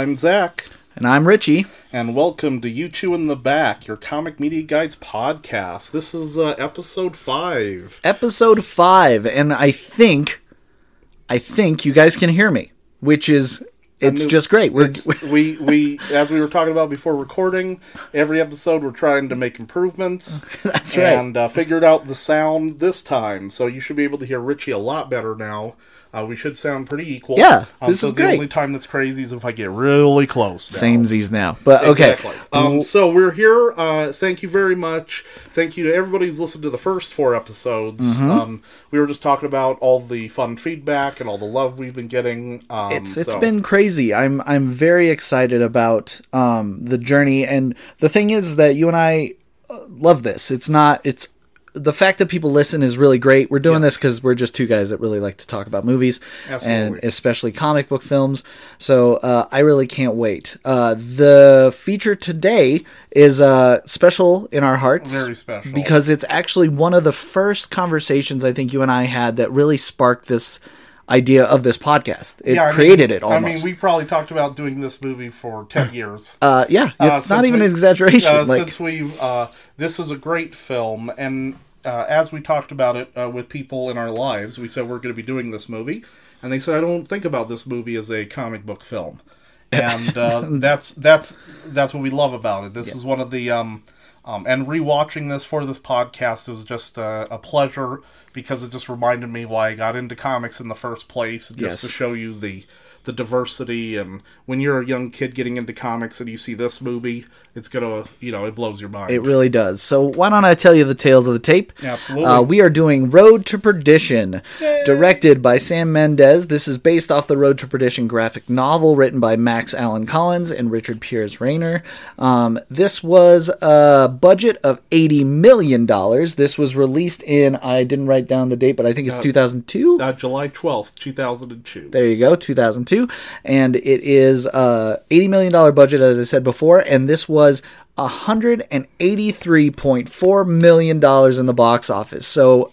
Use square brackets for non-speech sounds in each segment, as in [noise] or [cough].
I'm Zach, And I'm Richie. and welcome to You Two in the Back, your Comic Media Guides podcast. This is uh, episode five. Episode 5. And I think, I think you guys can hear me, which is, it's new- just great. We're, we we as we were talking about before recording, every episode we're trying to make improvements. [laughs] That's right. And uh, figured out the sound this time, so you should be able to hear Richie a lot better now. Uh, we should sound pretty equal. Yeah, Um, this so is the great. only time that's crazy is if I get really close. now. Samesies now. But okay. Exactly. Um, so we're here. Uh, thank you very much. Thank you to everybody who's listened to the first four episodes. Mm-hmm. Um, we were just talking about all the fun feedback and all the love we've been getting. Um, it's it's so- been crazy. I'm I'm very excited about um the journey and the thing is that you and I uh, love this. It's not it's the fact that people listen is really great. We're doing this because we're just two guys that really like to talk about movies and especially comic book films. So uh, I really can't wait. Uh, the feature today is uh, special in our hearts, Very special. because it's actually one of the first conversations I think you and I had that really sparked this idea of this podcast. It Yeah, I mean- created it almost. I mean, we probably talked about doing this movie for ten [laughs] years. uh, yeah, Uh, it's not even we- an exaggeration. Uh, like, since we've, uh, this is a great film, and uh, as we talked about it uh, with people in our lives, we said we're going to be doing this movie, and they said I don't think about this movie as a comic book film, [laughs] and uh, that's that's that's what we love about it. This is one of the um, um, and rewatching this for this podcast was just uh, a pleasure because it just reminded me why I got into comics in the first place, just Yes. to show you the the diversity and when you're a young kid getting into comics and you see this movie it's gonna you know it blows your mind It really does. So why don't I tell you the tales of the tape? Absolutely. Uh, we are doing Road to Perdition, directed by Sam Mendes. This is based off the Road to Perdition graphic novel written by Max Allan Collins and Richard Piers Rayner. Um, this was a budget of eighty million dollars. This was released in I didn't write down the date, but I think it's two thousand two. uh, july 12th 2002 There you go, 2002, and it is uh, 80 million dollar budget, as I said before, and this was 183.4 million dollars in the box office. So,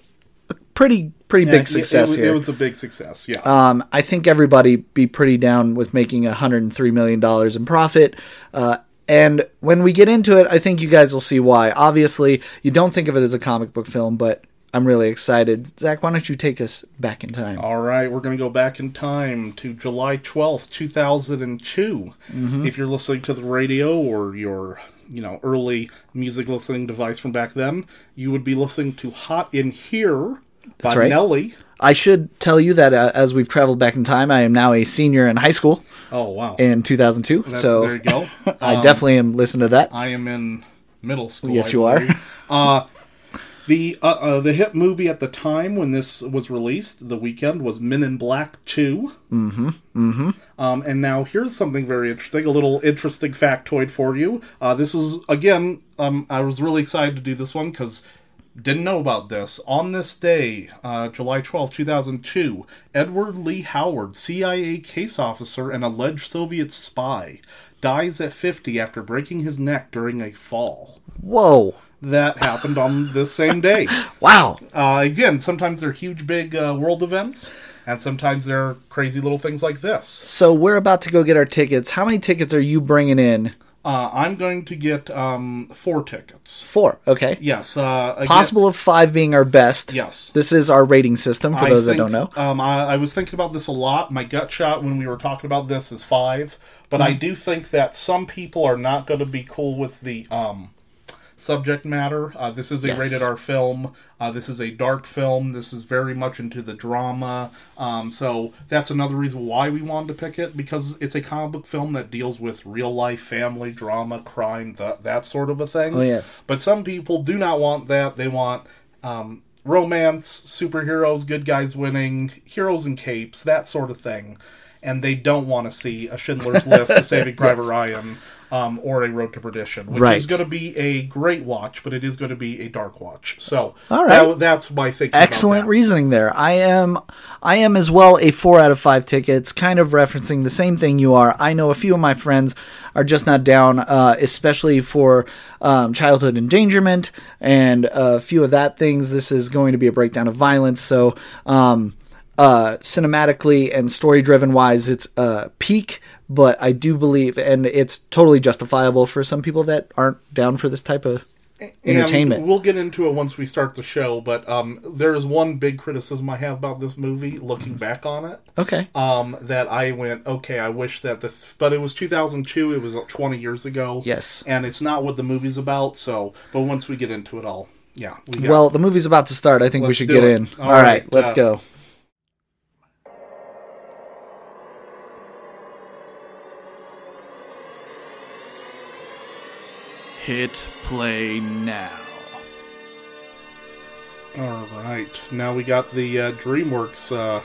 a pretty pretty Yeah, big it- success it, here. it was a big success yeah um, I think everybody be pretty down with making 103 million dollars in profit. Uh, and when we get into it, I think you guys will see why. Obviously, you don't think of it as a comic book film, but I'm really excited. Zach, why don't you take us back in time? all right we're gonna go back in time to july 12th 2002 Mm-hmm. if you're listening to the radio or your you know early music listening device from back then you would be listening to hot in here by right. nelly I should tell you that uh, as we've traveled back in time, I am now a senior in high school oh wow in 2002. That- so there you go [laughs] I definitely am listening to that. I am in middle school. Yes, I you are. believe. uh, the uh, uh, the hit movie at the time when this was released, the weekend, was Men in Black Two. Mm-hmm. Mm-hmm. Um, and now here's something very interesting, a little interesting factoid for you. Uh, this is again, um, I was really excited to do this one because didn't know about this. On this day, uh, July twelfth, 2002, Edward Lee Howard, CIA case officer and alleged Soviet spy, dies at 50 after breaking his neck during a fall. Whoa. That happened on this same day. [laughs] Wow. Uh, again, sometimes they're huge, big uh, world events, and sometimes they're crazy little things like this. So we're about to go get our tickets. How many tickets are you bringing in? Uh, I'm going to get um, four tickets. Four. Okay. Yes. Uh, again- Possible of five being our best. Yes. This is our rating system for I those think, that don't know. Um, I, I was thinking about this a lot. My gut shot when we were talking about this is five, but Mm-hmm. I do think that some people are not going to be cool with the um, subject matter. Uh, this is a Yes. rated R film. Uh, this is a dark film. This is very much into the drama. Um, so that's another reason why we wanted to pick it because it's a comic book film that deals with real life family drama, crime, that that sort of a thing. Oh, yes. But some people do not want that. They want um, romance, superheroes, good guys winning, heroes in capes, that sort of thing. And they don't want to see a Schindler's List, a Saving [laughs] Private Ryan, um, or a Road to Perdition, which Right. is going to be a great watch, but it is going to be a dark watch. So All right. that- that's my thinking. Excellent reasoning there. I am I am as well a 4 out of 5 tickets, kind of referencing the same thing you are. I know a few of my friends are just not down uh, especially for um, childhood endangerment and a few of that things. This is going to be a breakdown of violence, so um, uh, cinematically and story driven wise, it's uh, peak. But I do believe, and it's totally justifiable for some people that aren't down for this type of entertainment. And we'll get into it once we start the show, but um, there is one big criticism I have about this movie. Looking back on it, Okay. um, that I went, okay, I wish that this, but it was 2002. It was 20 years ago. Yes. and it's not what the movie's about. So, but once we get into it all, yeah, we got Well, the movie's about to start. I think we Let's should get it. in. All All right, right, let's uh, go. Hit play now. All right, now we got the uh, DreamWorks uh,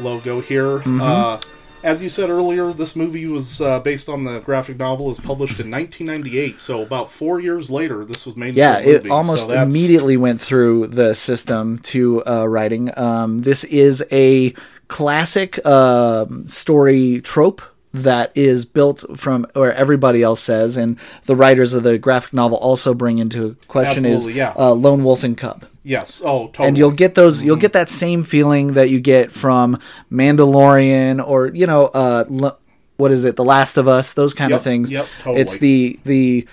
logo here. Mm-hmm. Uh, as you said earlier, this movie was uh, based on the graphic novel. is published in 1998, so about four years later, this was made. Yeah, into a movie. it almost so immediately went through the system to uh, writing. Um, this is a classic um story trope that is built from where everybody else says, and the writers of the graphic novel also bring into question is yeah. uh, lone wolf and cub. Yes. Oh, totally. and you'll get those you'll get that same feeling that you get from mandalorian or you know uh L- what is it the last of us those kind Yep, of things yep, totally. it's the the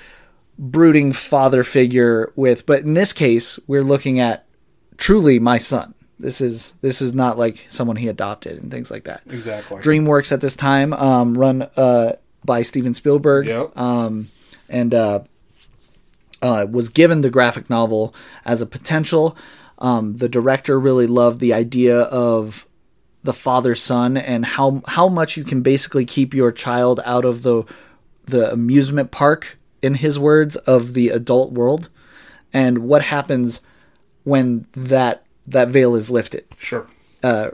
brooding father figure with but in this case we're looking at truly my son this is this is not like someone he adopted and things like that exactly. dreamworks at this time um run uh by steven spielberg Yep. um and uh uh, was given the graphic novel as a potential. Um, the director really loved the idea of the father son and how how much you can basically keep your child out of the the amusement park in his words of the adult world and what happens when that that veil is lifted Sure. Uh,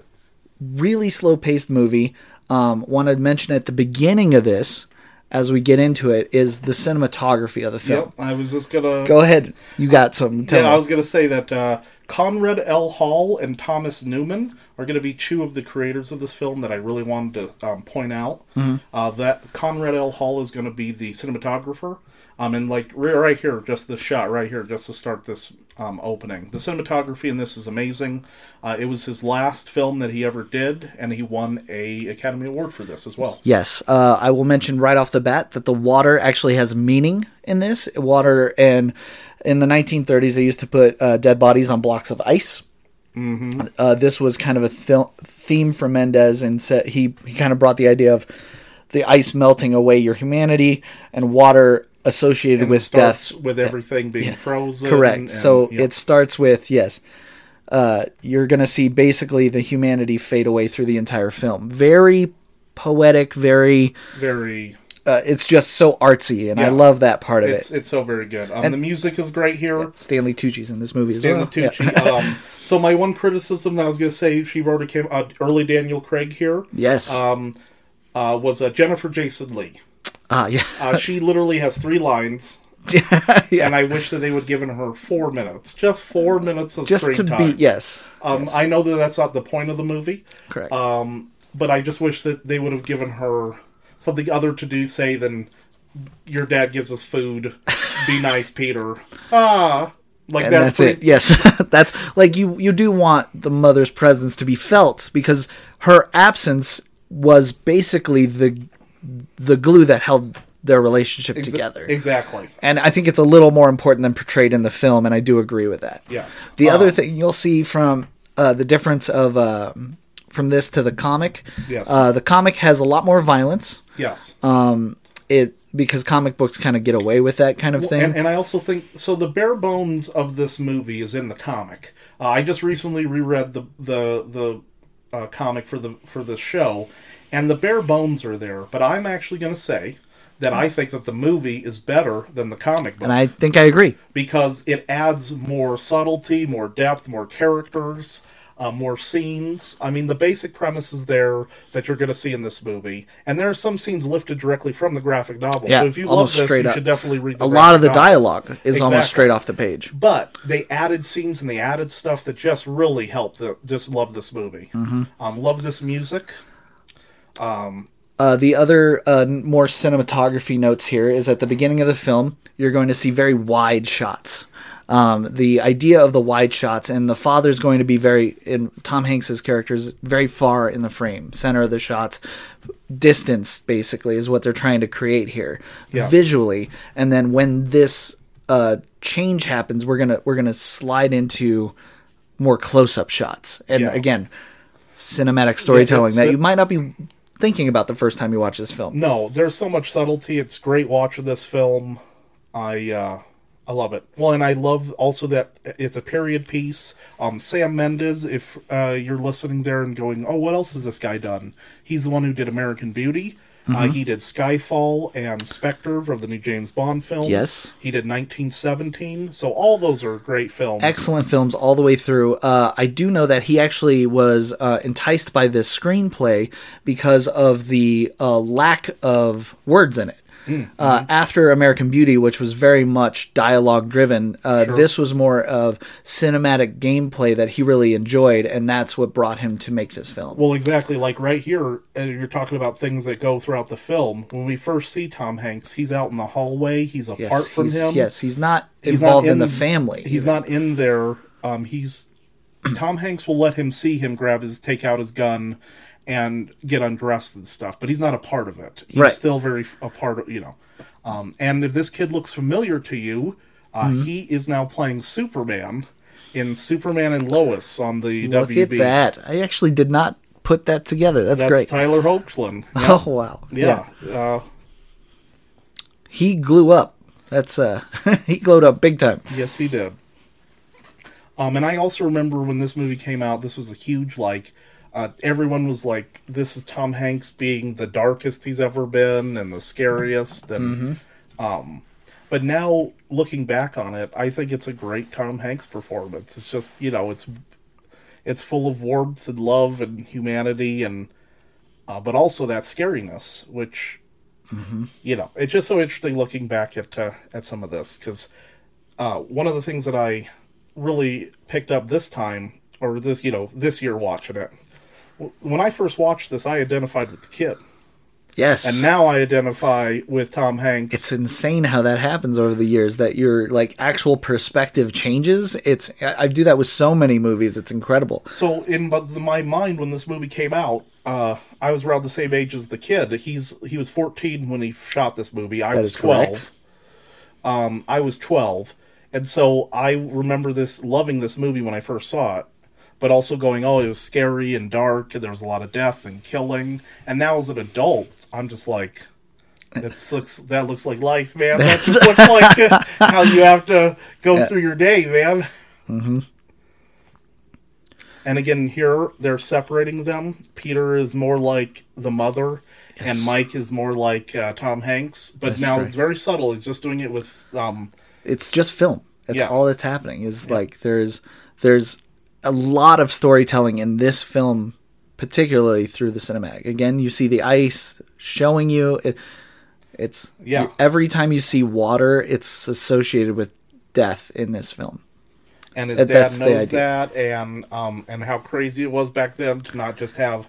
really slow paced movie. Um, want to mention at the beginning of this, as we get into it, is the cinematography of the film. Yep. I was just gonna. Go ahead, you got some. Yeah, me. I was gonna say that uh, Conrad L. Hall and Thomas Newman are gonna be two of the creators of this film that I really wanted to um, point out. Mm-hmm. Uh, that Conrad L. Hall is gonna be the cinematographer. Um, and like right here, just the shot right here, just to start this um, opening. The cinematography in this is amazing. Uh, it was his last film that he ever did, and he won a Academy Award for this as well. Yes, uh, I will mention right off the bat that the water actually has meaning in this. Water, and in the 1930s, they used to put uh, dead bodies on blocks of ice. Mm-hmm. Uh, this was kind of a th- theme for Mendes, and said he he kind of brought the idea of the ice melting away your humanity and water associated And with death. with everything being frozen. Correct. and- so yeah. it starts with yes. Uh, you're going to see basically the humanity fade away through the entire film. Very poetic, very. very Uh, it's just so artsy, and I love that part of It's it. it's so very good. Um, And- the music is great here. Stanley Tucci's in this movie Stanley as well. Stanley Tucci. [laughs] um, so my one criticism that I was going to say, she already came uh, early. Daniel Craig here Yes. um, uh, was uh, Jennifer Jason Lee. Ah, yeah. Uh, she literally has three lines, [laughs] yeah. and I wish that they would have given her four minutes, just four minutes of Just screen to time. be yes. Um, yes. I know that that's not the point of the movie, Correct. um, but I just wish that they would have given her something other to do, say, than your dad gives us food. Be [laughs] nice, Peter. Ah, like and that's, that's, it. Yes, [laughs] that's like you. You do want the mother's presence to be felt because her absence was basically the the glue that held their relationship Exa- together. Exactly. And I think it's a little more important than portrayed in the film, and I do agree with that. Yes. The Um, other thing you'll see from uh, the difference of um from this to the comic, Yes. uh, the comic has a lot more violence. Yes. Um, it because comic books kind of get away with that kind of thing. And, and I also think so. The bare bones of this movie is in the comic. Uh, I just recently reread the the the uh, comic for the for the show, and the bare bones are there. But I'm actually going to say that I think that the movie is better than the comic book and I think I agree. because it adds more subtlety, more depth, more characters. Uh, more scenes. I mean, the basic premise is there that you're going to see in this movie, and there are some scenes lifted directly from the graphic novel. Yeah, so if you love this, you up. should definitely read. The A lot of the novel. dialogue is almost straight off the page. But they added scenes and they added stuff that just really helped. The, just love this movie. Mm-hmm. Um, love this music. Uh, the other uh, more cinematography notes here is at the beginning of the film, you're going to see very wide shots. Um, the idea of the wide shots and the father's going to be very in Tom Hanks's character is very far in the frame, center of the shots, distance basically is what they're trying to create here Yeah. visually. And then when this uh, change happens, we're gonna we're gonna slide into more close up shots. And Yeah. again, cinematic storytelling that you might not be thinking about the first time you watch this film. No, there's so much subtlety. It's great watching this film. I uh, I love it. Well, and I love also that it's a period piece. Um, Sam Mendes, if uh, you're listening there and going, oh, what else has this guy done? He's the one who did American Beauty. Uh, Mm-hmm. he did Skyfall and Spectre of the new James Bond films. Yes. He did 1917. So all those are great films. Excellent films all the way through. Uh, I do know that he actually was uh, enticed by this screenplay because of the uh, lack of words in it. Uh, after American Beauty, which was very much dialogue driven, uh, this was more of cinematic gameplay that he really enjoyed, and that's what brought him to make this film. Well, exactly. Like right here, uh, you're talking about things that go throughout the film. When we first see Tom Hanks, he's out in the hallway. He's apart yes, from he's, him. yes, he's not He's not involved in, the family. He's not in there. Um, he's Tom Hanks will let him see him grab his, take out his gun, and get undressed and stuff. But he's not a part of it. He's Right. still very a part of you know. Um, and if this kid looks familiar to you, uh, Mm-hmm. he is now playing Superman in Superman and Lois on the Look WB. at that! I actually did not put that together. That's, That's great. Tyler Hoechlin. [laughs] Oh wow! Yeah. Uh, he glue up. That's uh, [laughs] he glowed up big time. yes, he did. Um, and I also remember when this movie came out, this was a huge like. Uh, everyone was like, "This is Tom Hanks being the darkest he's ever been and the scariest." And um, but now looking back on it, I think it's a great Tom Hanks performance. It's just you know, it's it's full of warmth and love and humanity and uh, but also that scariness, which you know, it's just so interesting looking back at uh, at some of this because uh, one of the things that I really picked up this time or this you know this year watching it when I first watched this, I identified with the kid, Yes, and now I identify with Tom Hanks. it's insane how that happens over the years. That your like actual perspective changes. It's I I do that with so many movies. It's incredible. So in my mind when this movie came out, uh, I was around the same age as the kid. He's he was 14 when he shot this movie. I That was is 12. Um, I was 12, and so I remember this loving this movie when I first saw it, but also going, oh, it was scary and dark, and there was a lot of death and killing. And now as an adult, I'm just like. That looks that looks like life, man. That just [laughs] looks like how you have to go through your day, man. Mm-hmm. And again, here they're separating them. Peter is more like the mother, and Mike is more like uh, Tom Hanks. But That's now it's very subtle. It's just doing it with um, It's just film. That's Yeah. all that's happening. Is like there's there's a lot of storytelling in this film, particularly through the cinematic. Again, you see the ice showing you. It, it's Yeah. Every time you see water, it's associated with death in this film. and his Uh, dad that's knows that, and um, and how crazy it was back then to not just have,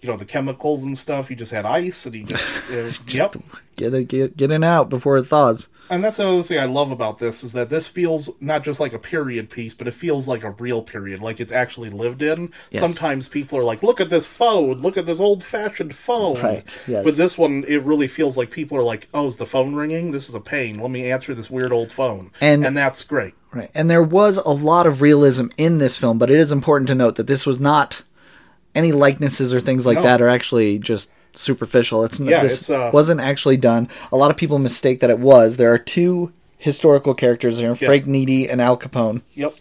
you know, the chemicals and stuff. You just had ice, and he just, was, [laughs] yep. Get it, get get in out before it thaws. And that's another thing I love about this is that this feels not just like a period piece, but it feels like a real period, like it's actually lived in. Yes. Sometimes people are like, "Look at this phone! Look at this old-fashioned phone!" Right, yes. But this one, it really feels like people are like, "Oh, is the phone ringing? This is a pain. Let me answer this weird old phone." And- and that's great. Right. And there was a lot of realism in this film, but it is important to note that this was not any likenesses or things like No. that are actually just superficial. It's Yeah, this it's, uh, wasn't actually done. A lot of people mistake that it was. There are two historical characters here, Frank Nitti and Al Capone. Yep.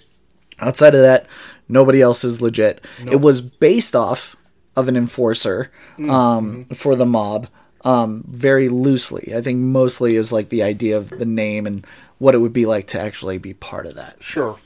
Outside of that, nobody else is legit. It was based off of an enforcer Mm-hmm. um, for the mob, um, very loosely. I think mostly is like the idea of the name and what it would be like to actually be part of that. Sure.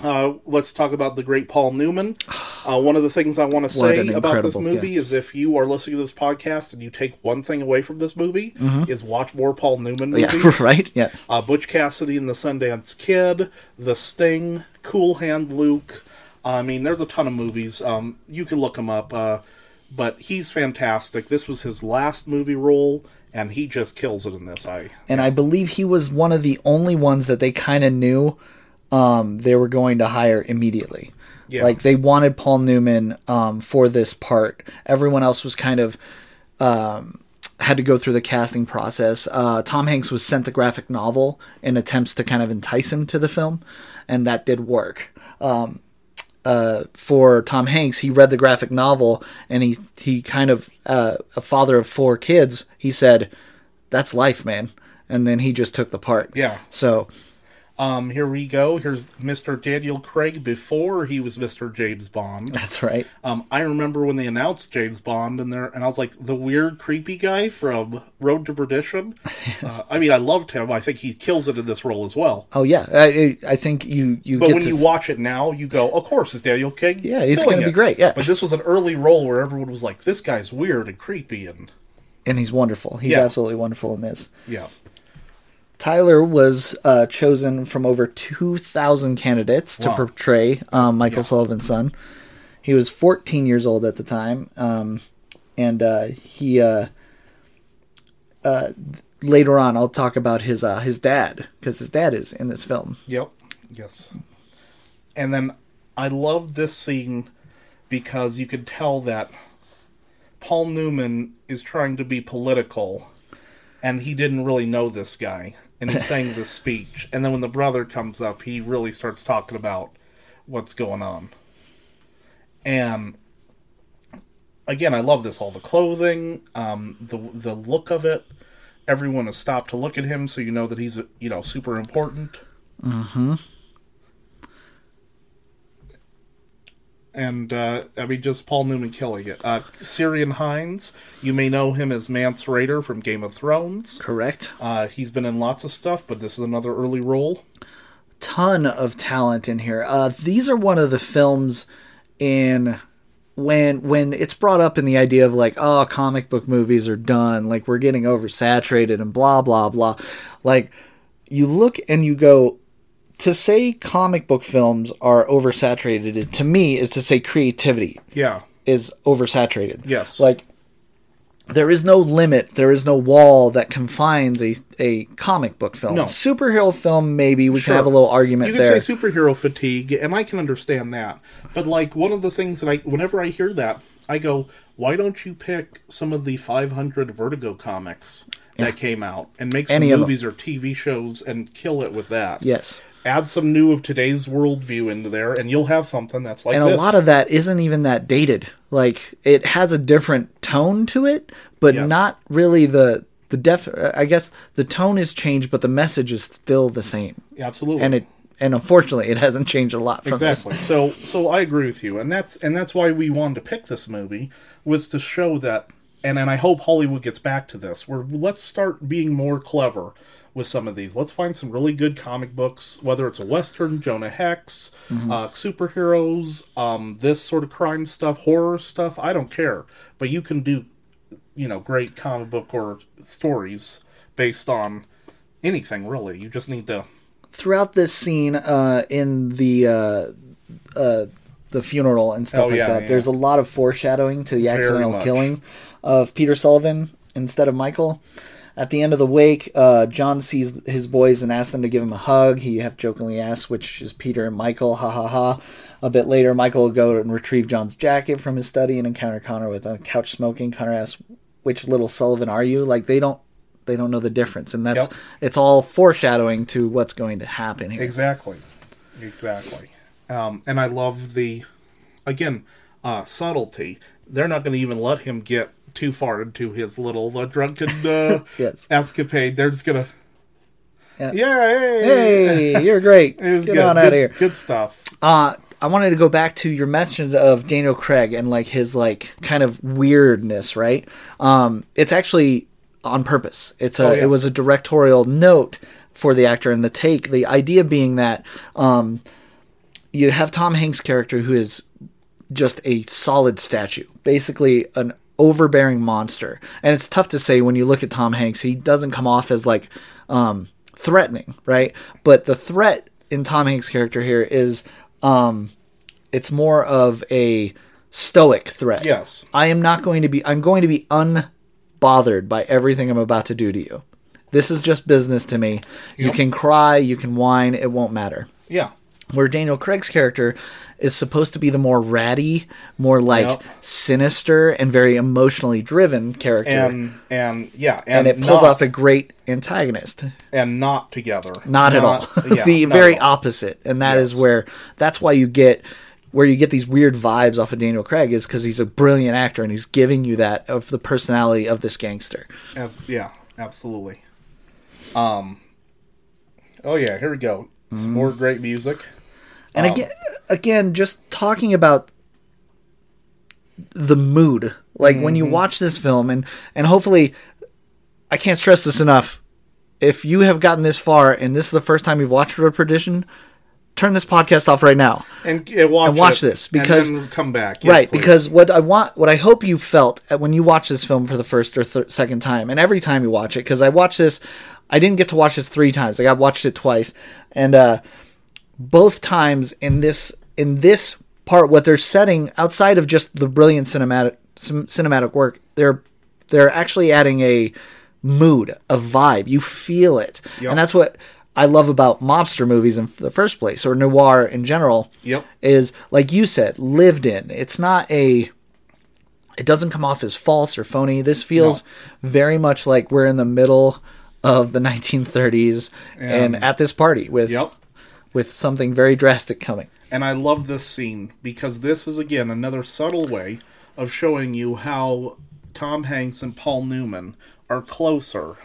Uh, let's talk about the great Paul Newman. Uh, one of the things I want to say about this movie yeah. is if you are listening to this podcast and you take one thing away from this movie, is watch more Paul Newman [laughs] movies. Mm-hmm. Yeah, right? Yeah. Uh, Butch Cassidy and the Sundance Kid, The Sting, Cool Hand Luke. I mean, there's a ton of movies. Um, you can look them up. Uh, but he's fantastic. This was his last movie role, and he just kills it in this. I And I believe he was one of the only ones that they kind of knew um, they were going to hire immediately. Yeah. Like they wanted Paul Newman um, for this part. Everyone else was kind of um, had to go through the casting process. Uh, Tom Hanks was sent the graphic novel in attempts to kind of entice him to the film, and that did work. Um, uh, for Tom Hanks, he read the graphic novel and he he kind of uh, a father of four kids. He said, "That's life, man," and then he just took the part. Yeah. So Um, here we go. Here's Mr. Daniel Craig before he was Mr. James Bond. that's right. Um, I remember when they announced James Bond, and there, and I was like, the weird, creepy guy from Road to Perdition. [laughs] Uh, I mean, I loved him. I think he kills it in this role as well. Oh yeah, I I think you you But when to you watch it now, you go, of course, it's Daniel King. Yeah, he's gonna be great, yeah. But this was an early role where everyone was like, this guy's weird and creepy, and and he's wonderful. He's Yeah. absolutely wonderful in this. yes, Tyler was uh, chosen from over 2,000 candidates to portray um, Michael Yeah. Sullivan's son. He was 14 years old at the time, um, and uh, he uh, uh, later on I'll talk about his uh, his dad because his dad is in this film. yep, yes. And then I love this scene because you could tell that Paul Newman is trying to be political, and he didn't really know this guy, and he's saying this speech, and then when the brother comes up, he really starts talking about what's going on. And again, I love this all the clothing, um, the the look of it. Everyone has stopped to look at him, so you know that he's you know super important. Mm-hmm. And uh, I mean, just Paul Newman killing it. Uh, Ciarán Hinds, you may know him as Mance Rayder from Game of Thrones. Correct. Uh, he's been in lots of stuff, but this is another early role. ton of talent in here. Uh, these are one of the films in when when it's brought up in the idea of like oh comic book movies are done like we're getting oversaturated and blah blah blah like you look and you go to say comic book films are oversaturated to me is to say creativity Yeah. is oversaturated. Yes. Like there is no limit, there is no wall that confines a a comic book film. No. Superhero film maybe we Sure. can have a little argument You can there. say superhero fatigue, and I can understand that. But like one of the things that I, whenever I hear that, I go, "Why don't you pick some of the 500 Vertigo comics that came out and make some Any movies or TV shows and kill it with that? yes. Add some new of today's worldview into there, and you'll have something that's like And this. a lot of that isn't even that dated. Like it has a different tone to it, but Yes. not really the the def I guess the tone has changed but the message is still the same. absolutely, And it and unfortunately it hasn't changed a lot from this. exactly. So, so I agree with you, and that's and that's why we wanted to pick this movie was to show that, and and I hope Hollywood gets back to this. Where let's start being more clever with some of these. Let's find some really good comic books, whether it's a western, Jonah Hex, uh, superheroes, um, this sort of crime stuff, horror stuff. I don't care, but you can do, you know, great comic book or stories based on anything really. You just need to. throughout this scene uh, in the uh, uh, the funeral and stuff Oh, like yeah, that, yeah. there's a lot of foreshadowing to the accidental killing of Peter Sullivan instead of Michael. At the end of the wake, uh, John sees his boys and asks them to give him a hug. He half jokingly asks which is Peter and Michael. Ha ha ha. A bit later, Michael will go and retrieve John's jacket from his study and encounter Connor with a couch smoking. Connor asks, "Which little Sullivan are you?" Like they don't they don't know the difference, and that's Yep. it's all foreshadowing to what's going to happen here. Exactly. Exactly. Um, and I love the, again, uh, subtlety. They're not going to even let him get too far into his little uh, drunken uh, [laughs] Yes. escapade. They're just going to, Yeah. hey, Hey, you're great. [laughs] It was Get good. on out of here. Good stuff. Uh, I wanted to go back to your mentions of Daniel Craig and like his like kind of weirdness, right? Um, it's actually on purpose. It's a Oh, yeah. it was a directorial note for the actor and the take. The idea being that um, you have Tom Hanks' character who is just a solid statue, basically an overbearing monster. And it's tough to say when you look at Tom Hanks, he doesn't come off as like um, threatening, right? But the threat in Tom Hanks' character here is um, it's more of a stoic threat. Yes. I am not going to be I'm going to be unbothered by everything I'm about to do to you. This is just business to me. You can cry, you can whine, it won't matter. Yeah. where Daniel Craig's character is supposed to be the more ratty, more like Yep. sinister and very emotionally driven character. and and yeah, and and, it pulls not, off a great antagonist. and not together. Not, at all. [laughs] yeah, the very all. opposite. And that is Yes. where that's why you get where you get these weird vibes off of Daniel Craig is because he's a brilliant actor and he's giving you that of the personality of this gangster. Yeah, absolutely. Um. Oh yeah, here we go. Some more great music. And Um, again, again, just talking about the mood, like when you watch this film, and and hopefully, I can't stress this enough. If you have gotten this far and this is the first time you've watched Road Perdition, turn this podcast off right now. And, and watch And watch it, this, because- and then come back. Yes, right please. because what i want what i hope you felt at- when you watch this film for the first or th- second time and every time you watch it because i watched this i didn't get to watch this three times like i watched it twice and uh both times in this in this part what they're setting outside of just the brilliant cinematic cinematic work they're they're actually adding a mood a vibe you feel it Yep. and that's what i love about mobster movies in the first place or noir in general Yep. is like you said lived in it's not a it doesn't come off as false or phony this feels very much like we're in the middle of the [laughs] 1930s and, And- at this party with Yep. With something very drastic coming And I love this scene because this is again another subtle way of showing you how Tom Hanks and Paul Newman are closer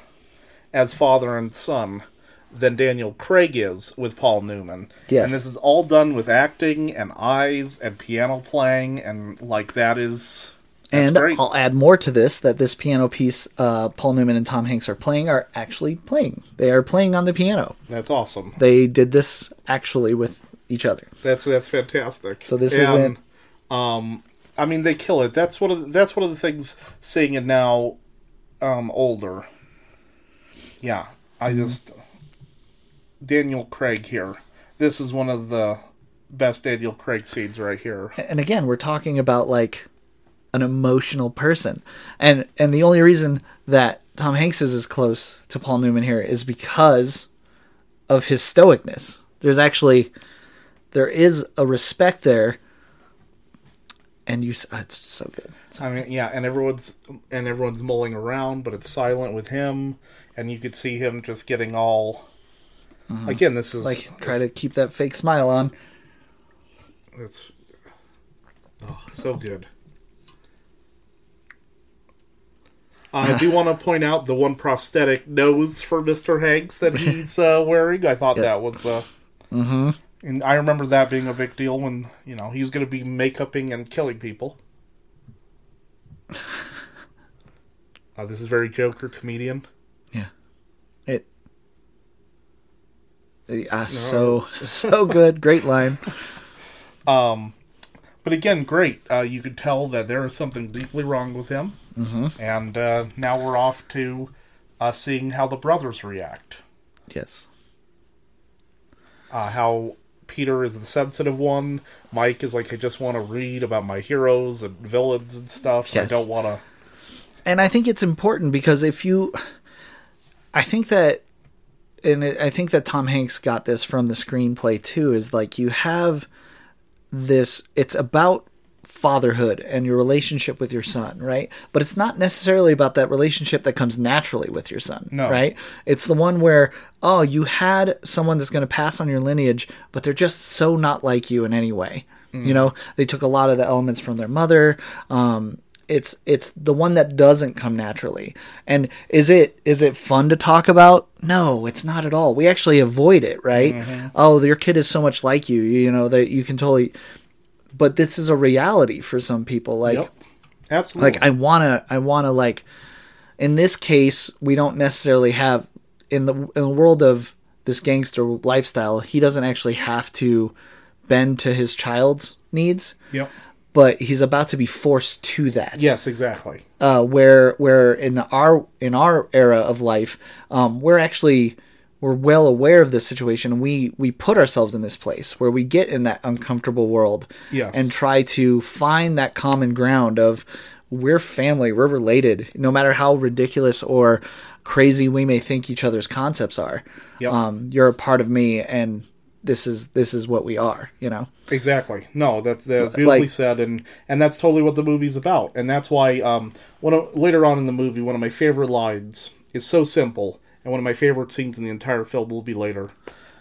as father and son than Daniel Craig is with Paul Newman. Yes. And this is all done with acting and eyes and piano playing and like that is and. I'll add more to this that this piano piece uh, Paul Newman and Tom Hanks are playing are actually playing. They are playing on the piano. That's awesome. They did this actually with each other. That's that's fantastic. So this And, isn't Um, I mean, they kill it. That's one of the, that's one of the things. Seeing it now, um, older. Yeah, I Mm-hmm. just Daniel Craig here. This is one of the best Daniel Craig scenes right here. and again we're talking about like an emotional person and and the only reason that tom hanks is as close to paul newman here is because of his stoicness there's actually there is a respect there and you uh, it's so good I mean, yeah, and everyone's and everyone's mulling around, but it's silent with him, and you could see him just getting all. Again, this is Mm-hmm. like try to keep that fake smile on That's oh, so good. Uh, I do [laughs] want to point out the one prosthetic nose for Mister Hanks that he's uh, wearing. I thought Yes. that was, uh, mm-hmm. and I remember that being a big deal when you know he was going to be makeuping and killing people. [sighs] Uh, this is very Joker comedian. yeah it so so good great line [laughs] Um, but again, great. Uh, you could tell that there is something deeply wrong with him, mm-hmm. and uh, now we're off to uh, seeing how the brothers react. yes Uh, how Peter is the sensitive one. Mike is like, I just want to read about my heroes and villains and stuff. Yes. I don't want to. and I think it's important because if you, I think that, and it, I think that Tom Hanks got this from the screenplay too. Is like you have this. It's about fatherhood and your relationship with your son, right? But it's not necessarily about that relationship that comes naturally with your son, No. right? It's the one where oh, you had someone that's going to pass on your lineage, but they're just so not like you in any way. You know, they took a lot of the elements from their mother. Um, it's it's the one that doesn't come naturally. And is it is it fun to talk about? No, it's not at all. We actually avoid it, right? Oh, your kid is so much like you, you know, that you can totally but this is a reality for some people like Yep. Absolutely. like I want to I want to like in this case we don't necessarily have in the in the world of this gangster lifestyle he doesn't actually have to bend to his child's needs yep. but he's about to be forced to that Yes, exactly. uh, where where in our in our era of life, um, we're actually we're well aware of this situation. We we put ourselves in this place where we get in that uncomfortable world Yes. and try to find that common ground of we're family, we're related, no matter how ridiculous or crazy we may think each other's concepts are. Yep. Um, you're a part of me, and this is this is what we are. You know. Exactly. No, that's, that's beautifully Like- said, and and that's totally what the movie's about, and that's why um one of, later on in the movie, one of my favorite lines is so simple, and one of my favorite scenes in the entire film will be later.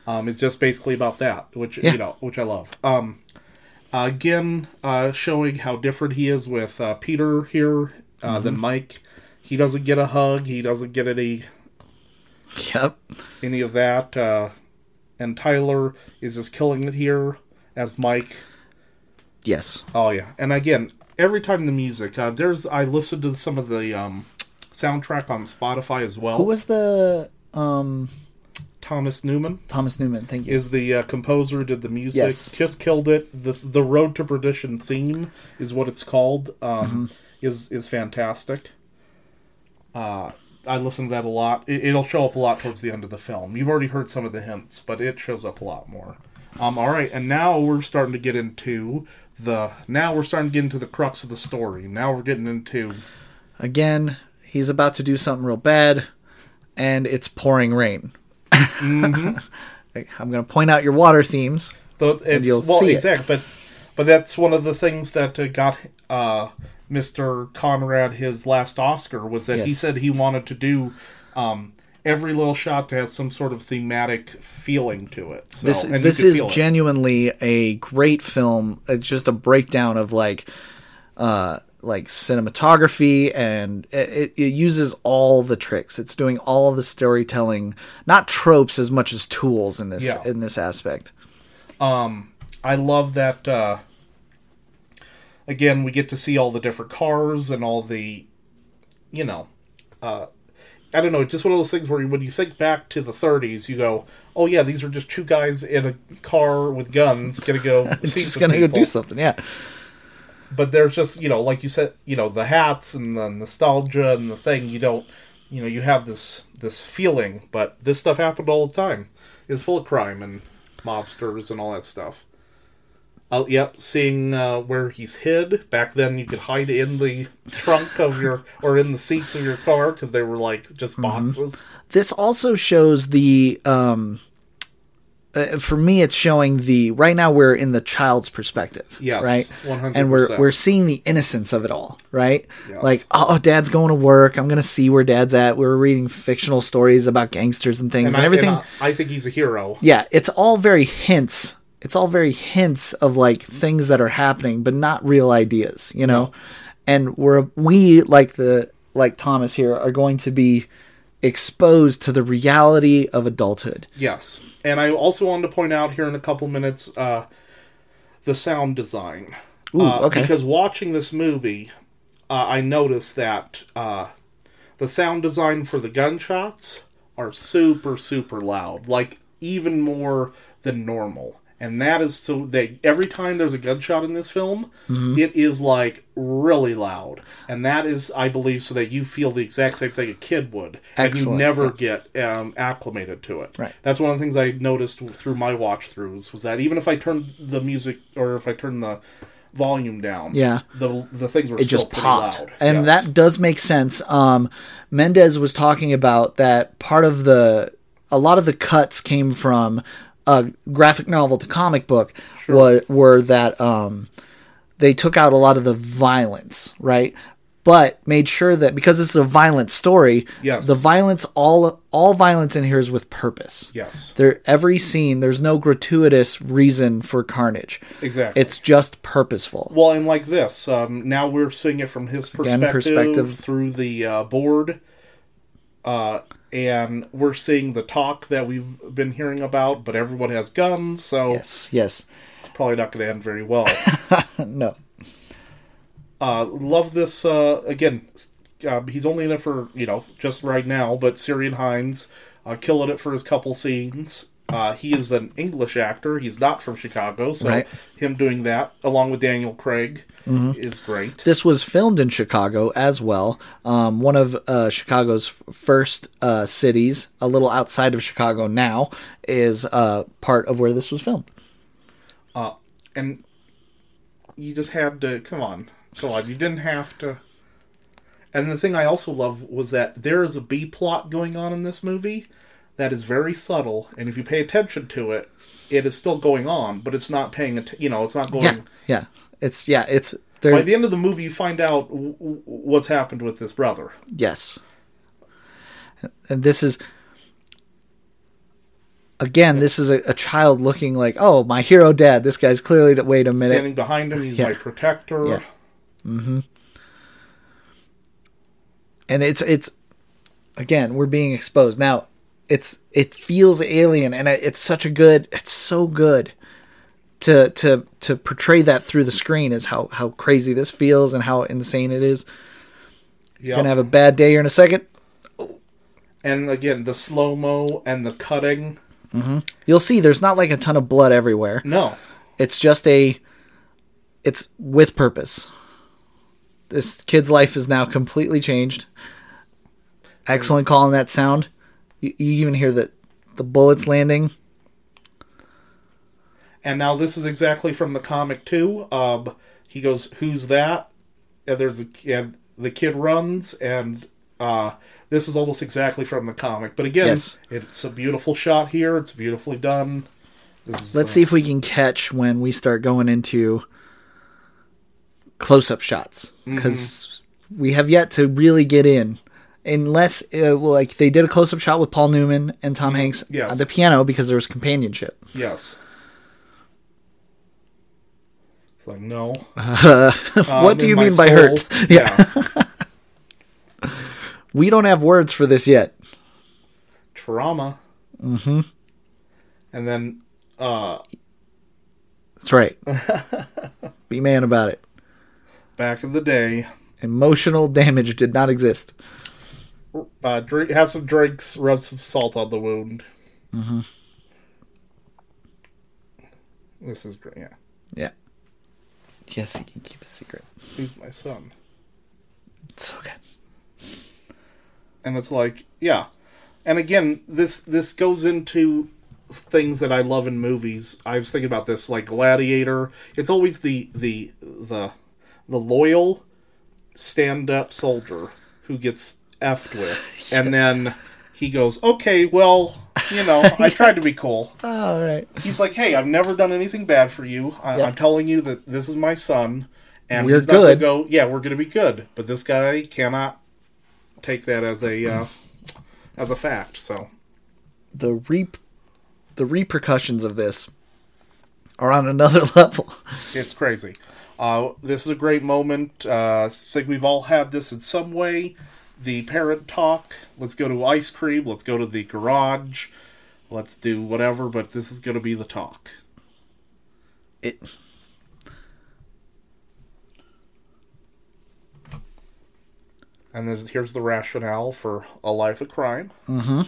Um, it's just basically about that, which Yeah. you know, which I love. Um, uh, again, uh, showing how different he is with uh, Peter here uh, than Mike. He doesn't get a hug. He doesn't get any Yep. any of that. Uh, and Tyler is just killing it here as Mike. Yes. Oh yeah, and again, every time the music, uh, there's I listened to some of the um, soundtrack on Spotify as well. Who was the um Thomas Newman Thomas Newman? Thank you. is the uh, composer who did the music. Yes. Just killed it. the The Road to Perdition theme is what it's called. Um, is is fantastic. Uh, I listen to that a lot. It, it'll show up a lot towards the end of the film. You've already heard some of the hints, but it shows up a lot more. Um, all right, and now we're starting to get into the. Now we're starting to get into the crux of the story. Now we're getting into Again, he's about to do something real bad, and it's pouring rain. Mm-hmm. [laughs] I'm going to point out your water themes. The, it's, you'll well, see it. exactly, but but that's one of the things that uh, got uh, Mr. Conrad his last Oscar was that he said he wanted to do um, every little shot to have some sort of thematic feeling to it. So, this and this is feel it. genuinely a great film. It's just a breakdown of like uh like cinematography and it, it uses all the tricks. It's doing all the storytelling, not tropes as much as tools in this Yeah. in this aspect. I love that. Uh, again, we get to see all the different cars and all the, you know, uh, I don't know, just one of those things where when you think back to the 30s, you go, "Oh yeah, these are just two guys in a car with guns gonna go [laughs] see Just gonna go do something, yeah. But there's just you know, like you said, you know, the hats and the nostalgia and the thing. You don't, you know, you have this this feeling, but this stuff happened all the time. It's full of crime and mobsters and all that stuff. Uh, yep, seeing uh, where he's hid. Back then, you could hide in the trunk of your or in the seats of your car because they were like just boxes. This also shows the um uh, for me it's showing the right now we're in the child's perspective Yes, right? 100%. and we're we're seeing the innocence of it all right? Yes. like oh dad's going to work. I'm gonna see where dad's at. We're reading fictional stories about gangsters and things and, I, everything. I, I think he's a hero. yeah it's all very hints. It's all very hints of like things that are happening but not real ideas you know? And we're we like the like thomas here are going to be exposed to the reality of adulthood Yes, and I also wanted to point out here in a couple minutes uh, the sound design. Ooh, uh, okay. Because watching this movie, uh, I noticed that uh, the sound design for the gunshots are super super loud, like even more than normal. And that is so that every time there's a gunshot in this film, Mm-hmm. it is like really loud, and that is, I believe, so that you feel the exact same thing a kid would, and you never get um, acclimated to it. Right. That's one of the things I noticed through my watch throughs was that even if I turned the music or if I turned the volume down, Yeah. the the things were it still just popped loud. and Yes. that does make sense um mendes was talking about that part of the a lot of the cuts came from a graphic novel to comic book were, were that um they took out a lot of the violence right? But made sure that because this is a violent story Yes. the violence all all violence in here is with purpose. Yes, there every scene there's no gratuitous reason for carnage. Exactly. it's just purposeful. Well, and like this, um, now we're seeing it from his Again, perspective, perspective. through the uh, board, uh, and we're seeing the talk that we've been hearing about. But everyone has guns, so yes yes it's probably not going to end very well. [laughs] no uh, love this uh, again. Uh, he's only in it for you know just right now, but Ciarán Hinds uh, killing it for his couple scenes. Uh, he is an English actor. He's not from Chicago, so Right. him doing that along with Daniel Craig is great. This was filmed in Chicago as well. Um, one of uh, Chicago's first uh, cities, a little outside of Chicago now, is uh, part of where this was filmed. and you just had to come on come on you didn't have to and the thing i also love was that there is a b plot going on in this movie that is very subtle, and if you pay attention to it, it is still going on, but it's not paying. Att- you know, it's not going. Yeah, yeah. It's yeah. It's there. By the end of the movie, you find out w- w- what's happened with this brother. Yes. And this is again, this is a, a child looking like, oh, my hero dad. This guy's clearly that. Wait a minute. Standing behind him, he's Yeah. my protector. Yeah. Mm-hmm. And it's it's again we're being exposed now it's it feels alien and it's such a good it's so good to to to portray that through the screen is how how crazy this feels and how insane it is. Yep. gonna have a bad day here in a second. And again, the slow mo and the cutting. Mm-hmm. you'll see there's not like a ton of blood everywhere. No, it's just a it's with purpose. This kid's life is now completely changed. Excellent call on that sound you, you even hear that the bullets landing and now this is exactly from the comic too. Um, he goes, "Who's that?" And there's a and the kid runs, and uh, this is almost exactly from the comic. But again, Yes. it's a beautiful shot here. It's beautifully done. This is, let's uh, see if we can catch when we start going into close-up shots because we have yet to really get in unless uh, like they did a close-up shot with paul newman and tom hanks Yes. on the piano because there was companionship Yes. It's like no. [laughs] what do you mean by soul. hurt [laughs] Yeah. [laughs] we don't have words for this yet Trauma. Mm-hmm. And then uh That's right. Be man about it. back in the day, Emotional damage did not exist. Uh drink, have some drinks, rub some salt on the wound. Mm-hmm. This is great. Yeah. Yeah. Yes, he can keep a secret. He's my son. It's so good. and it's like yeah and again this this goes into things that i love in movies i was thinking about this like gladiator it's always the the the the loyal stand-up soldier who gets effed with. [laughs] And then he goes okay well you know i [laughs] tried to be cool. [laughs] All right. he's like hey i've never done anything bad for you. I, Yep. i'm telling you that this is my son and We're good. go yeah we're gonna be good. But this guy cannot take that as a uh, as a fact so. The reap the repercussions of this are on another level. it's crazy. Uh, this is a great moment. Uh, i think we've all had this in some way the parent talk let's go to ice cream let's go to the garage let's do whatever but this is going to be the talk It And then here's the rationale for a life of crime. Mm-hmm.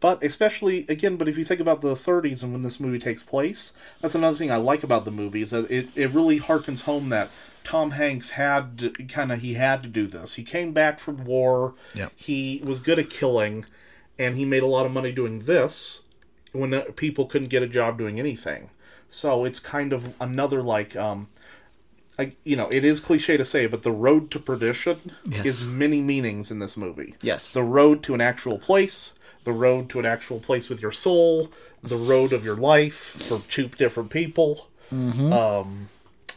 But especially again, but if you think about the 30s and when this movie takes place, that's another thing I like about the movie is that it, it really harkens home that Tom Hanks had kind of he had to do this. He came back from war. Yep. He was good at killing, and he made a lot of money doing this when uh, people couldn't get a job doing anything. So it's kind of another like um, I, you know, it is cliche to say, but the road to perdition Yes. is many meanings in this movie. Yes. The road to an actual place, the road to an actual place with your soul, the road of your life for two different people, um,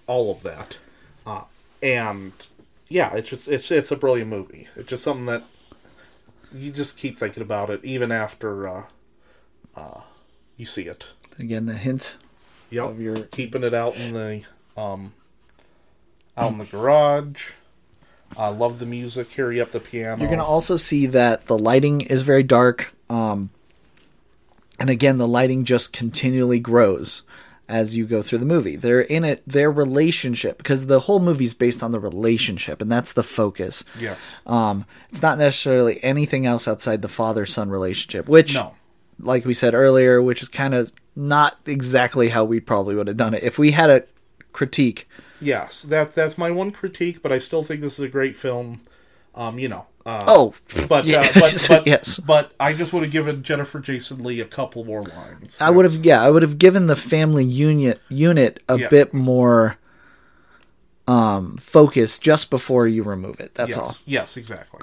all of that. Uh, and yeah, it's just it's it's a brilliant movie. It's just something that you just keep thinking about it even after uh, uh, you see it. again the hint Yep. Of your- keeping it out in the um out in the garage. I love the music. Carry up the piano. You're gonna also see that the lighting is very dark, um, and again, the lighting just continually grows as you go through the movie. They're in it, their relationship, because the whole movie's based on the relationship, and that's the focus. yes. Um, it's not necessarily anything else outside the father-son relationship, which, No. like we said earlier, which is kind of not exactly how we probably would have done it if we had a critique. Yes. That that's my one critique, but I still think this is a great film. Um, you know. Uh, Oh, but, yeah. uh, [laughs] but but Yes. But I just would have given Jennifer Jason Lee a couple more lines. I would have, yeah, I would have given the family unit unit a Yeah. bit more um focus just before you remove it. That's Yes. all. Yes. Exactly.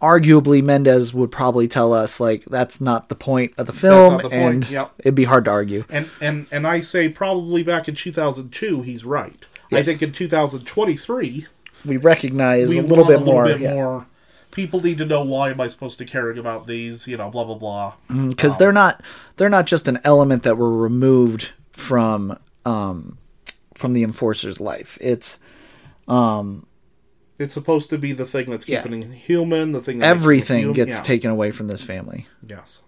arguably Mendes would probably tell us like that's not the point of the film, not the point, and yep. it'd be hard to argue. And and and I say probably back in 2002 he's right. I think in 2023 We recognize we a little bit a little more bit yeah. more. People need to know why am I supposed to caring about these? You know, blah blah blah. because they're not they're not just an element that were removed from um from the enforcer's life. It's um, It's supposed to be the thing that's Yeah. keeping him human. The thing that everything human. gets Yeah. taken away from this family. Yes.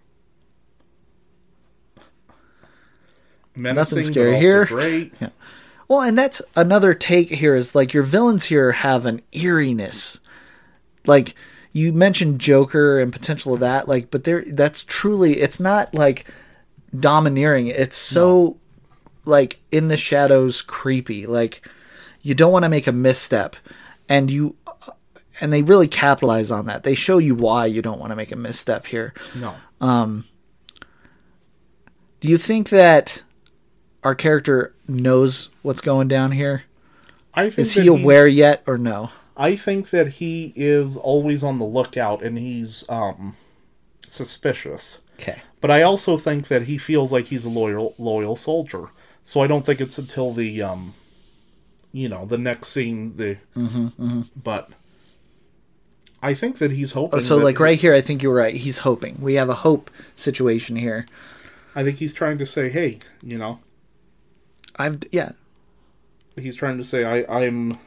Menacing, but scary here. Great. [laughs] Yeah. Well, and that's another take here is like your villains here have an eeriness. Like you mentioned Joker and potential of that, like, but there that's truly it's not like domineering. It's so like in the shadows creepy. Like you don't want to make a misstep and you and they really capitalize on that. They show you why you don't want to make a misstep here. No. Um. Do you think that our character knows what's going down here? I think Is he aware yet or no? I think that he is always on the lookout and he's um suspicious. Okay. But I also think that he feels like he's a loyal loyal soldier. So I don't think it's until the um you know, the next scene the Mm-hmm, but I think that he's hoping Oh, so like right here, I think you're right. He's hoping. We have a hope situation here. I think he's trying to say, "Hey, you know, I've yeah. he's trying to say I I'm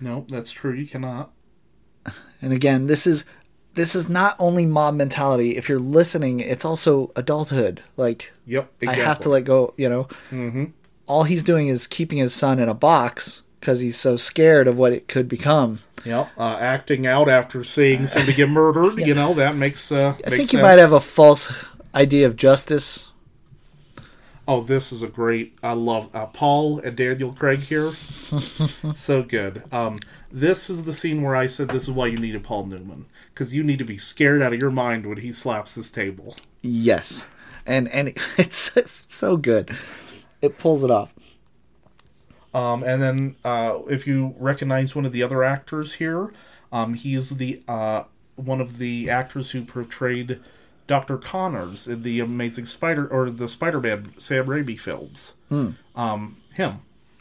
No, that's true. You cannot. And again, this is this is not only mob mentality. If you're listening, it's also adulthood. Like Yep, exactly. I have to let go. You know, mm-hmm. all he's doing is keeping his son in a box because he's so scared of what it could become. Yep, uh, acting out after seeing somebody get murdered. [laughs] You know that makes. Uh, I think you might have a false idea of justice. Oh, this is a great. I love uh, Paul and Daniel Craig here. [laughs] so good. Um, this is the scene where I said this is why you needed Paul Newman because you need to be scared out of your mind when he slaps this table. Yes, and and [laughs] it's so good. It pulls it off. Um, and then uh, if you recognize one of the other actors here, um, he's the uh, one of the actors who portrayed Doctor Connors in the Amazing Spider or the Spider-Man Sam Raimi films. Um, him.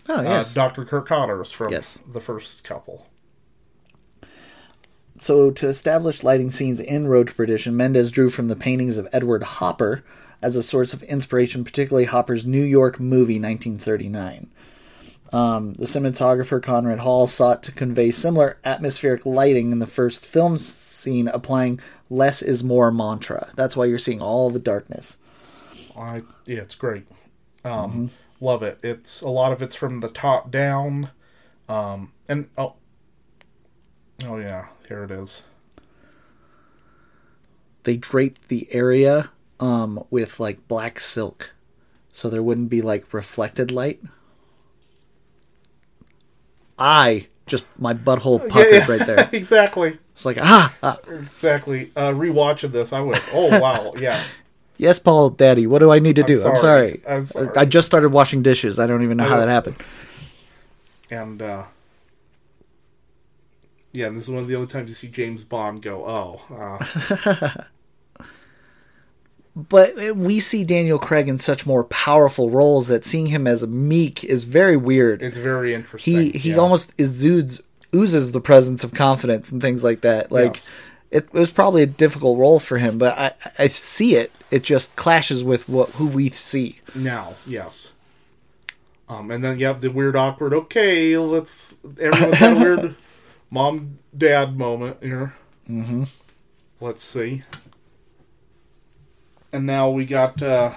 Oh Uh, yes. Dr. Curt Connors from Yes. the first couple. So, to establish lighting scenes in Road to Perdition, Mendes drew from the paintings of Edward Hopper as a source of inspiration, particularly Hopper's New York movie 1939. Um, the cinematographer Conrad Hall sought to convey similar atmospheric lighting in the first film scene, applying less is more mantra. That's why you're seeing all the darkness. I yeah, it's great. Um, Love it. It's a lot of it's from the top down, um, and oh, oh yeah, here it is. They draped the area um, with like black silk, so there wouldn't be like reflected light. I just my butthole puckered right there. [laughs] exactly, It's like ah, ah exactly. Uh, rewatching this, I went, oh wow, yeah. yes, Paul, Daddy. What do I need to do? I'm sorry. sorry. I'm sorry. I just started washing dishes. I don't even know how that happened. And uh, yeah, and this is one of the only times you see James Bond go, oh, uh, [laughs] But we see Daniel Craig in such more powerful roles that seeing him as meek is very weird. it's very interesting. he he yeah. almost exudes oozes the presence of confidence and things like that. Like Yes. it, it was probably a difficult role for him, but I I see it. It just clashes with what who we see. now, yes. Um, and then you have the weird, awkward. Okay, let's. Everyone's had a weird [laughs] mom dad moment here. Mm-hmm. Let's see. And now we got uh,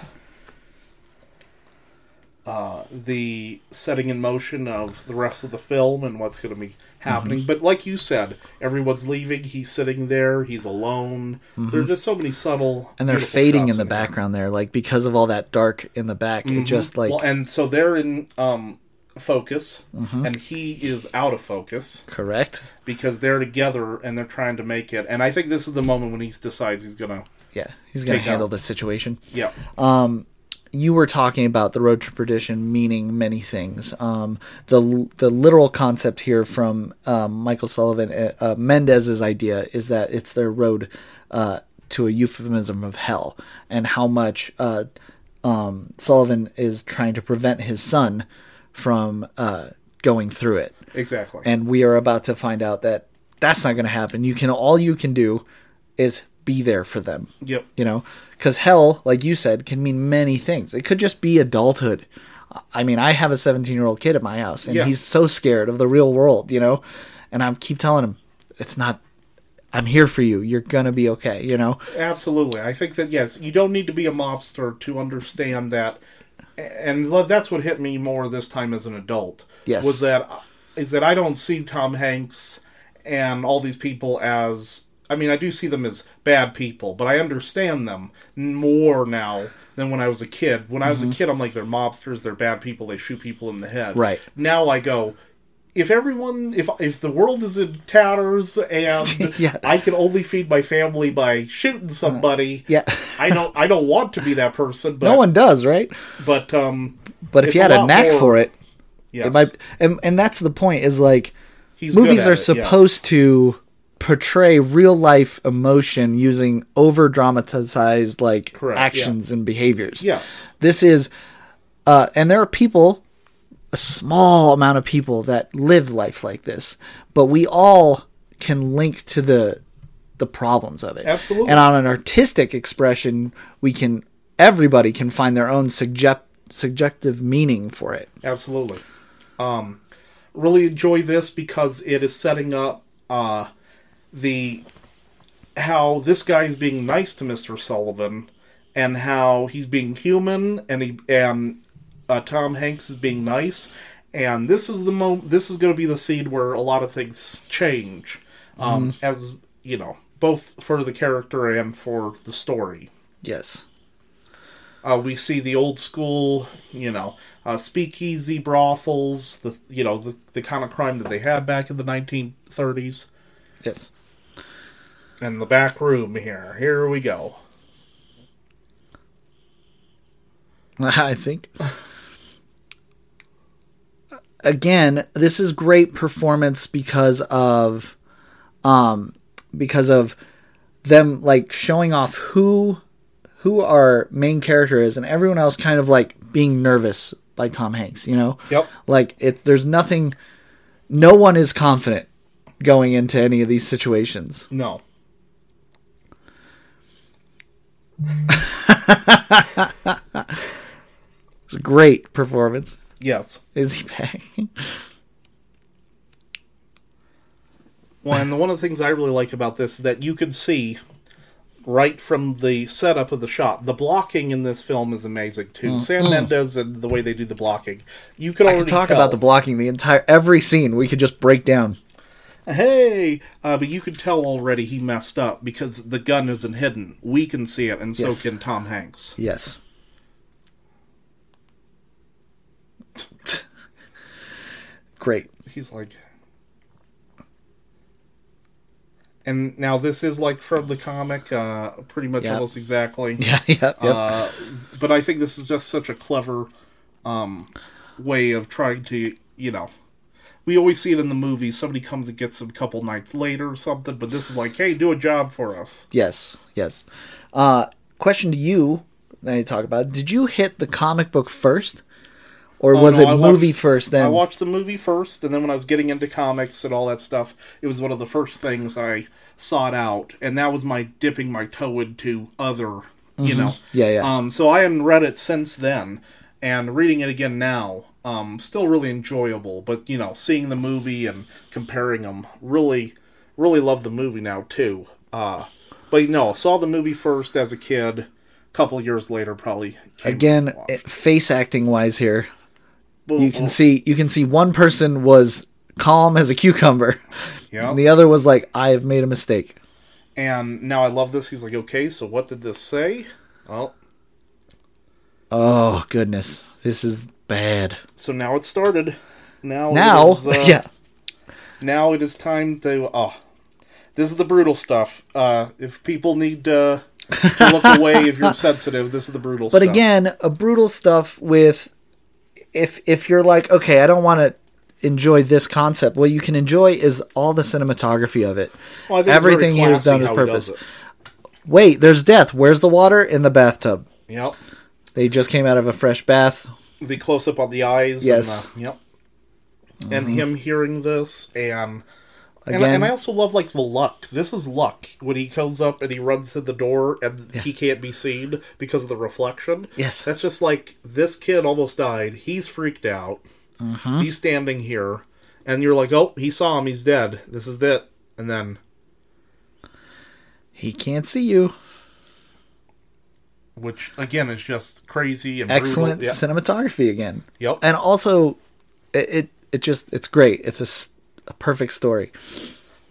uh, the setting in motion of the rest of the film and what's going to be happening. But like you said, everyone's leaving. He's sitting there. He's alone. There's just so many subtle And they're fading in the background there, like because of all that dark in the back. It just like well, and so they're in um, focus, Mm-hmm. and he is out of focus correct. because they're together and they're trying to make it. And I think this is the moment when he decides he's gonna. Yeah, he's gonna handle out. this situation. Yeah, Um, you were talking about the road to perdition meaning many things. Um, the the literal concept here from um, Michael Sullivan uh, uh, Mendes's idea is that it's their road uh, to a euphemism of hell, and how much uh, um, Sullivan is trying to prevent his son from uh, going through it. Exactly. And we are about to find out that that's not going to happen. You can all you can do is be there for them yep. you know because hell like you said can mean many things it could just be adulthood i mean i have a 17 year old kid at my house and Yeah. he's so scared of the real world you know and i keep telling him it's not i'm here for you you're gonna be okay you know Absolutely. I think that yes, you don't need to be a mobster to understand that, and that's what hit me more this time as an adult. Yes. was that is that I don't see Tom Hanks and all these people as. I mean, I do see them as bad people, but I understand them more now than when I was a kid. When I was a kid, I'm like, they're mobsters, they're bad people, they shoot people in the head. Mm-hmm. Right. Now I go, if everyone, if if the world is in tatters and [laughs] Yeah. I can only feed my family by shooting somebody, yeah I don't I don't want to be that person. But no one does right but um, but if you had a lot knack more- for it yes, it might and, and that's the point is like he's movies are it, yes. supposed to portray real life emotion using over dramatized like Correct, actions and behaviors. Yes, this is uh and there are people a small amount of people that live life like this but we all can link to the the problems of it. Absolutely. and on an artistic expression we can everybody can find their own subject subjective meaning for it. Absolutely. Um, really enjoy this because it is setting up uh the how this guy is being nice to Mister Sullivan, and how he's being human, and he and uh, Tom Hanks is being nice. And this is the mo. This is going to be the scene where a lot of things change, um, as you know, both for the character and for the story. yes Uh, we see the old school, you know, uh, speakeasy brothels, the you know the the kind of crime that they had back in the 1930s, yes and the back room here. Here we go. [laughs] I think. Again, this is great performance because of um because of them like showing off who who our main character is and everyone else kind of like being nervous by Tom Hanks, you know? Yep. Like it's there's nothing no one is confident going into any of these situations. No. [laughs] It's a great performance. Yes. Is he back? Well, and one of the things I really like about this is that you can see right from the setup of the shot. The blocking in this film is amazing too. Sam Mendes and the way they do the blocking. You Mm. I already could talk tell. about the blocking the entire every scene we could just break down. Hey, uh, but you can tell already he messed up because the gun isn't hidden. We can see it, and so Yes. can Tom Hanks. Yes. Great. He's like, and now this is like from the comic, uh, pretty much Yeah. almost exactly. [laughs] Yeah, yeah, yep. Uh, but I think this is just such a clever um, way of trying to, you know. We always see it in the movies. Somebody comes and gets them a couple nights later or something, but this is like, hey, do a job for us. yes, yes. Uh, question to you. Now you talk about. it. Did you hit the comic book first, or Oh, was no, it I movie watched- first? Then I watched the movie first, and then when I was getting into comics and all that stuff, it was one of the first things I sought out, and that was my dipping my toe into other, you know. Mm-hmm. Yeah, yeah. Um, so I hadn't read it since then, and reading it again now, um, still really enjoyable. But you know, seeing the movie and comparing them, really, really love the movie now too. Uh, but no, saw the movie first as a kid. A couple years later, probably came again, it- face acting wise here, you can see you can see one person was calm as a cucumber, [laughs] yeah. and the other was like, "I have made a mistake." And now I love this. He's like, okay, so what did this say? Well, Oh goodness, this is bad. so now it started. Now, Now, is, uh, [laughs] yeah, Now it is time to. Oh, this is the brutal stuff. Uh, if people need uh, to look away if you're [laughs] sensitive. This is the brutal stuff. But stuff. again, a brutal stuff with if if you're like, okay, I don't want to enjoy this concept. What you can enjoy is all the cinematography of it. Well, Everything very here is done with how he does purpose. Wait, there's death. Where's the water? In the bathtub. Yep. They just came out of a fresh bath. The close up on the eyes. Yes. And the, yep. And him hearing this, and and, Again, and I also love like the luck. This is luck when he comes up and he runs to the door and he can't be seen because of the reflection. Yes. that's just like this kid almost died. He's freaked out. Mm-hmm. He's standing here, and you're like, oh, he saw him. He's dead. This is it. And then he can't see you. Which again is just crazy and Excellent. Yeah. cinematography again. Yep. And also, it, it it just it's great. It's a perfect story.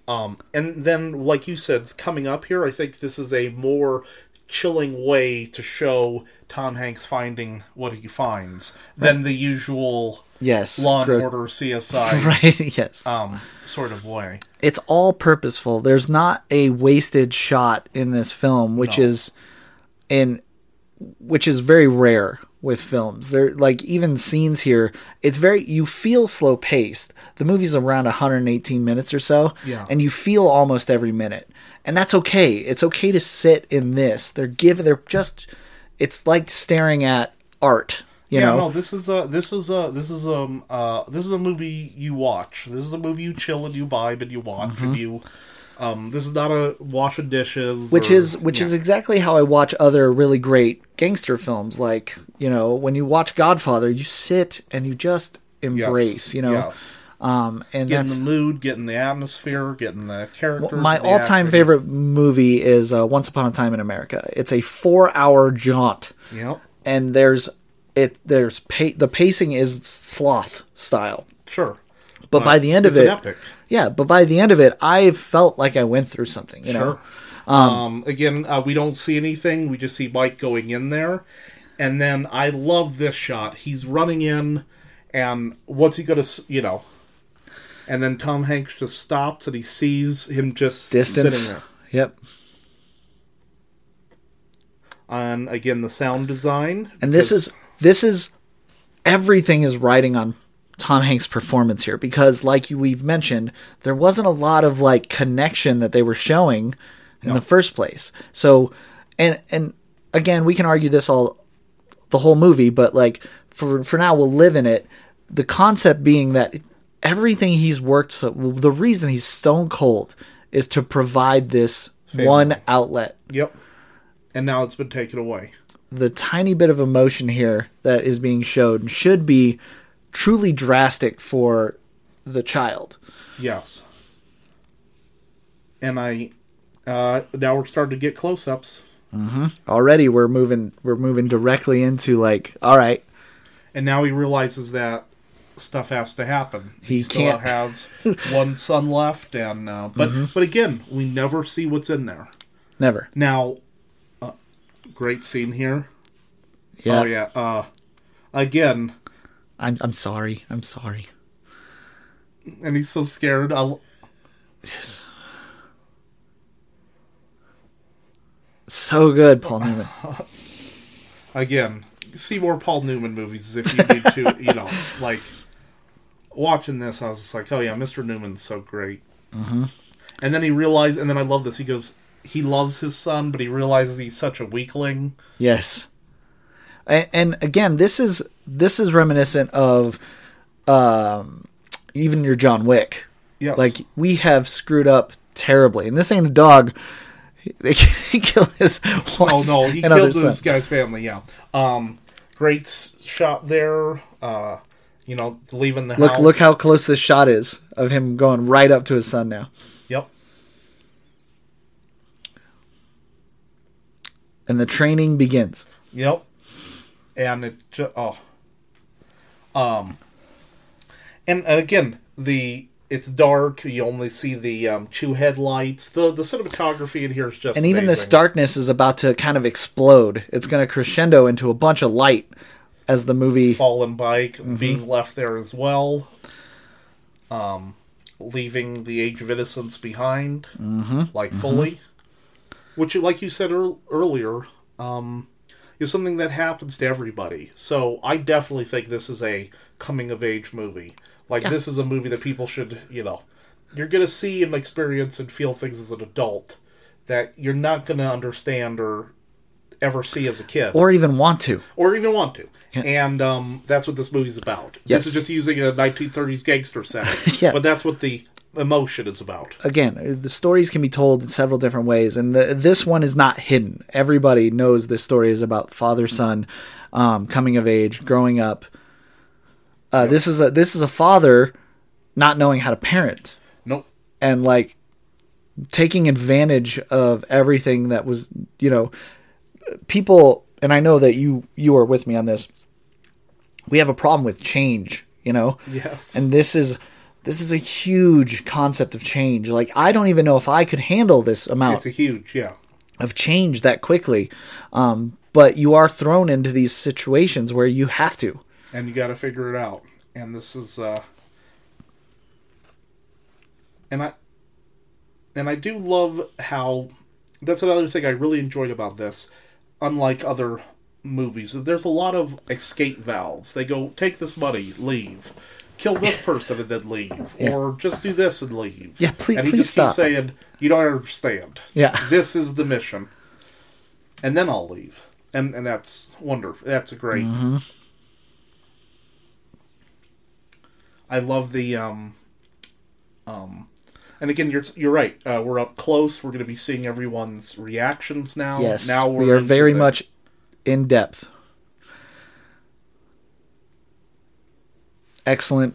Um, and then, like you said, coming up here, I think this is a more chilling way to show Tom Hanks finding what he finds than the usual Yes. Law and Gro- Order CSI [laughs] Right. Yes. um, sort of way. it's all purposeful. There's not a wasted shot in this film, which No. is in which is very rare with films. There like even scenes here, it's very you feel slow paced. The movie's around 118 minutes or so, Yeah. and you feel almost every minute. And that's okay. It's okay to sit in this. They're given they're just it's like staring at art, you yeah, know. no, this is a this is a this is um uh this is a movie you watch. This is a movie you chill and you vibe and you watch and you um this is not a wash of dishes which or- is which yeah. is exactly how I watch other really great gangster films. Like you know, when you watch Godfather, you sit and you just Yes. embrace. You know, Yes. um, and getting that's the mood, getting the atmosphere, getting the characters. my the all-time favorite movie is uh, Once Upon a Time in America. It's a four-hour jaunt, Yep. and there's it there's pa- the pacing is sloth style. Sure. But by the end of it, yeah. But by the end of it, I felt like I went through something. You know, Sure. Um, again, uh, we don't see anything. We just see Mike going in there, and then I love this shot. He's running in, and what's he gonna, s- you know? And then Tom Hanks just stops, and he sees him just distance. sitting there. Yep. And again, the sound design. And this is this is everything is riding on Tom Hanks' performance here because, like we've mentioned, there wasn't a lot of like connection that they were showing in the first place. So, and and again, we can argue this all the whole movie, but like for for now, we'll live in it. The concept being that everything he's worked, the reason he's stone cold is to provide this one outlet Yep. And now it's been taken away. the tiny bit of emotion here that is being showed should be truly drastic for the child. Yes. And I, uh, now we're starting to get close-ups. Already we're moving we're moving directly into like all right, and now he realizes that stuff has to happen. He still can't- has [laughs] one son left, and uh, but Mm-hmm. but again, we never see what's in there. never. Now, uh, great scene here. Yeah. Oh yeah. Uh, again, I'm I'm sorry. I'm sorry. and he's so scared. I'll, Yes. So good, Paul [laughs] Newman. again, see more Paul Newman movies if you need to. you know, [laughs] like watching this, I was just like, oh yeah, Mr. Newman's so great. Mm-hmm. And then he realized, and then I love this. He goes, he loves his son, but he realizes he's such a weakling. Yes. And, and again, this is this is reminiscent of um, even your John Wick. Yes. Like we have screwed up terribly, and this ain't a dog. They [laughs] kill his wife. Oh no, he killed this guy's family. Yeah. Um, great shot there. Uh, you know, leaving the Look, house. look how close this shot is of him going right up to his son now. Yep. And the training begins. Yep. And it just oh. Um. And, and again, the it's dark. You only see the um, two headlights. The the cinematography in here is just And even this darkness is about to kind of explode. It's going to crescendo into a bunch of light as the movie. fallen bike Mm-hmm. being left there as well. Um, leaving the Age of Innocence behind, Mm-hmm. like fully. which, like you said ear- earlier, um, is something that happens to everybody. So I definitely think this is a coming of age movie. Like this is a movie that people should, you know, you're gonna see and experience and feel things as an adult that you're not gonna understand or ever see as a kid or even want to. or even want to. And um, that's what this movie's about. Yes. This is just using a 1930s gangster setting, [laughs] Yeah. but that's what the emotion is about. Again, the stories can be told in several different ways, and the, this one is not hidden. Everybody knows this story is about father son um, coming of age, growing up. Uh, This is a this is a father not knowing how to parent Nope. and like taking advantage of everything that was you know people and I know that you you are with me on this. We have a problem with change, you know. Yes. and this is this is a huge concept of change like i don't even know if i could handle this amount it's a huge, yeah. of change that quickly um, but you are thrown into these situations where you have to and you got to figure it out. And this is, uh, and I, and I do love how that's another thing I really enjoyed about this. Unlike other movies, there's a lot of escape valves. They go take this money, leave, kill this person, and then leave, or just do this and leave. Yeah, please- And he please just stop. keeps saying, "You don't understand. Yeah. this is the mission." And then I'll leave, and and that's wonderful. That's a great. Mm-hmm. I love the um um and again you're you're right. Uh, we're up close. We're going to be seeing everyone's reactions now. yes Now we we're very the- much in depth excellent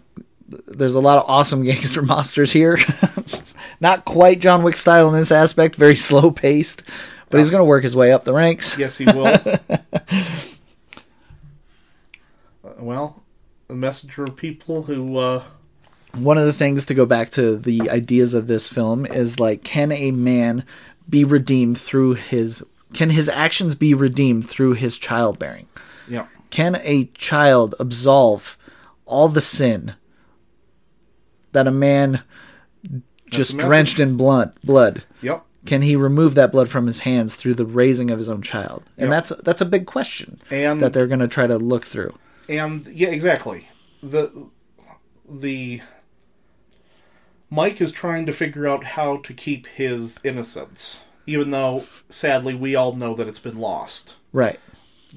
there's a lot of awesome [laughs] gangster mobsters here [laughs] not quite john wick style in this aspect very [laughs] slow paced but he's going to work his way up the ranks Yes, he will. Well, a messenger of people who uh one of the things to go back to the ideas of this film is like can a man be redeemed through his can his actions be redeemed through his childbearing yeah. can a child absolve all the sin that a man just drenched in blood blood Yep. can he remove that blood from his hands through the raising of his own child and Yep. that's that's a big question And that they're going to try to look through and yeah, exactly. The the Mike is trying to figure out how to keep his innocence, even though sadly we all know that it's been lost. right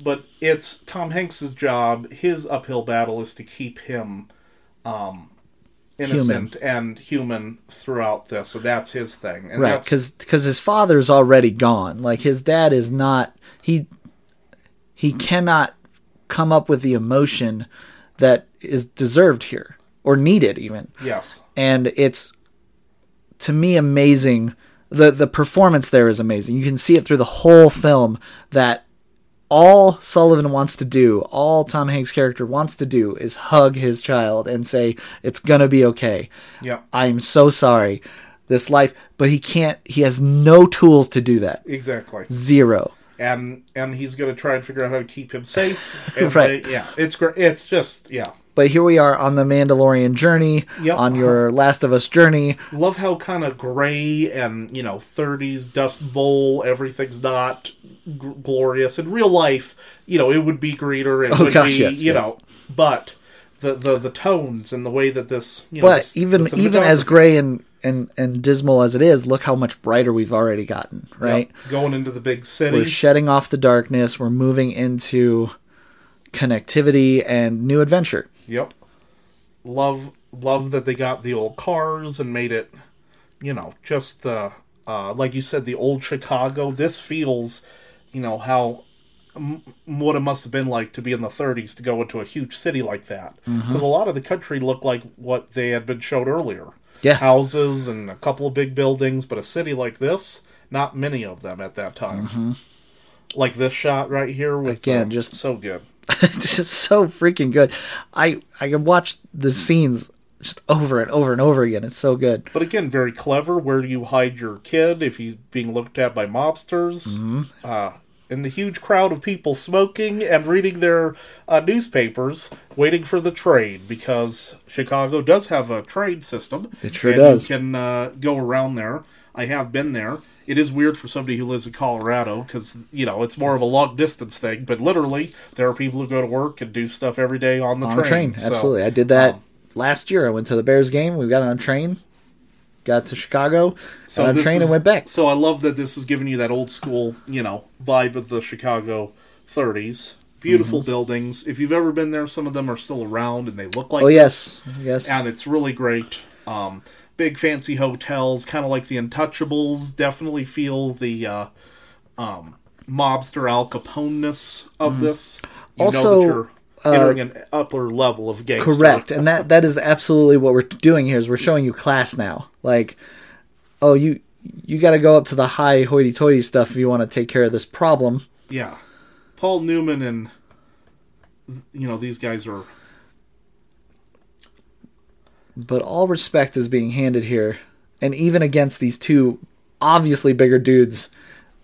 But it's Tom Hanks's job. His uphill battle is to keep him um, innocent and human throughout this. So that's his thing. And right that's- because his father's already gone like his dad is not he he cannot come up with the emotion that is deserved here or needed even yes, and it's to me amazing the the performance there is amazing you can see it through the whole film that all Sullivan wants to do, all Tom Hanks' character wants to do is hug his child and say, It's gonna be okay. yeah, I'm so sorry. This life, but he can't, he has no tools to do that. exactly. Zero. And and he's going to try and figure out how to keep him safe. [laughs] And Right. they- yeah, it's great. It's just yeah. But here we are on the Mandalorian journey, Yep. on your Last of Us journey. love how kind of gray and you know 30s dust bowl everything's not g- glorious in real life you know it would be greener it Oh, would gosh, be yes, you yes. know but the, the the tones and the way that this you know But this- even even as gray and, and, and dismal as it is, look how much brighter we've already gotten, Yep, right? going into the big city We're shedding off the darkness. We're moving into connectivity and new adventure. yep love love that they got the old cars and made it you know just the uh like you said the old chicago this feels you know how m- what it must have been like to be in the 30s to go into a huge city like that because Mm-hmm. a lot of the country looked like what they had been showed earlier Yes. houses and a couple of big buildings but a city like this not many of them at that time like this shot right here with Mm-hmm. Again, uh, just- so good [laughs] it's just so freaking good. I I can watch the scenes just over and over and over again. It's so good. But again, very clever. Where do you hide your kid if he's being looked at by mobsters? Mm-hmm. Uh, in the huge crowd of people smoking and reading their uh, newspapers, waiting for the train because Chicago does have a train system. It sure and does. You can uh, go around there. I have been there. It is weird for somebody who lives in Colorado because you know it's more of a long distance thing. But literally, there are people who go to work and do stuff every day on the on train. train. So, Absolutely, I did that um, last year. I went to the Bears game. We got on a train, got to Chicago, So got on a train, is- and went back. So I love that this is giving you that old school, you know, vibe of the Chicago 30s. Beautiful Mm-hmm. buildings. If you've ever been there, some of them are still around and they look like Oh this. yes, yes. and it's really great. Um, big fancy hotels, kind of like the Untouchables. Definitely feel the uh, um, mobster Al Capone-ness of this. You. Also, uh, know that you're entering an upper level of gangster. Correct, and that that is [laughs] absolutely what we're doing here. Is we're showing you class now. Like, oh, you you got to go up to the high hoity-toity stuff if you want to take care of this problem. Yeah, Paul Newman and you know these guys are But all respect is being handed here, and even against these two obviously bigger dudes,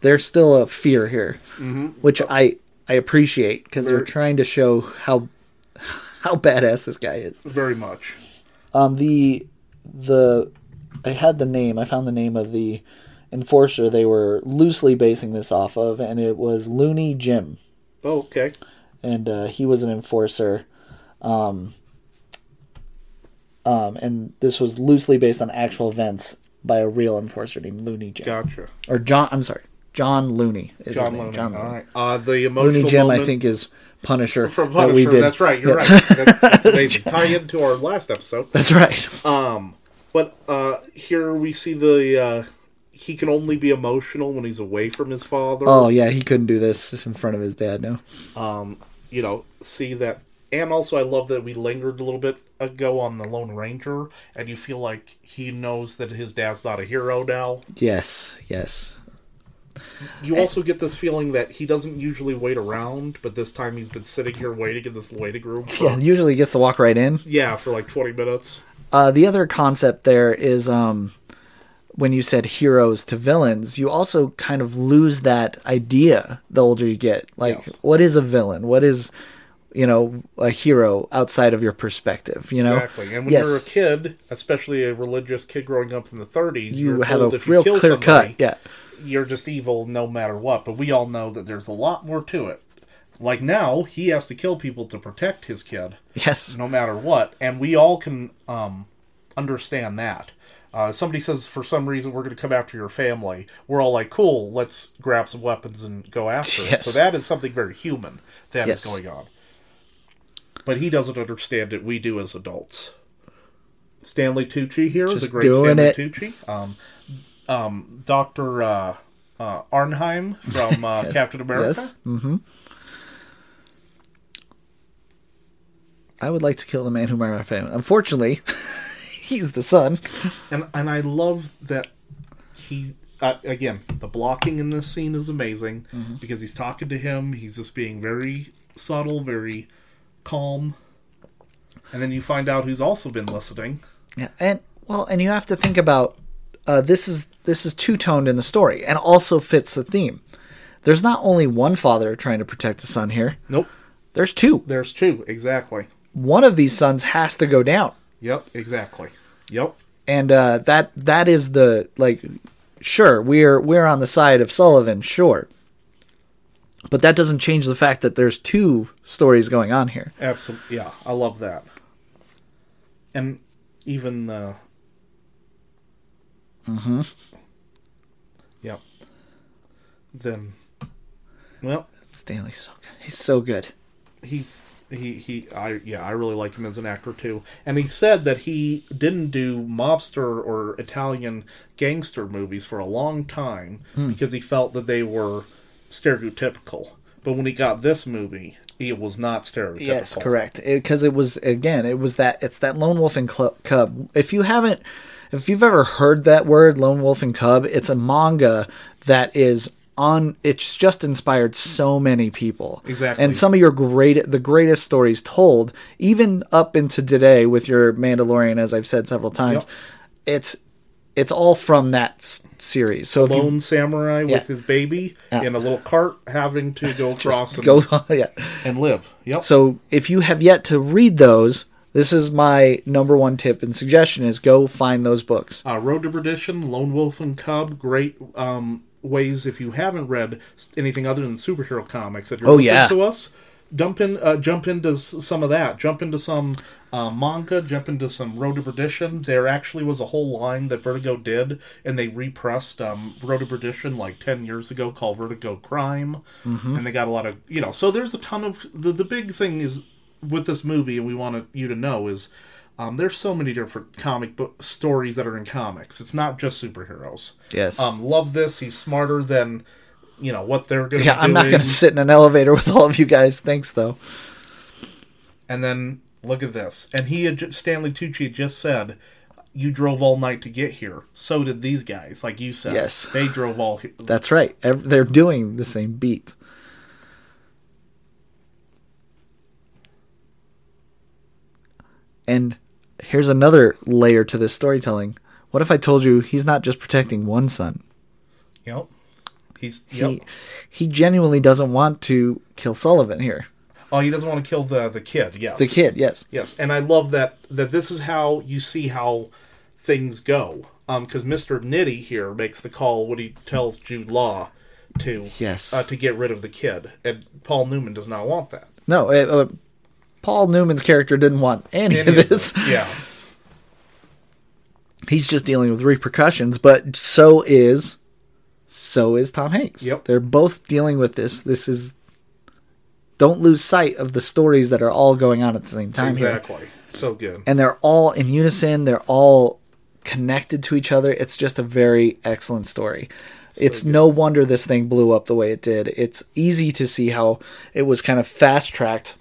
there's still a fear here, mm-hmm. which I I appreciate because they're trying to show how how badass this guy is. very much. Um, the the I had the name. I found the name of the enforcer they were loosely basing this off of, and it was Looney Jim, Oh, okay. and uh, he was an enforcer. Um, um, and this was loosely based on actual events by a real enforcer named Looney Jim Gotcha. or John. I'm sorry, John Looney is John his name. Looney. John All Looney. right. Uh, the emotional Looney Jim, moment I think, is Punisher from that we Punisher. did. That's right. You're Yes. right. That's, that's [laughs] amazing. Tie into our last episode. That's right. Um, but uh, here we see the uh, he can only be emotional when he's away from his father. Oh yeah, he couldn't do this in front of his dad. No. Um, you know, see that, and also I love that we lingered a little bit ago on the Lone Ranger, and you feel like he knows that his dad's not a hero now. Yes. Yes. You also get this feeling that he doesn't usually wait around, but this time he's been sitting here waiting in this waiting room. For, Yeah. Usually he gets to walk right in. yeah, for like twenty minutes. Uh, the other concept there is um, when you said heroes to villains, you also kind of lose that idea the older you get. Like, Yes. what is a villain? What is, you know, a hero outside of your perspective? You know, Exactly. And when yes, you're a kid, especially a religious kid growing up in the 30s, you you're have told a if real clear somebody, cut. Yeah, you're just evil no matter what. But we all know that there's a lot more to it. Like now, he has to kill people to protect his kid, yes, no matter what, and we all can um, understand that. Uh, somebody says for some reason we're going to come after your family. We're all like, cool, let's grab some weapons and go after it. Yes. So that is something very human that is Yes. going on. But he doesn't understand it. We do as adults. Stanley Tucci here, the great Stanley it. Tucci. Um, um, Doctor uh, uh, Arnheim from uh, [laughs] Yes. Captain America. Yes. Mm-hmm. I would like to kill the man who murdered my family. Unfortunately, [laughs] he's the son. and and I love that he uh, again the blocking in this scene is amazing Mm-hmm. because he's talking to him. He's just being very subtle, very calm, and then you find out who's also been listening. Yeah, and well, and you have to think about uh, this is this is two toned in the story, and also fits the theme. There's not only one father trying to protect the son here. Nope, There's two. there's two exactly. One of these sons has to go down, Yep, exactly. Yep. and uh, that that is the like. Sure, we're we're on the side of Sullivan, sure, but that doesn't change the fact that there's two stories going on here. Absolutely. Yeah, I love that. And even uh Mm-hmm. Yep. Then well, Stanley's so good. He's so good. he's he he I yeah, I really like him as an actor too. And he said that he didn't do mobster or Italian gangster movies for a long time Hmm. because he felt that they were stereotypical. But when he got this movie, it was not stereotypical. Yes, correct. Because it, was again, it was that it's that lone wolf and Cl- cub. If you haven't, if you've ever heard that word, lone wolf and cub, it's a manga that is on. It's just inspired so many people. Exactly. And some of your great, the greatest stories told, even up into today with your Mandalorian, as I've said several times, Yep. it's it's all from that s- series. So if you Lone samurai Yeah. with his baby Yeah. in a little cart having to go [laughs] across and, go, [laughs] yeah. and live. Yep. So if you have yet to read those, This is my number one tip and suggestion: is go find those books. Uh, Road to Perdition, Lone Wolf and Cub, great um, ways if you haven't read anything other than superhero comics that you're Oh, listening yeah. to us. Jump in, uh, jump into some of that. Jump into some uh, manga. Jump into some Road to Perdition. There actually was a whole line that Vertigo did, and they repressed um, Road to Perdition like ten years ago, called Vertigo Crime, Mm-hmm. and they got a lot of you know. So there's a ton of the the big thing is with this movie, and we wanted you to know is um, there's so many different comic book stories that are in comics. It's not just superheroes. Yes. Um, love this. He's smarter than you know what they're going to. yeah, I'm not going to sit in an elevator with all of you guys. Thanks, though. And then look at this. And he had Stanley Tucci had just said, "You drove all night to get here." So did these guys, like you said. Yes. they drove all. he- That's right. They're doing the same beat. And here's another layer to this storytelling. What if I told you he's not just protecting one son? Yep. He's He yep. he genuinely doesn't want to kill Sullivan here. Oh, he doesn't want to kill the the kid. Yes. The kid, yes. Yes, and I love that that this is how you see how things go. Um, because Mister Nitti here makes the call when he tells Jude Law to Yes. uh, to get rid of the kid, and Paul Newman does not want that. No, uh, uh, Paul Newman's character didn't want any, Any of of this. Yeah, [laughs] He's just dealing with repercussions, but so is so is Tom Hanks. Yep. They're both dealing with this. This is don't lose sight of the stories that are all going on at the same time here. exactly. So good. And they're all in unison, they're all connected to each other. It's just a very excellent story. it's no wonder this thing blew up the way it did. It's easy to see how it was kind of fast tracked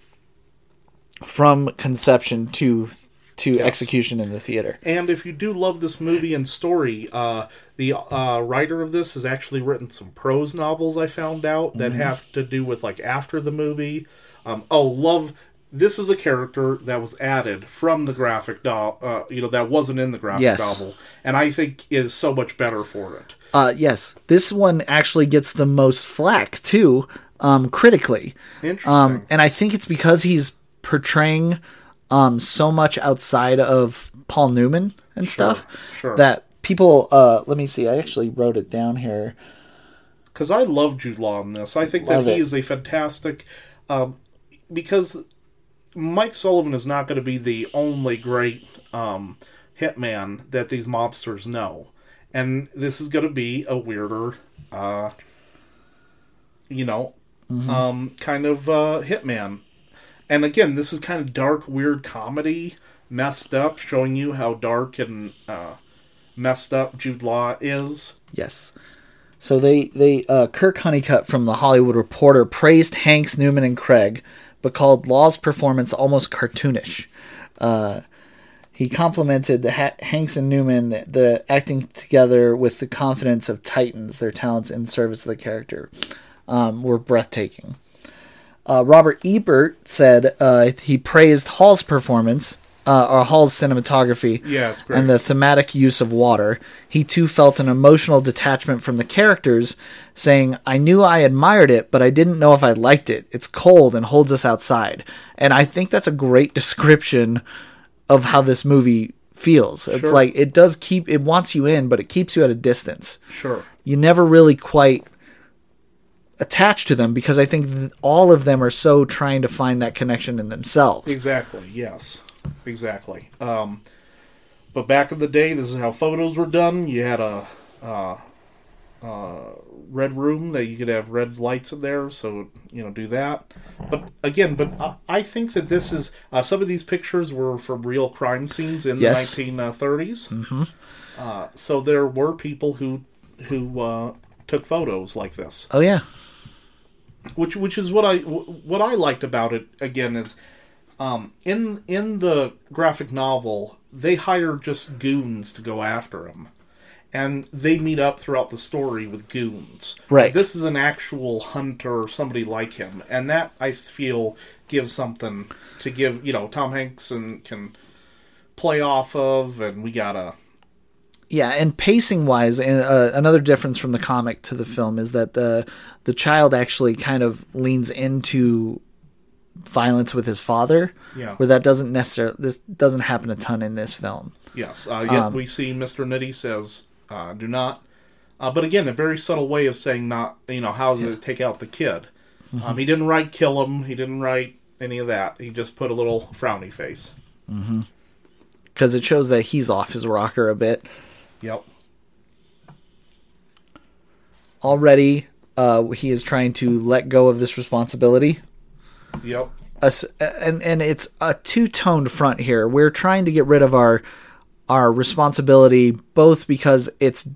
from conception to to execution in the theater. And if you do love this movie and story, uh, the uh, writer of this has actually written some prose novels. I found out that have to do with like after the movie. Um, oh, love! This is a character that was added from the graphic novel. Uh, you know that wasn't in the graphic Yes. novel, and I think is so much better for it. Uh, yes, this one actually gets the most flack too, um, critically. Interesting. Um, and I think it's because he's portraying um, so much outside of Paul Newman and stuff sure. that people. Uh, let me see. I actually wrote it down here. because I love Jude Law in this. I think Love that he it. is a fantastic. Um, because Mike Sullivan is not going to be the only great um, hitman that these mobsters know, and this is going to be a weirder, uh, you know, um, kind of uh, hitman. And again, this is kind of dark, weird comedy, messed up, showing you how dark and uh, messed up Jude Law is. Yes. So they they uh, Kirk Honeycutt from the Hollywood Reporter praised Hanks, Newman, and Craig, but called Law's performance almost cartoonish. Uh, he complimented the ha- Hanks and Newman the acting together with the confidence of titans. Their talents in service of the character um, were breathtaking. Uh, Robert Ebert said uh, he praised Hall's performance, uh, or Hall's cinematography, Yeah, it's great. and the thematic use of water. He too felt an emotional detachment from the characters, saying, I knew I admired it, but I didn't know if I liked it. It's cold and holds us outside. And I think that's a great [laughs] description of how this movie feels. It's Sure. like it does keep, it wants you in, but it keeps you at a distance. Sure. You never really quite attach to them because I think all of them are so trying to find that connection in themselves. Exactly. Yes. Exactly. Um, but back in the day, this is how photos were done. You had a uh, uh, red room that you could have red lights in there, so you know do that. But again, but I, I think that this is uh, some of these pictures were from real crime scenes in Yes. the 1930s. Mm-hmm. Uh, so there were people who who uh, took photos like this Oh yeah. Which which is what I what I liked about it again is um, in in the graphic novel they hire just goons to go after him, and they meet up throughout the story with goons. Right. This is an actual hunter somebody like him, and that I feel gives something to give. You know, Tom Hanks and can play off of, and we gotta. Yeah, and pacing wise, and uh, another difference from the comic to the film is that the the child actually kind of leans into violence with his father. Yeah. Where that doesn't necessarily this doesn't happen a ton in this film. Yes. Uh, yet Um, we see Mr. Nitti says, uh, "Do not." Uh, but again, a very subtle way of saying not. You know, how to take out the kid. Mm-hmm. Um, he didn't write kill him. He didn't write any of that. He just put a little frowny face. Because it shows that he's off his rocker a bit. Yep. Already, uh, he is trying to let go of this responsibility. Yep. us and and it's a two-toned front here. We're trying to get rid of our our responsibility both because it's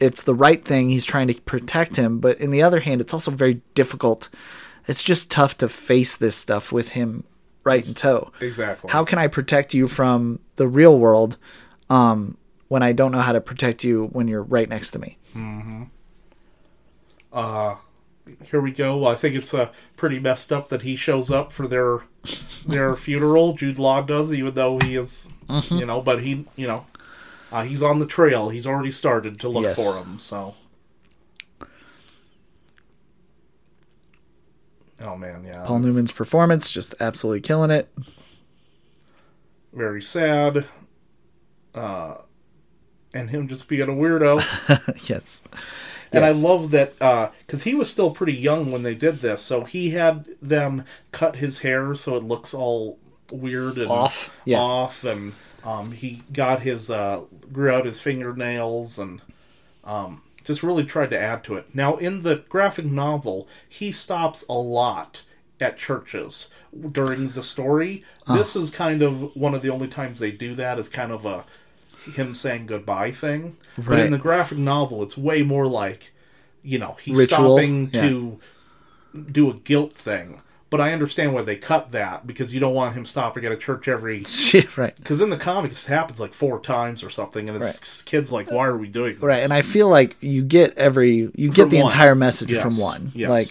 it's the right thing. He's trying to protect him, but in the other hand, it's also very difficult. It's just tough to face this stuff with him right in tow. Exactly. How can I protect you from the real world um, when I don't know how to protect you when you're right next to me? Uh, here we go. I think it's uh, pretty messed up that he shows up for their their [laughs] funeral. Jude Law does, even though he is, Mm-hmm. you know, but he, you know, uh, he's on the trail. He's already started to look Yes. for him. So, oh man, yeah, Paul Newman's performance just absolutely killing it. very sad. Uh, and him just being a weirdo. [laughs] yes. And I love that because he was still pretty young when they did this, so he had them cut his hair so it looks all weird and Off, yeah. off, and um, he got his uh, grew out his fingernails and um, just really tried to add to it. Now in the graphic novel, he stops a lot at churches during the story. This is kind of one of the only times they do that. Is kind of a him saying goodbye thing. But in the graphic novel, it's way more like, you know, he's Ritual, stopping to do a guilt thing. But I understand why they cut that because you don't want him stopping at a church every. [laughs] right. Because in the comics, it happens like four times or something, and it's kids like, "Why are we doing this?" Right, and I feel like you get every you get From the one. entire message Yes, from one. yes. Like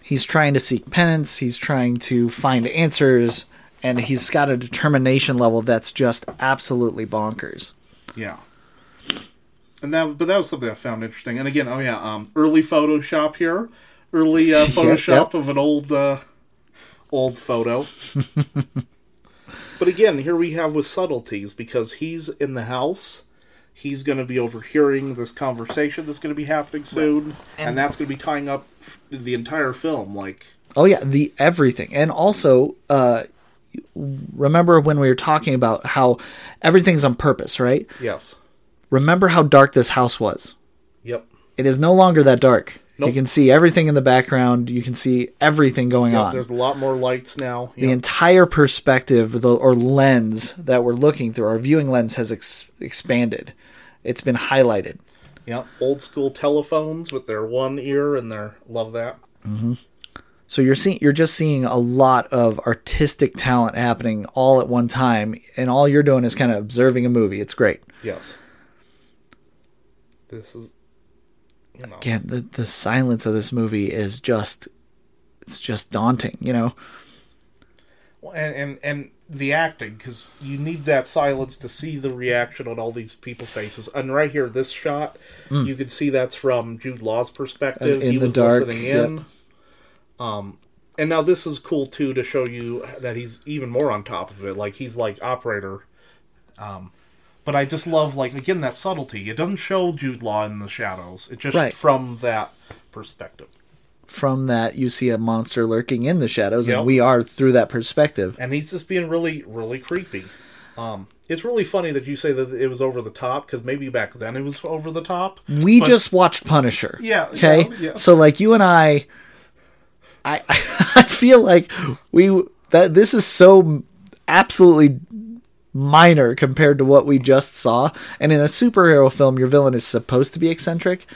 he's trying to seek penance, he's trying to find answers, and he's got a determination level that's just absolutely bonkers. Yeah. And that, but that was something I found interesting. And again, oh yeah, um, early Photoshop here, early uh, [laughs] Photoshop yep. of an old, uh, old photo. [laughs] but again, here we have with subtleties because he's in the house. He's going to be overhearing this conversation that's going to be happening soon, and that's going to be tying up the entire film. Like, Oh yeah, the everything. And also uh remember when we were talking about how everything's on purpose, right? yes, Remember how dark this house was. yep, It is no longer that dark. You can see everything in the background. You can see everything going yep. on. There's a lot more lights now. the entire perspective the, or lens that we're looking through, our viewing lens has ex- expanded. It's been highlighted. Yep, old school telephones with their one ear and their love that. Mm-hmm. So you're seeing you're just seeing a lot of artistic talent happening all at one time, and all you're doing is kind of observing a movie. It's great. Yes. This is, you know, Again, the the silence of this movie is just it's just daunting. You know, Well, and and and the acting because you need that silence to see the reaction on all these people's faces. And right here, this shot, you can see that's from Jude Law's perspective. Mm. In he the was dark, listening yep. Um, and now this is cool too to show you that he's even more on top of it. Like he's like operator. Um, but I just love like again that subtlety. It doesn't show Jude Law in the shadows. It just Right. from that perspective. from that you see a monster lurking in the shadows, Yep. and we are through that perspective. and he's just being really, really creepy. Um, it's really funny that you say that it was over the top because maybe back then it was over the top. We but- just watched Punisher. Yeah, Okay. yeah, yes. So like you and I, I [laughs] I feel like we that this is so absolutely minor compared to what we just saw. And in a superhero film, your villain is supposed to be eccentric.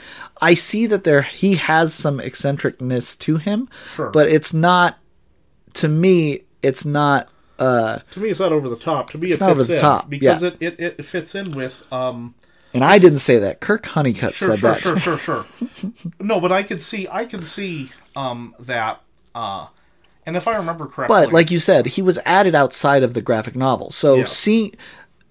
I see that there he has some eccentricness to him, Sure. but it's not. To me, it's not. Uh, to me, it's not over the top. To me, It's it not over the in top, because yeah. it, it, it fits in with. Um, and I didn't say that. Kirk Honeycutt sure, said sure, that. sure, sure, sure. [laughs] no, but I can see, I can see um, that. Uh, and if I remember correctly, But like you said, he was added outside of the graphic novel. So Yeah. seeing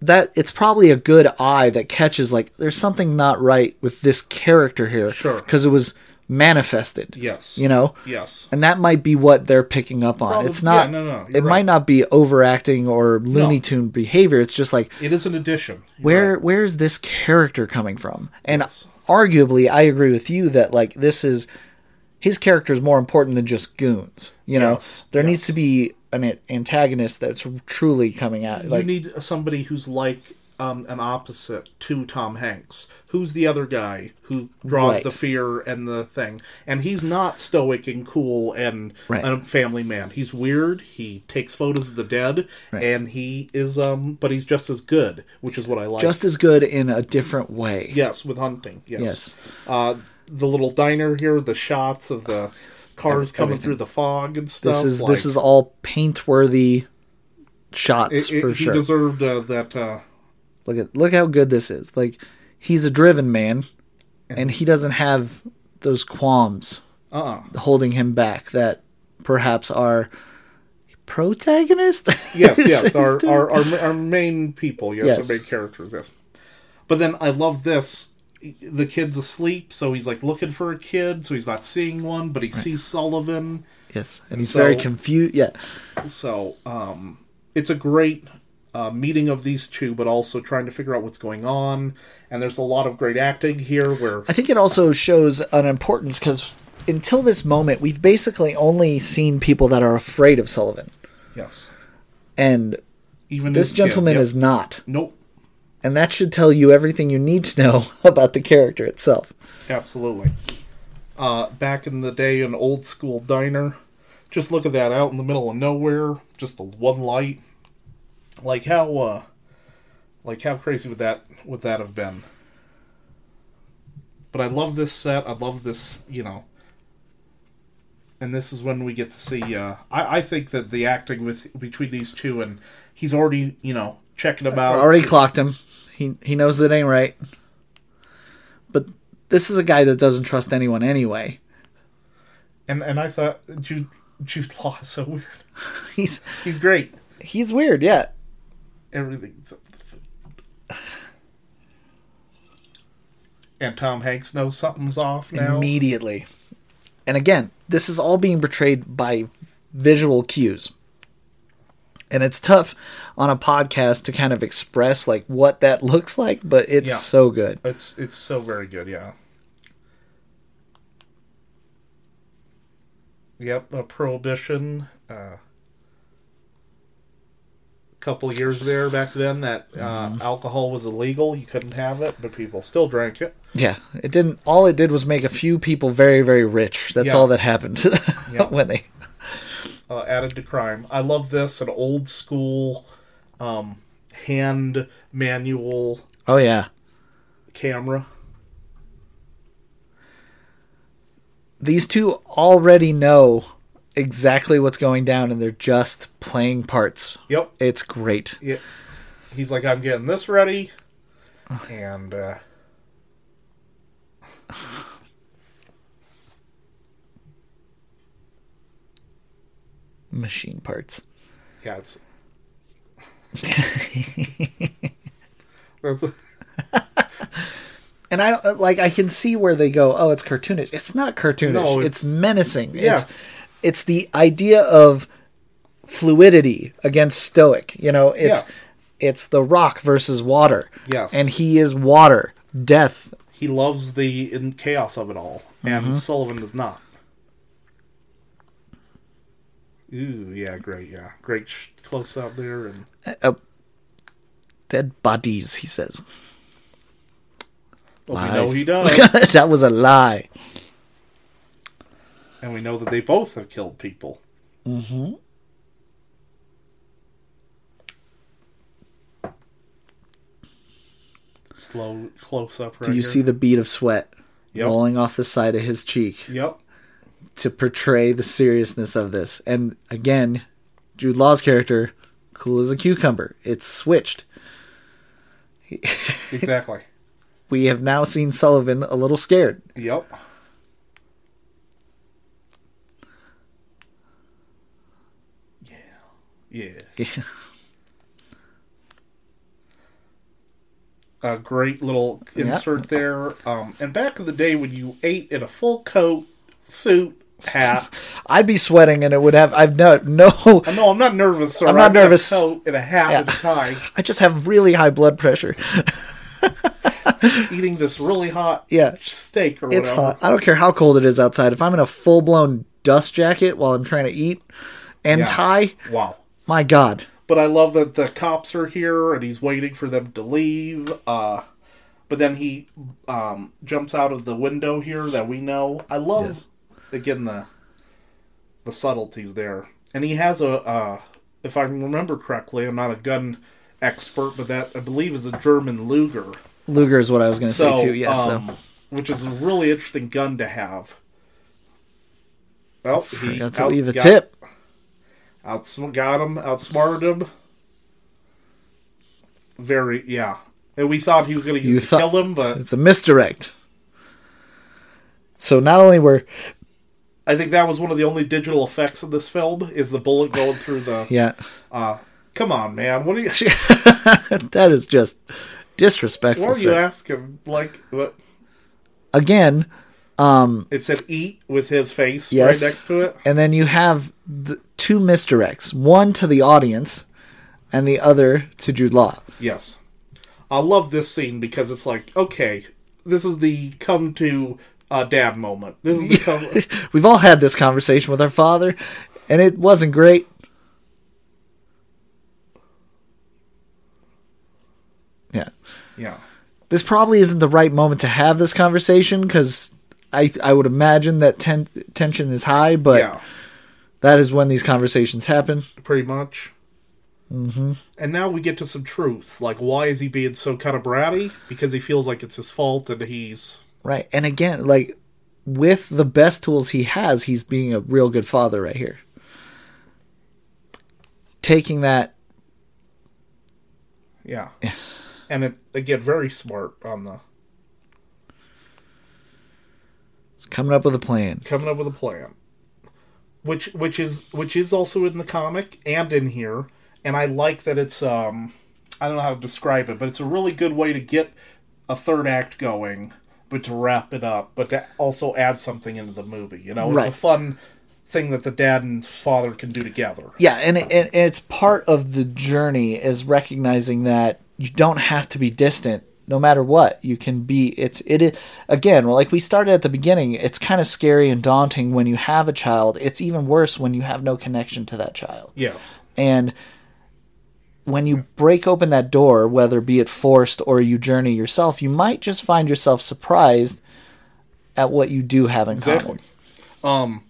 that it's probably a good eye that catches like there's something not right with this character here. Sure. Because it was manifested. Yes. You know? Yes. And that might be what they're picking up on. Probably- it's not yeah, no, no, it you're might not be overacting or Looney Tune behavior. It's just like It is an addition. You're where right. where is this character coming from? And Yes. arguably, I agree with you that like this is his character is more important than just goons. You know, Yes, there yes. needs to be an antagonist that's truly coming out. you need somebody who's like um, an opposite to Tom Hanks. Who's the other guy who draws Right. the fear and the thing? And he's not stoic and cool and Right. a family man. He's weird. He takes photos of the dead, Right. and he is um. But he's just as good, which is what I like. just as good in a different way. yes, with hunting. Yes. Yes. Uh, the little diner here, the shots of the cars coming through the fog and stuff. This is like, this is all paint worthy shots it, it- for he deserved uh, that. Uh, Look at look how good this is. Like he's a driven man, and he doesn't have those qualms uh-uh. holding him back that perhaps our protagonist. [laughs] Yes, yes, our, our our our main people, yes, Yes. our main characters, yes. But then I love this. The kid's asleep, so he's like looking for a kid, so he's not seeing one, but he sees Sullivan. yes, and he's So- very confused. Yeah, So, um, it's a great uh, meeting of these two, but also trying to figure out what's going on. And there's a lot of great acting here, where I think it also shows an importance because until this moment, we've basically only seen people that are afraid of Sullivan, yes, and even this his kid, gentleman yep. is not. nope, And that should tell you everything you need to know [laughs] about the character itself. Absolutely. Uh, back in the day, an old school diner. Just look at that out in the middle of nowhere. Just the one light. Like how, uh, like how crazy would that would that have been? But I love this set. I love this, you know. And this is when we get to see. Uh, I I think that the acting with between these two and he's already, you know, checking about. Already clocked him. He he knows that ain't right. But this is a guy that doesn't trust anyone anyway. And and I thought Jude Jude Law is so weird. [laughs] He's He's great. he's weird, yeah. everything. And Tom Hanks knows something's off now. Immediately. And again, this is all being portrayed by visual cues. And it's tough on a podcast to kind of express like what that [laughs] looks like, but it's Yeah. so good. It's it's so very good, yeah. Yep, a prohibition. Uh, couple years there back then that uh, Mm-hmm. alcohol was illegal. You couldn't have it, but people still drank it. Yeah, it didn't. All it did was make a few people very, very rich. That's Yeah. all that happened [laughs] Yeah. when they. Uh, added to crime. I love this an old school um, hand manual Oh yeah, camera. these two already know exactly what's going down, and they're just playing parts. Yep. It's great. Yeah. He's like, I'm getting this ready, [laughs] and uh, Machine parts. yeah, it's. [laughs] And I don't like. I can see where they go. Oh, it's cartoonish. It's not cartoonish. No, it's, it's- menacing. Yes. It's, it's the idea of fluidity against stoic. You know, it's Yes. it's the rock versus water. Yes. And he is water, death. he loves the in chaos of it all, and mm-hmm. Sullivan does not. Ooh, yeah, great, yeah, great sh- close up there, and Uh, dead bodies, he says. well, we know he [laughs] does, that was a lie. and we know that they both have killed people. Mm-hmm. Slow close up. Right Do you here. see the bead of sweat Yep. rolling off the side of his cheek Yep. To portray the seriousness of this? And again, Jude Law's character, cool as a cucumber. It's switched. [laughs] Exactly. We have now seen Sullivan a little scared. yep. Yeah. Yeah. Yeah. a great little insert there. Um, and back in the day when you ate in a full coat, suit, [laughs] hat. I'd be sweating, and it would have. I've no no. no, I'm not nervous. Sir. I'm not a nervous. and a hat Yeah. and a tie, [laughs] I just have really high blood pressure. [laughs] eating this really hot Yeah. steak or It's whatever. hot. I don't care how cold it is outside. If I'm in a full blown dust jacket while I'm trying to eat and Yeah. tie, Wow. my God. But I love that the cops are here and he's waiting for them to leave. Uh, but then he um, jumps out of the window here that we know. I love Yes. Again the the subtleties there, and he has a. Uh, if I remember correctly, I'm not a gun expert, but that I believe is a German Luger. Luger is what I was going to So, say too. Yes. um, so which is a really interesting gun to have. Well, he got to leave a got- tip. Outs got him, outsmarted him. Very, yeah. And we thought he was going to use You to thought- kill him, but It's a misdirect. So not only were I think that was one of the only digital effects in this film is the bullet going through the. [laughs] yeah, Uh, come on, man! What are you? [laughs] that is just disrespectful. What are you asking? Like, what? Again, It said "eat" with his face Yes. right next to it. and then you have the two misdirects: one to the audience, and the other to Jude Law. Yes, I love this scene because it's like, okay, this is the come to uh, dad moment. The. [laughs] We've all had this conversation with our father, and it wasn't great. Yeah. yeah. This probably isn't the right moment to have this conversation because I I would imagine that ten- tension is high, but yeah. that is when these conversations happen. pretty much. Mm-hmm. And now we get to some truth. Like, why is he being so kind of bratty? Because he feels like it's his fault, and he's Right. And again, like with the best tools he has, he's being a real good father right here. Taking that yeah. And it again very smart on the It's coming up with a plan. coming up with a plan, which which is which is also in the comic and in here. And I like that it's um I don't know how to describe it, but it's a really good way to get a third act going, but to wrap it up, but to also add something into the movie. You know, it's Right. a fun thing that the dad and father can do together. Yeah, and, it, and it's part of the journey is recognizing that you don't have to be distant no matter what. You can be it's it is again, like we started at the beginning, it's kind of scary and daunting when you have a child. It's even worse when you have no connection to that child. Yes. And when you break open that door, whether be it forced or you journey yourself, you might just find yourself surprised at what you do have in Exactly. common. Um,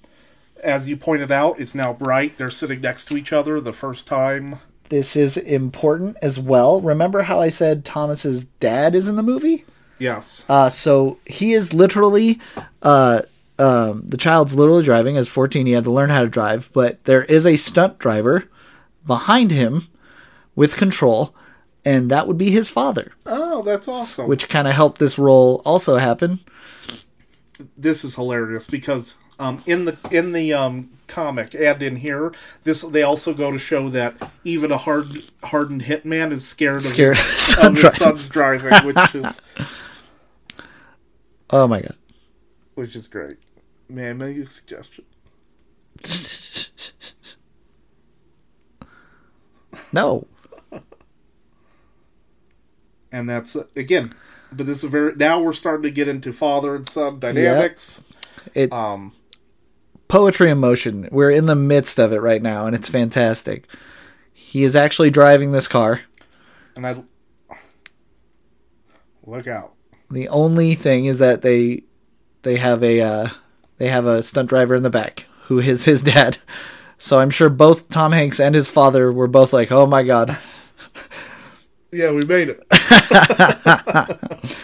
as you pointed out, it's now bright. They're sitting next to each other the first time. This is important as well. Remember how I said Thomas's dad is in the movie? Yes. Uh, so he is literally, uh, um, the child's literally driving. As 14, he had to learn how to drive, but there is a stunt driver behind him with control, and that would be his father, oh, that's awesome. which kind of helped this role also happen. this is hilarious because um, in the in the um, comic and in here, this they also go to show that even a hard hardened hitman is scared of Scared his, of his [laughs] of his son's driving, which is [laughs] Oh my god. which is great. Man, make a suggestion. [laughs] No. And that's again, but this is very now we're starting to get into father and son dynamics. It Um, poetry in motion. We're in the midst of it right now, and it's fantastic. He is actually driving this car. and I look out. The only thing is that they they have a uh, they have a stunt driver in the back who is his [laughs] dad. So I'm sure both Tom Hanks and his father were both like, "Oh my god." Yeah, we made it. [laughs]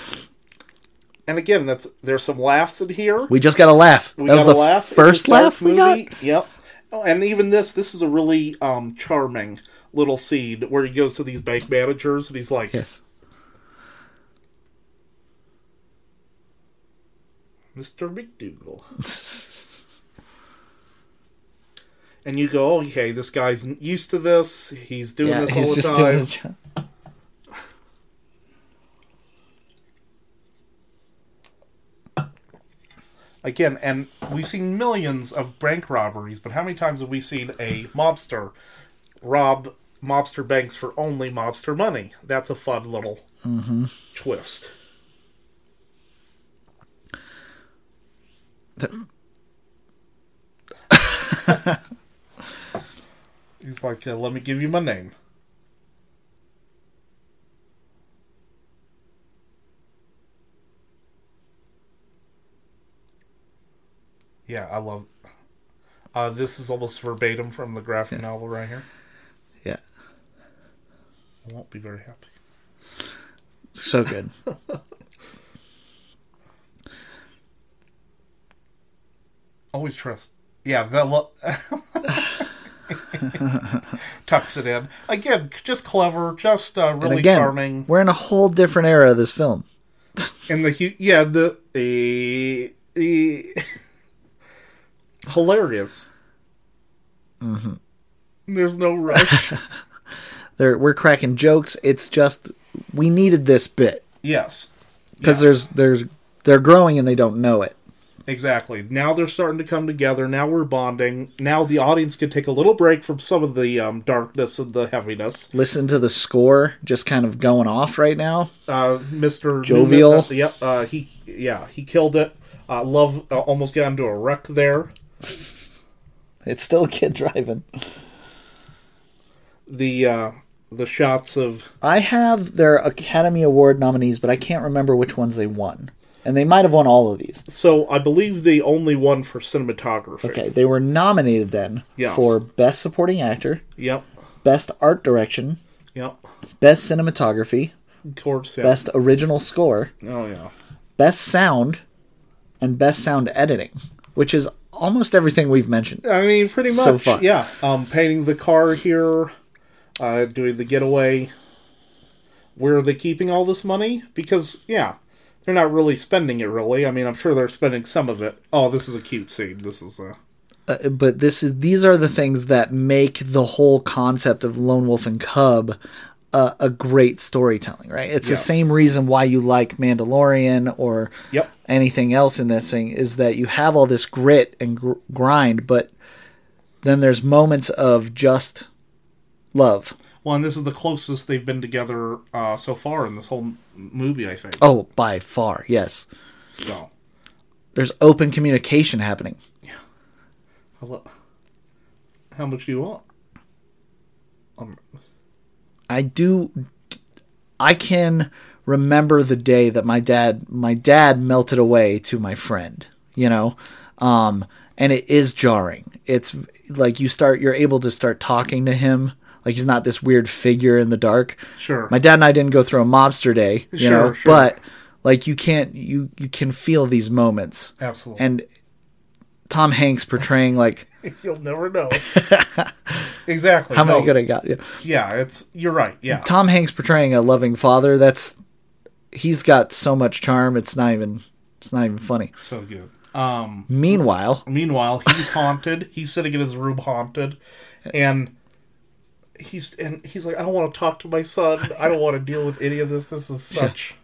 [laughs] and again, that's there's some laughs in here. We just got to laugh. We that was the laugh. first laugh we got. Yep. Oh, and even this, this is a really um, charming little scene where he goes to these bank managers and he's like, Yes. "Mr. McDougal," [laughs] and you go, "Okay, this guy's used to this. He's doing Yeah, this all he's the just time." doing his job. Again, and we've seen millions of bank robberies, but how many times have we seen a mobster rob mobster banks for only mobster money? That's a fun little twist. He's like, uh, let me give you my name. Yeah, I love. Uh, this is almost verbatim from the graphic novel right here. Yeah. I won't be very happy. So good. [laughs] Always trust. Yeah, lo- [laughs] tucks it in again. Just clever, just uh, really again, charming. we're in a whole different era of this film. And the yeah the eh, eh, hilarious. Mm-hmm. There's no rush. [laughs] They're, we're cracking jokes. It's just we needed this bit yes, because Yes. there's there's they're growing and they don't know it. exactly. Now they're starting to come together. Now we're bonding. Now the audience can take a little break from some of the um, darkness and the heaviness. Listen to the score just kind of going off right now. uh, Mr. Jovial. Newman, yep. Uh, he yeah he killed it. Uh, love uh, almost got into a wreck there. [laughs] It's still a kid driving. The uh, the shots of I have their Academy Award nominees, but I can't remember which ones they won. And they might have won all of these. so I believe the only one for cinematography. Okay, they were nominated then Yes. for Best Supporting Actor, Yep. Best Art Direction, Yep. Best Cinematography, Of course. Yeah. Best Original Score, Oh yeah. Best Sound, and Best Sound Editing, which is almost everything we've mentioned. I mean, pretty much. So fun. Yeah. Um, painting the car here, uh, doing the getaway. Where are they keeping all this money? Because yeah, they're not really spending it. Really, I mean, I'm sure they're spending some of it. Oh, this is a cute scene. This is a. Uh, but this is these are the things that make the whole concept of Lone Wolf and Cub a, a great storytelling, right? It's the same reason why you like Mandalorian or Yep. Anything else in this thing is that you have all this grit and gr- grind, but then there's moments of just love. Well, and this is the closest they've been together uh, so far in this whole movie, I think. Oh, by far, yes. So, There's open communication happening. how lo- how much do you want? Um, I do I can remember the day that my dad my dad melted away to my friend, you know? Um and it is jarring. It's like you start you're able to start talking to him like he's not this weird figure in the dark. Sure. My dad and I didn't go through a mobster day, you Sure, know, sure. but like you can't you you can feel these moments. Absolutely. And Tom Hanks portraying like [laughs] You'll never know. [laughs] exactly. how many no, could I got? Yeah. Yeah, it's you're right. Yeah. Tom Hanks portraying a loving father, that's he's got so much charm, it's not even it's not even funny. So good. Um Meanwhile, meanwhile, he's haunted. [laughs] He's sitting in his room haunted and he's and he's like I don't want to talk to my son. I don't want to deal with any of this. This is such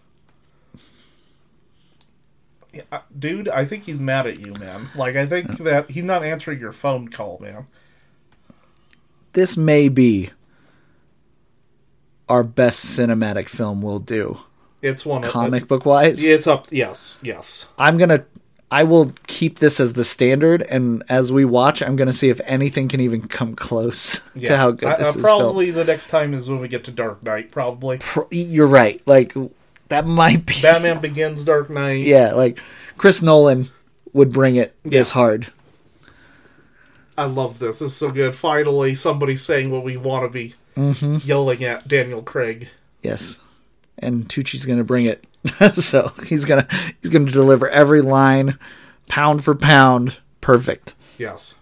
Yeah, Dude, I think he's mad at you, man. Like I think that he's not answering your phone call, man. this may be our best cinematic film we'll do. It's one of Comic book wise. It's up. Yes, yes. I'm gonna I will keep this as the standard and as we watch I'm gonna see if anything can even come close [laughs] Yeah. to how good I- this uh, is probably the next time is when we get to Dark Knight. Probably Pro- You're right. Like that might be Batman Begins, Dark Knight. [laughs] Yeah, like Chris Nolan would bring it this hard. I love this. This is so good. Finally, somebody saying what we want to be Mm-hmm. yelling at Daniel Craig. Yes. And Tucci's gonna bring it. [laughs] so he's gonna he's gonna deliver every line, pound for pound, perfect. Yes.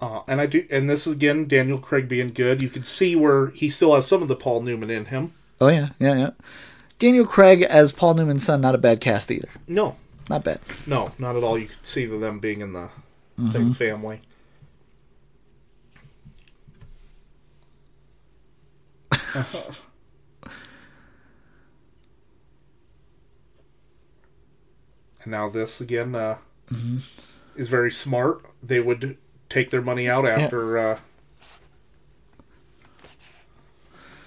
Uh, and I do, and this is again Daniel Craig being good. You can see where he still has some of the Paul Newman in him. Oh yeah, yeah, yeah. Daniel Craig as Paul Newman's son, not a bad cast either. No, Not bad. no, not at all. You could see them being in the Mm-hmm. same family. [laughs] And now this again uh, is very smart. They would take their money out after. Uh,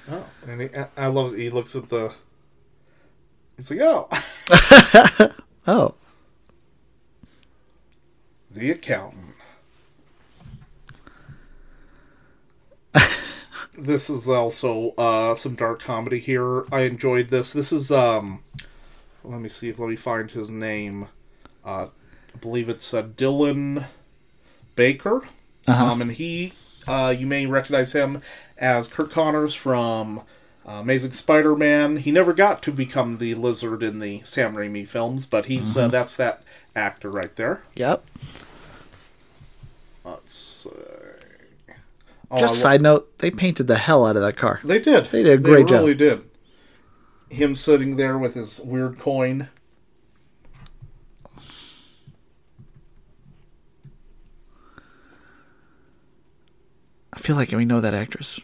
oh, and he, I- I love. He looks at the. He's like, oh, [laughs] Oh, the accountant. [laughs] this is also uh, some dark comedy here. I enjoyed this. This is um, let me see if let me find his name. Uh, I believe it's uh, Dylan Baker, um, and he uh, you may recognize him as Curt Connors from uh, Amazing Spider-Man. He never got to become the Lizard in the Sam Raimi films, but he's uh, that's that actor right there. yep. Let's see. Oh, Just side note, they painted the hell out of that car. They did. They did a great job. really did. Him sitting there with his weird coin. I feel like we know that actress.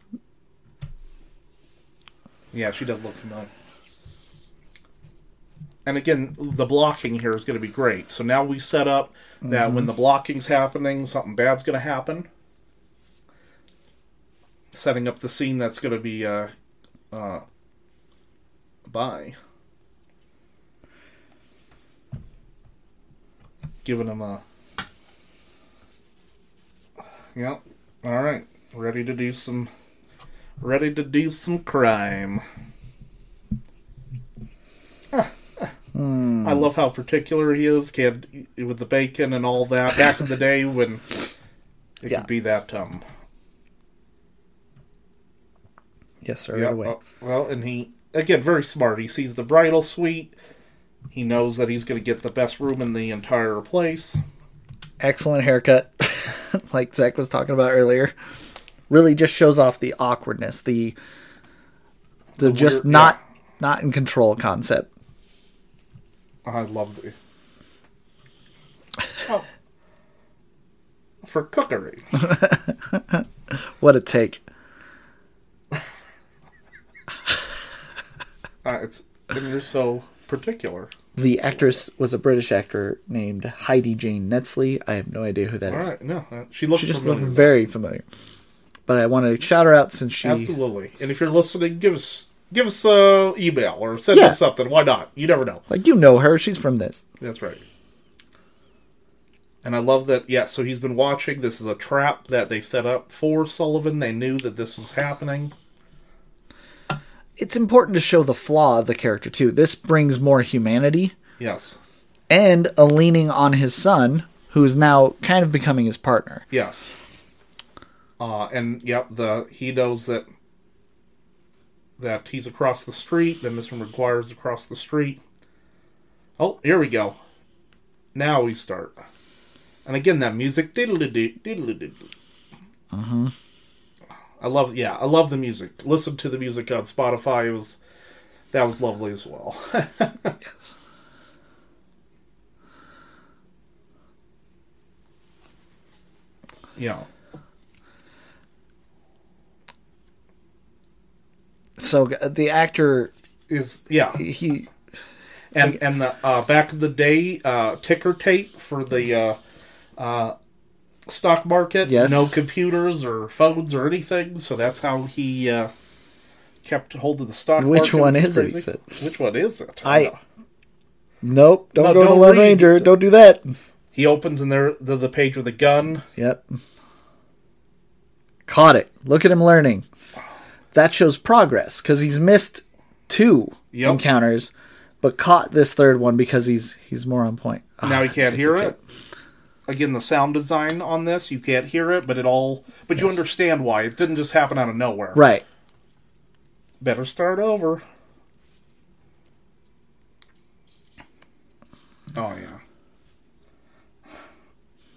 Yeah, she does look familiar. And again, the blocking here is going to be great. So now we set up that Mm-hmm. when the blocking's happening, something bad's going to happen. Setting up the scene that's going to be uh, uh, by giving him a. Yep. All right. Ready to do some. Ready to do some crime. I love how particular he is, kid, with the bacon and all that. Back in the day when it Yeah. could be that um. Yes, sir. Yeah. right away. uh, well, and he again very smart. He sees the bridal suite. He knows that he's going to get the best room in the entire place. Excellent haircut, [laughs] like Zach was talking about earlier. Really, just shows off the awkwardness, the the, The just weird- not not in control concept. I love the. Oh. For cookery. [laughs] What a take! Uh, it's and you're so particular. The actress was a British actor named Heidi Jayne Netzley. I have no idea who that All is. right, no, uh, she looks She just familiar. looked very familiar. But I want to shout her out since she Absolutely. And if you're listening, give us give us a email or send Yeah. us something. Why not? You never know. like you know her. She's from this. That's right. And I love that. Yeah, so he's been watching. This is a trap that they set up for Sullivan. They knew that this was happening. It's important to show the flaw of the character too. This brings more humanity Yes. and a leaning on his son, who is now kind of becoming his partner. Yes. Uh, and yep, the he knows that that he's across the street. That Mr. Maguire's across the street. Oh, here we go. Now we start. And again, that music. Mm-hmm. I love, yeah, I love the music. Listen to the music on Spotify. It was that was lovely as well. [laughs] Yes. yeah, So the actor, is yeah, he and and the uh, back in the day uh, ticker tape for the uh, uh, stock market. Yes. no computers or phones or anything. So that's how he uh, kept hold of the stock. Which market, one is it, he said? Which one is it? I- nope. Don't No, go to don't Lone. Ranger. Don't do that. He opens and there the, the page with the gun. Yep. Caught it. Look at him learning. That shows progress because he's missed two Yep. encounters, but caught this third one because he's he's more on point. now Ah, he can't hear it. Again, the sound design on this, you can't hear it, but it all. But you understand why it didn't just happen out of nowhere. Right. Better start over. Oh yeah.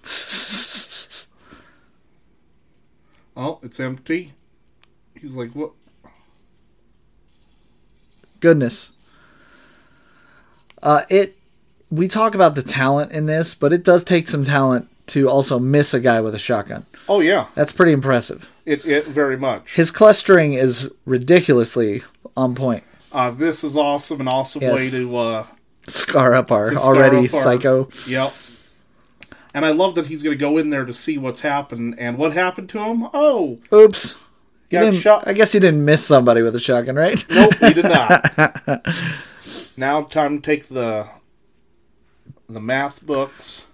[laughs] Oh, it's empty. He's like, what? Goodness. Uh, it. We talk about the talent in this, but it does take some talent to also miss a guy with a shotgun. Oh yeah, That's pretty impressive. it it very much. His clustering is ridiculously on point. Uh, this is awesome, an awesome Yes. way to uh, Scar up our already up our- psycho. Yep. And I love that he's going to go in there to see what's happened. And what happened to him? Oh, Oops. Got shot. I guess you didn't miss somebody with a shotgun, right? Nope, he did [laughs] not. now time to take the the math books,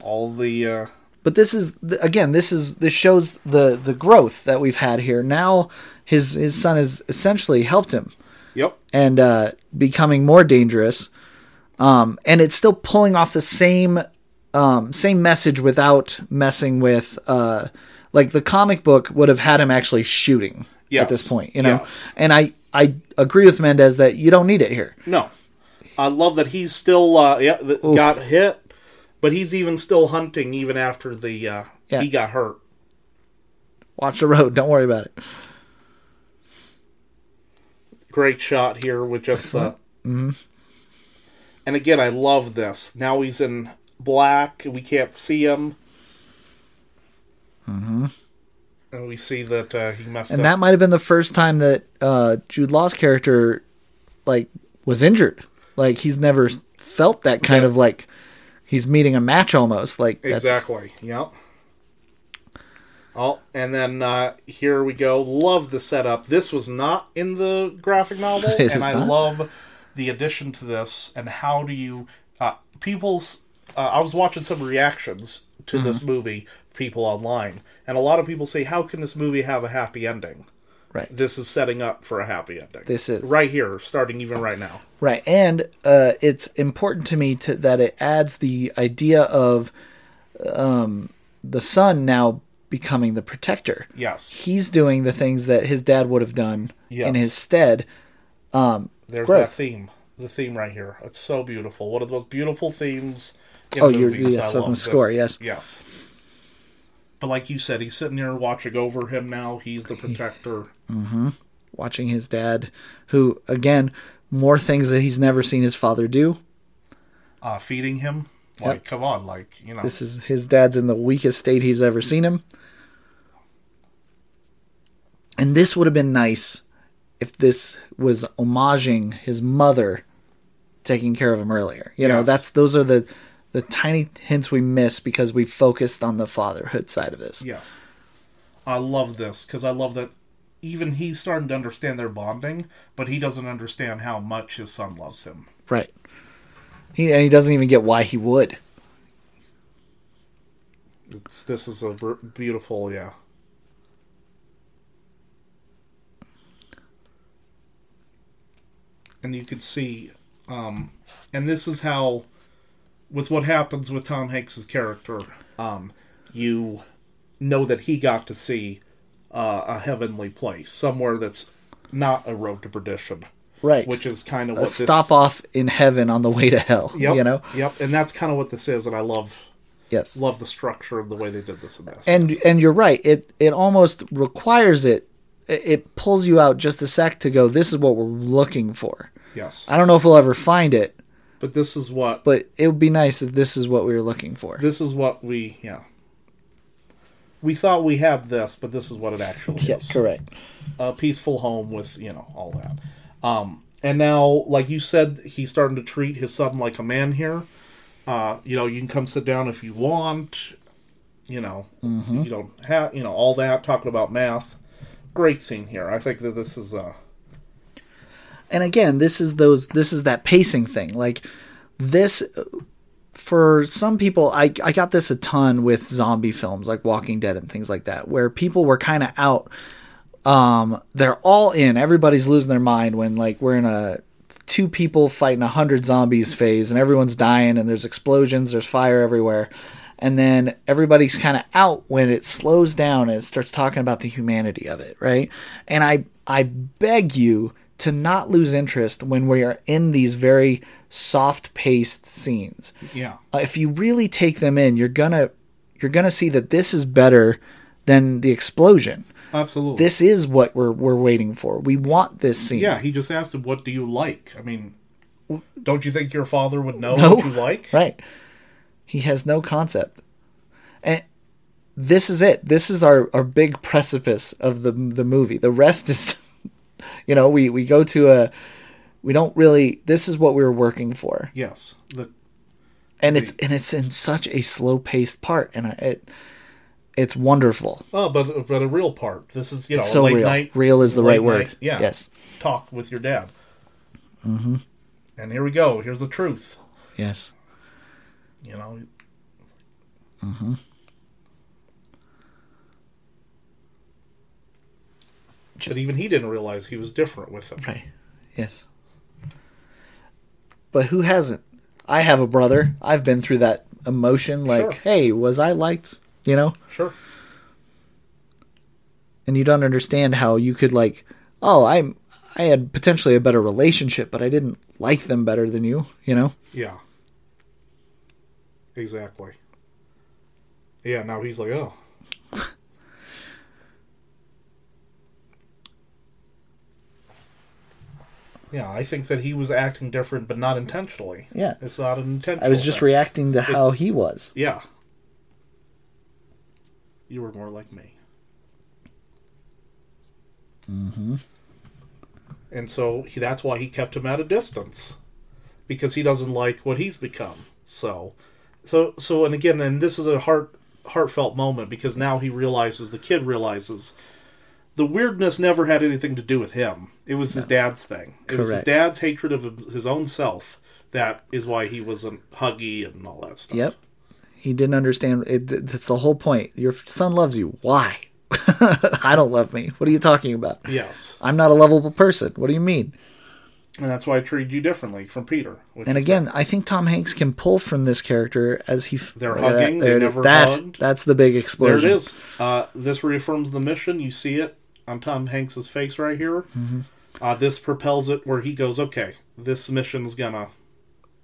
all the uh, But this is again, this is this shows the the growth that we've had here. Now his his son has essentially helped him yep, and uh, becoming more dangerous. Um, and it's still pulling off the same um, same message without messing with uh, like the comic book would have had him actually shooting Yes. at this point, you know. Yes. And I I agree with Mendes that you don't need it here. no. I love that he's still uh, yeah got hit, but he's even still hunting even after the uh, Yeah. he got hurt. Watch the road. Don't worry about it. Great shot here with just the. Mm-hmm. And again, I love this. Now he's in black. We can't see him. Mm-hmm. And we see that uh, he messed And up. that might have been the first time that uh, Jude Law's character like was injured. Like he's never felt that kind Yeah. of like he's meeting a match almost. Like Exactly. Yep. Oh, and then uh, here we go. Love the setup. This was not in the graphic [laughs] novel, and I love the addition to this. And how do you uh, people's? Uh, I was watching some reactions to Mm-hmm. this movie, people online, and a lot of people say, "How can this movie have a happy ending?" Right. This is setting up for a happy ending. This is. right here, starting even right now. Right, and uh, it's important to me to that it adds the idea of um, the son now becoming the protector. Yes, He's doing the things that his dad would have done Yes. in his stead. there's growth. that theme. The theme right here. It's so beautiful. One of the most beautiful themes in Oh, you're- movies. yes, I on the score, this. yes. Yes. But like you said, he's sitting here watching over him now. He's the protector. Watching his dad, who again, more things that he's never seen his father do. Uh, feeding him. Like, Yep. come on, like, you know. This is his dad's in the weakest state he's ever seen him. And this would have been nice if this was homaging his mother taking care of him earlier. You know, that's those are the the tiny hints we miss because we focused on the fatherhood side of this. Yes. I love this because I love that even he's starting to understand their bonding, but he doesn't understand how much his son loves him. Right. He and he doesn't even get why he would. It's, this is a beautiful, yeah. And you could see, um, and this is how, with what happens with Tom Hanks's character, um, you know that he got to see uh, a heavenly place, somewhere that's not a road to perdition, Right. which is kind of a what stop off in heaven on the way to hell. Yep, You know? yep, and that's kind of what this is, and I love Yes. love the structure of the way they did this in this. and and you're right it it almost requires it it it pulls you out just a sec to go this is what we're looking for yes, i don't know if we'll ever find it but this is what but it would be nice if this is what we were looking for this is what we yeah. We thought we had this, but this is what it [laughs] actually yeah is. correct A peaceful home with you know all that. Um, and now, like you said, he's starting to treat his son like a man here. Uh, you know, you can come sit down if you want. You know, you don't have you know all that talking about math. Great scene here. I think that this is uh and again this is those this is that pacing thing like this for some people I, I got this a ton with zombie films like walking dead and things like that where people were kind of out um they're all in everybody's losing their mind when like we're in a two people fighting a hundred zombies phase and everyone's dying and there's explosions there's fire everywhere. And then everybody's kind of out when it slows down and it starts talking about the humanity of it right? And i i beg you to not lose interest when we are in these very soft paced scenes yeah uh, if you really take them in you're gonna you're gonna see that this is better than the explosion absolutely. this is what we're we're waiting for we want this scene Yeah, he just asked him, "What do you like?" I mean, don't you think your father would know No. what you like? [laughs] Right. He has no concept. And this is it. This is our, our big precipice of the the movie. The rest is [laughs] you know, we, we go to a We don't really. This is what we were working for, Yes. The and it's and it's in such a slow paced part, and I, it it's wonderful. oh, but but a real part. This is you know so late real. night. real is the right word. night, yeah. Yes. Talk with your dad. Mm-hmm. And here we go. Here's the truth. Yes. You know. mm-hmm. But even he didn't realize he was different with him. Right. Yes. But who hasn't? I have a brother. I've been through that emotion. Like, Sure. hey, was I liked? You know. Sure. and you don't understand how you could like oh i'm i had potentially a better relationship but i didn't like them better than you you know Yeah. Exactly. Yeah, now he's like, oh. Yeah, I think that he was acting different, but not intentionally. Yeah. It's not an intentional. i was just thing. reacting to how he was Yeah. You were more like me. Mm-hmm. And so he, that's why he kept him at a distance, because he doesn't like what he's become. So, so, so, and again, and this is a heart heartfelt moment because now he realizes the kid realizes the weirdness never had anything to do with him. It was his dad's thing. It was his dad's hatred of his own self. That is why he wasn't huggy and all that stuff. yep he didn't understand it that's the whole point your son loves you why [laughs] i don't love me what are you talking about Yes. i'm not a lovable person what do you mean And that's why I treated you differently from Peter. and again i think tom hanks can pull from this character as he They're hugging, they there it is. never that hugged. that's the big explosion. there it is. Uh, this reaffirms the mission. You see it on Tom Hanks's face right here. Mm-hmm. Uh, this propels it where he goes, okay, this mission's gonna.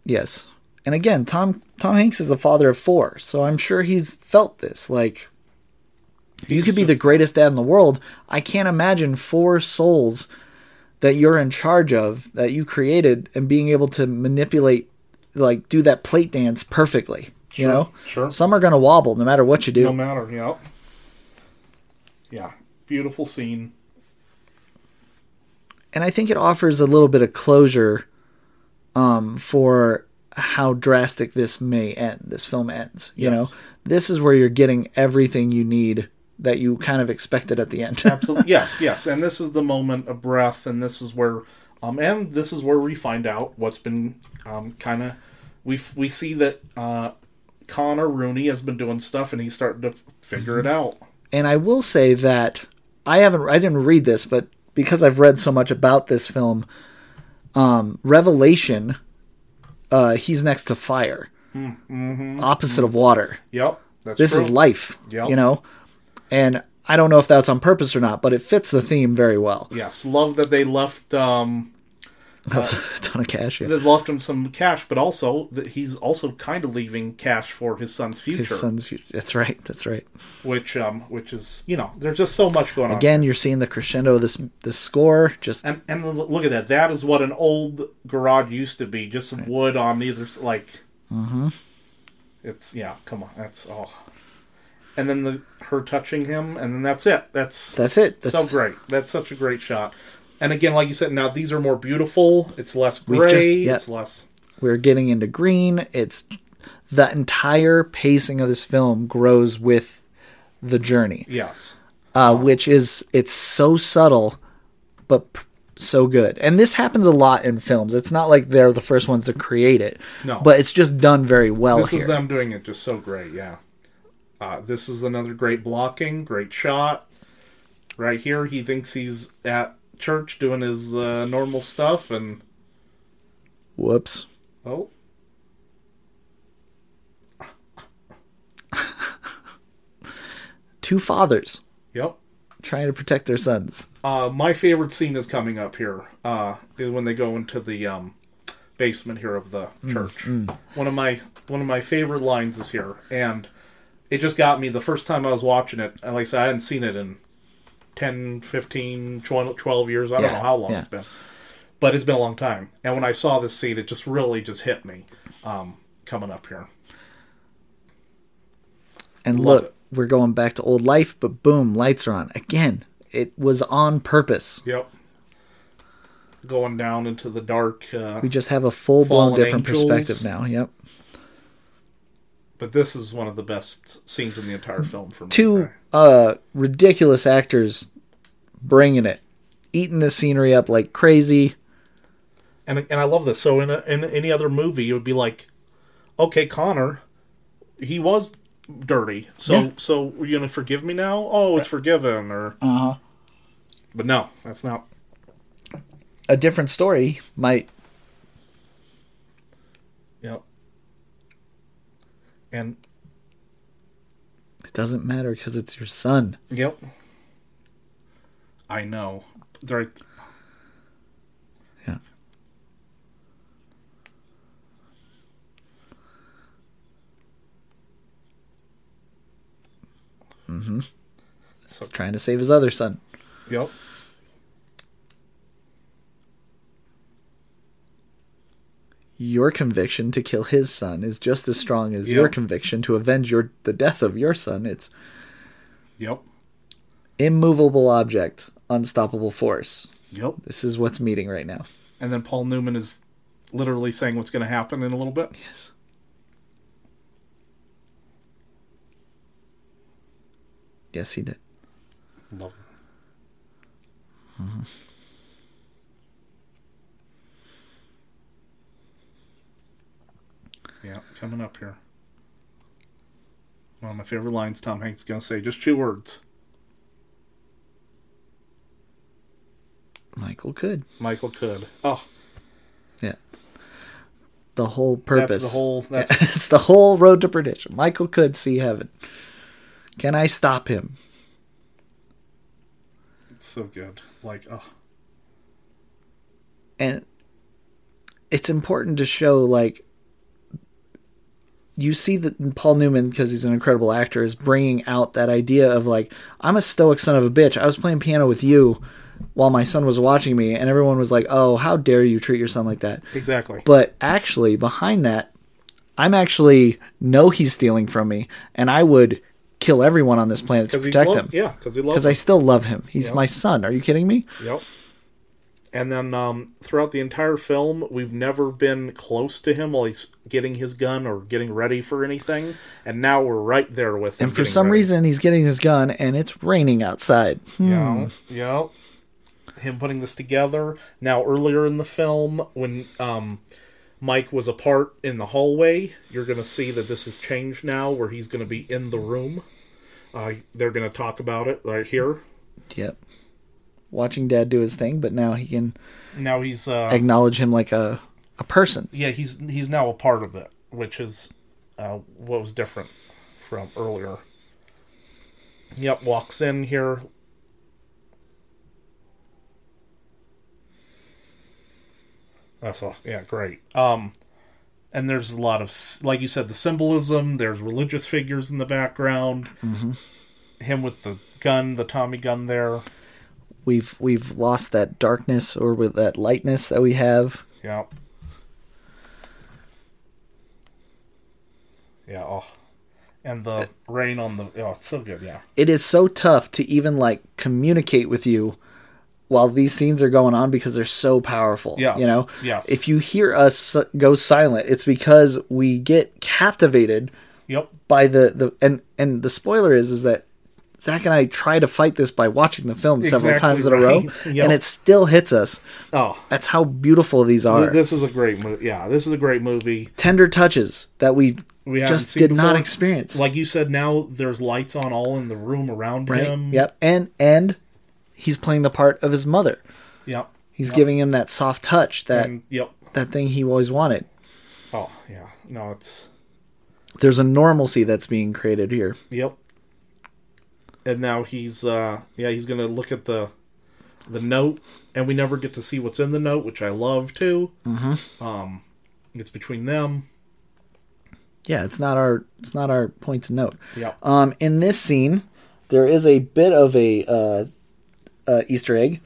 Yes. And again, Tom Tom Hanks is the father of four, so I'm sure he's felt this. Like you could be the greatest dad in the world. I can't imagine four souls that you're in charge of that you created and being able to manipulate like do that plate dance perfectly. you Sure, know? sure. Some are gonna wobble no matter what you do. No matter, you know. Yeah, beautiful scene. and I think it offers a little bit of closure um, for how drastic this may end. This film ends. You Yes. know, this is where you're getting everything you need that you kind of expected at the end. [laughs] Absolutely, yes, yes. And this is the moment of breath, and this is where, um, and this is where we find out what's been, um, kind of, we we see that uh, Connor Rooney has been doing stuff, and he's starting to figure it out. and I will say that I haven't, I didn't read this, but because I've read so much about this film, um, Revelation, uh, he's next to fire, opposite of water. Yep, that's This true. is life. Yep. You know, and I don't know if that's on purpose or not, but it fits the theme very well. Yes, love that they left. Um, [laughs] a ton of cash. Yeah. they left him some cash, but also that he's also kind of leaving cash for his son's future, His son's future. That's right. That's right. which um, which is you know, there's just so much going on. Again, you're seeing the crescendo of this this score. Just And and look at that. That is what an old garage used to be. Just some wood on either like. Mm-hmm. It's yeah. Come on. That's oh. And then the her touching him, and then that's it. That's That's it. That's- so great. That's such a great shot. And again, like you said, now these are more beautiful. It's less gray. just- yeah. It's less. we're getting into green. It's the entire pacing of this film grows with the journey, Yes. uh, which is it's so subtle, but p- so good. And this happens a lot in films. It's not like they're the first ones to create it, No. but it's just done very well This here. is them doing it just so great. Yeah. Uh, this is another great blocking, great shot. Right here, he thinks he's at church doing his uh, normal stuff, and Whoops. oh, Two fathers yep. trying to protect their sons. Uh, my favorite scene is coming up here. Uh, is when they go into the um, basement here of the Mm, church. One of my one of my favorite lines is here, and it just got me the first time I was watching it. and Like I said, I hadn't seen it in 10, 15, 12, 12 years. I don't Yeah, know how long yeah. it's been, but it's been a long time. And when I saw this scene, it just really just hit me. Um, coming up here, And Love look, it. we're going back to old life, but boom, lights are on. Again, it was on purpose. yep. going down into the dark. Uh, We just have a full blown different angels. perspective now. Yep. But this is one of the best scenes in the entire film for me. Two uh ridiculous actors bringing it, eating the scenery up like crazy. and and I love this. So in a, in any other movie, it would be like, okay, Connor, he was dirty. So Yeah. so are you gonna forgive me now? Oh, it's forgiven. Or Uh huh. but no, that's not. A different story might. Yep. And It doesn't matter because it's your son. yep. I know. They're, Yeah. Mm-hmm. so, He's trying to save his other son. yep. Your conviction to kill his son is just as strong as your conviction to avenge your the death of your son. It's Yep. immovable object, unstoppable force. Yep. This is what's meeting right now. And then Paul Newman is literally saying what's going to happen in a little bit. Yes. Yes, he did. Love it. Mm-hmm. Yeah, coming up here. One of my favorite lines Tom Hanks is going to say just two words. Michael could. Michael could. Oh, Yeah. The whole purpose. that's the whole. [laughs] That's it's the whole road to perdition. Michael could see heaven. Can I stop him? It's so good. Like, oh, and it's important to show like you see that Paul Newman because he's an incredible actor is bringing out that idea of like I'm a stoic son of a bitch. I was playing piano with you while my son was watching me and everyone was like, "Oh, how dare you treat your son like that?" exactly. But actually behind that I'm actually know he's stealing from me and I would kill everyone on this planet to protect loved, him yeah, because he loves because I still love him. He's Yeah. my son. Are you kidding me? Yep. And then um, throughout the entire film, we've never been close to him while he's getting his gun or getting ready for anything, and now we're right there with him. And for some ready. reason he's getting his gun and it's raining outside. Hmm. yeah, yeah, him putting this together. Now, earlier in the film, when um, Mike was apart in the hallway, you're going to see that this has changed now, where he's going to be in the room. Uh, they're going to talk about it right here. Yep. Watching dad do his thing, but now he can Now he's uh, acknowledge him like a a person. yeah, he's he's now a part of it, which is uh, what was different from earlier. Yep, walks in here. That's all. Yeah, great. Um, and there's a lot of, like you said, the symbolism. There's religious figures in the background. Mm-hmm. Him with the gun, the Tommy gun there. We've we've lost that darkness or with that lightness that we have. Yeah. Yeah. Oh. And the rain on the oh, it's so good. Yeah. It is so tough to even like communicate with you while these scenes are going on because they're so powerful. Yes, You know? yes. If you hear us go silent, it's because we get captivated Yep. by the, the and and the spoiler is is that Zach and I try to fight this by watching the film several Exactly times in a row. [laughs] Yep. and it still hits us. Oh, That's how beautiful these are. this is a great movie. Yeah, this is a great movie. Tender touches that we, We just did not experience. Like you said, now there's lights on all in the room around right? him. Yep. And and he's playing the part of his mother. Yep. He's Yep. giving him that soft touch, that And, yep. that thing he always wanted. Oh yeah. No, it's There's a normalcy that's being created here. yep. And now he's uh yeah he's gonna look at the the note, and we never get to see what's in the note, which I love too. Mm-hmm. Um, it's between them. Yeah, it's not our it's not our point to note. yeah Um, in this scene, there is a bit of a uh, uh, Easter egg.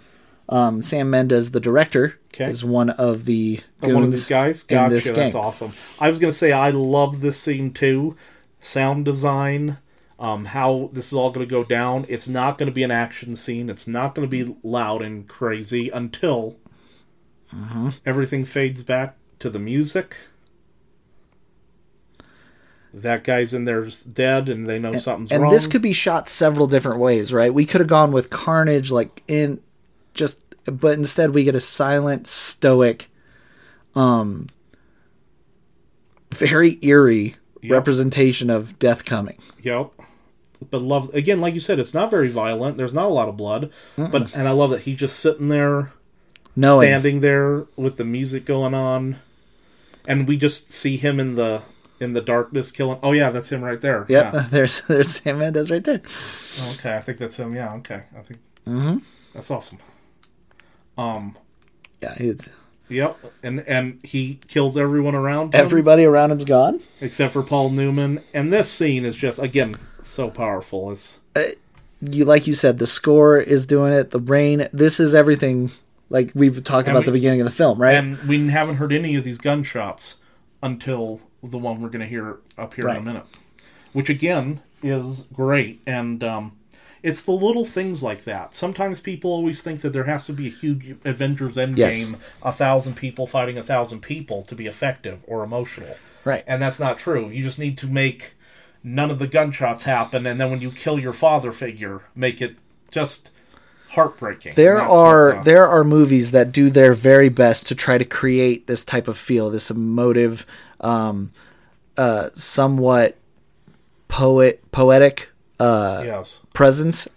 Um, Sam Mendes, the director, Okay. is one of the one of these guys. Gotcha. this That's awesome. I was gonna say I love this scene too. Sound design, um, how this is all gonna go down. It's not gonna be an action scene. It's not gonna be loud and crazy until Mm-hmm. Everything fades back to the music. That guy's in there's dead, and they know something's and wrong. And this could be shot several different ways, right? We could have gone with Carnage, like in just, but instead we get a silent, stoic, um, very eerie Yep. representation of death coming. Yep. But love again, like you said, it's not very violent. There's not a lot of blood, but and I love that he's just sitting there, Knowing, standing there with the music going on, and we just see him in the in the darkness killing. Oh yeah, that's him right there. yep, Yeah. [laughs] there's there's Sam Mendes right there. Oh, okay, I think that's him. Yeah. Okay. I think Mm-hmm. that's awesome. Um. Yeah, he's, Yep. And and he kills everyone around him everybody around him's gone. except for Paul Newman. And this scene is just again so powerful. It's You like you said, the score is doing it. The rain. This is everything. Like we've talked about we- the beginning of the film, right? And we haven't heard any of these gunshots until the one we're going to hear up here in a minute, which again is great. And um, it's the little things like that. Sometimes people always think that there has to be a huge Avengers Endgame, Yes. a thousand people fighting a thousand people to be effective or emotional. Right. And that's not true. You just need to make none of the gunshots happen, and then when you kill your father figure, make it just heartbreaking. There are what, uh, there are movies that do their very best to try to create this type of feel, this emotive, um, uh, somewhat poet poetic uh, yes. presence,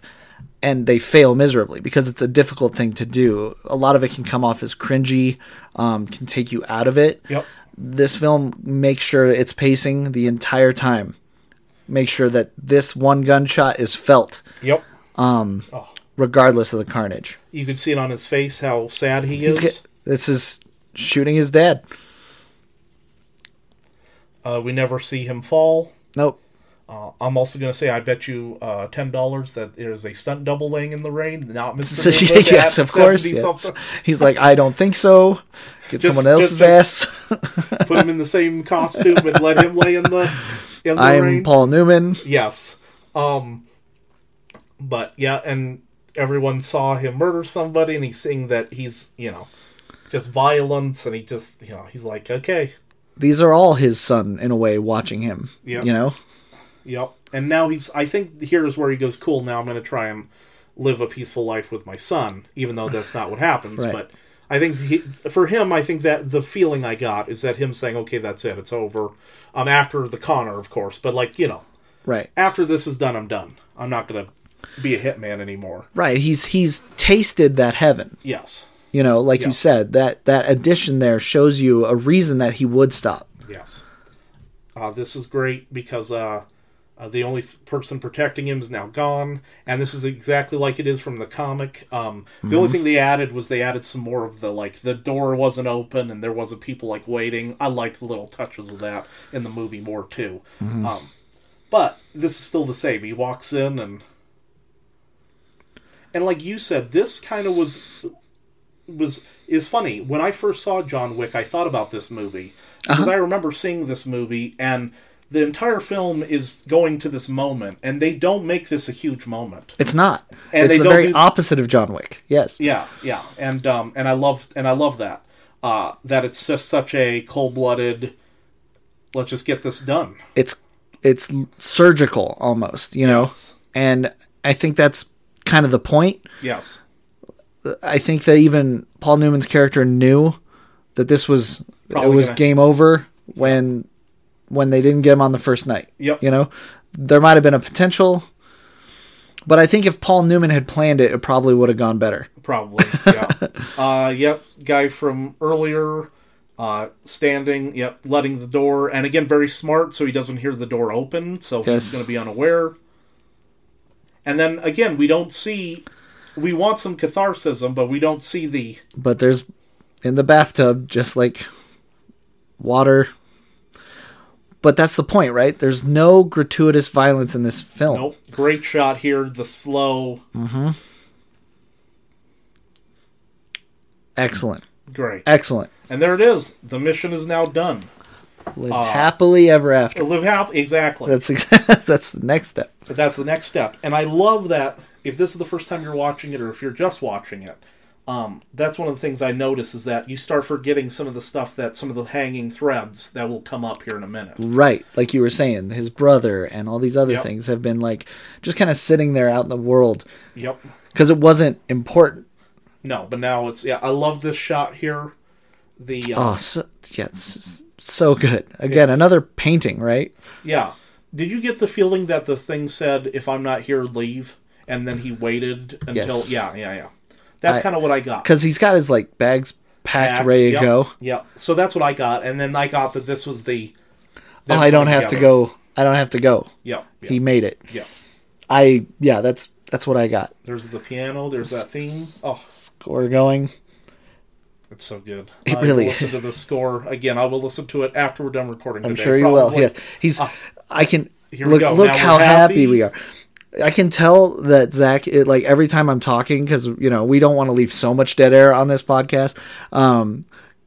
and they fail miserably because it's a difficult thing to do. A lot of it can come off as cringy, um, can take you out of it. Yep. This film makes sure it's pacing the entire time. Make sure that this one gunshot is felt, Yep. regardless of the carnage. You could see it on his face how sad he He's is. get, this is shooting his dad. Uh, we never see him fall. Nope. Uh, I'm also going to say I bet you uh, ten dollars that there's a stunt double laying in the rain, not Mr. [laughs] So, [laughs] yes, of course. Yes. He's like, I don't think so. Get Just- someone else's just- ass. [laughs] Put him in the same costume and let him lay in the I'm rain. Paul Newman. Yes. Um. But yeah, and everyone saw him murder somebody, and he's saying that he's you know just violence, and he just you know he's like okay, These are all his son in a way watching him. Yep. You know? Yep. And now he's. I think here's where he goes. Cool. Now I'm going to try and live a peaceful life with my son, even though that's not what happens. Right. But I think he, for him, I think that the feeling I got is that him saying, "Okay, that's it. It's over." Um, after the Connor, of course, but like you know, Right. after this is done, I'm done. I'm not going to be a hitman anymore. Right. He's he's tasted that heaven. Yes. You know, like Yeah. you said, that that addition there shows you a reason that he would stop. Yes. Uh, this is great because uh, uh, the only th- person protecting him is now gone, and this is exactly like it is from the comic. Um, the only thing they added was they added some more of the like the door wasn't open and there wasn't people like waiting. I liked the little touches of that in the movie more too. Um, but this is still the same. He walks in and and like you said, this kind of was was is funny. When I first saw John Wick, I thought about this movie because I remember seeing this movie and the entire film is going to this moment, and they don't make this a huge moment. It's not. And it's they the don't very do- opposite of John Wick. Yes. Yeah, yeah, and um, and I love and I love that uh, that it's just such a cold blooded. Let's just get this done. It's it's surgical almost, you know. Yes. And I think that's kind of the point. Yes, I think that even Paul Newman's character knew that this was Probably it was gonna- game over when when they didn't get him on the first night. Yep. You know, there might have been a potential, but I think if Paul Newman had planned it, it probably would have gone better. probably. Yeah. [laughs] uh, yep. Guy from earlier, uh, standing. Yep. Letting the door, and again, very smart, so he doesn't hear the door open, so Yes. he's going to be unaware. And then again, we don't see. We want some catharsis, but we don't see the. But there's in the bathtub just like water. But that's the point, right? There's no gratuitous violence in this film. Nope. Great shot here. The slow. Mm-hmm. Excellent. Great. Excellent. And there it is. The mission is now done. Lived happily ever after. Live happy. Exactly. That's ex- [laughs] that's the next step. But that's the next step. And I love that if this is the first time you're watching it or if you're just watching it, um, that's one of the things I notice is that you start forgetting some of the stuff that some of the hanging threads that will come up here in a minute. Right, like you were saying, his brother and all these other Yep. things have been like just kind of sitting there out in the world Yep. because it wasn't important. No, but now it's yeah. I love this shot here. The um, Oh, so, yeah, it's so good. Again, another painting, right? yeah. Did you get the feeling that the thing said, "If I'm not here, leave," and then he waited until Yes. yeah, yeah, yeah. That's kind of what I got. Because he's got his like bags packed, Packed, ready to yep, go. Yep. So that's what I got, and then I got that this was the. Oh, I don't have to go. I don't have to go. Yep. Yep. He made it. yep. I yeah, that's that's what I got. There's the piano. There's that theme. Oh, Score going. it's so good. It I really will listen to the score again. I will listen to it after we're done recording. I'm today, sure you will. probably. Yes, he's. Ah. I can here we look. go. Look Now how happy. happy. we are. I can tell that Zach, it, like every time I'm talking, because you know we don't want to leave so much dead air on this podcast. Um,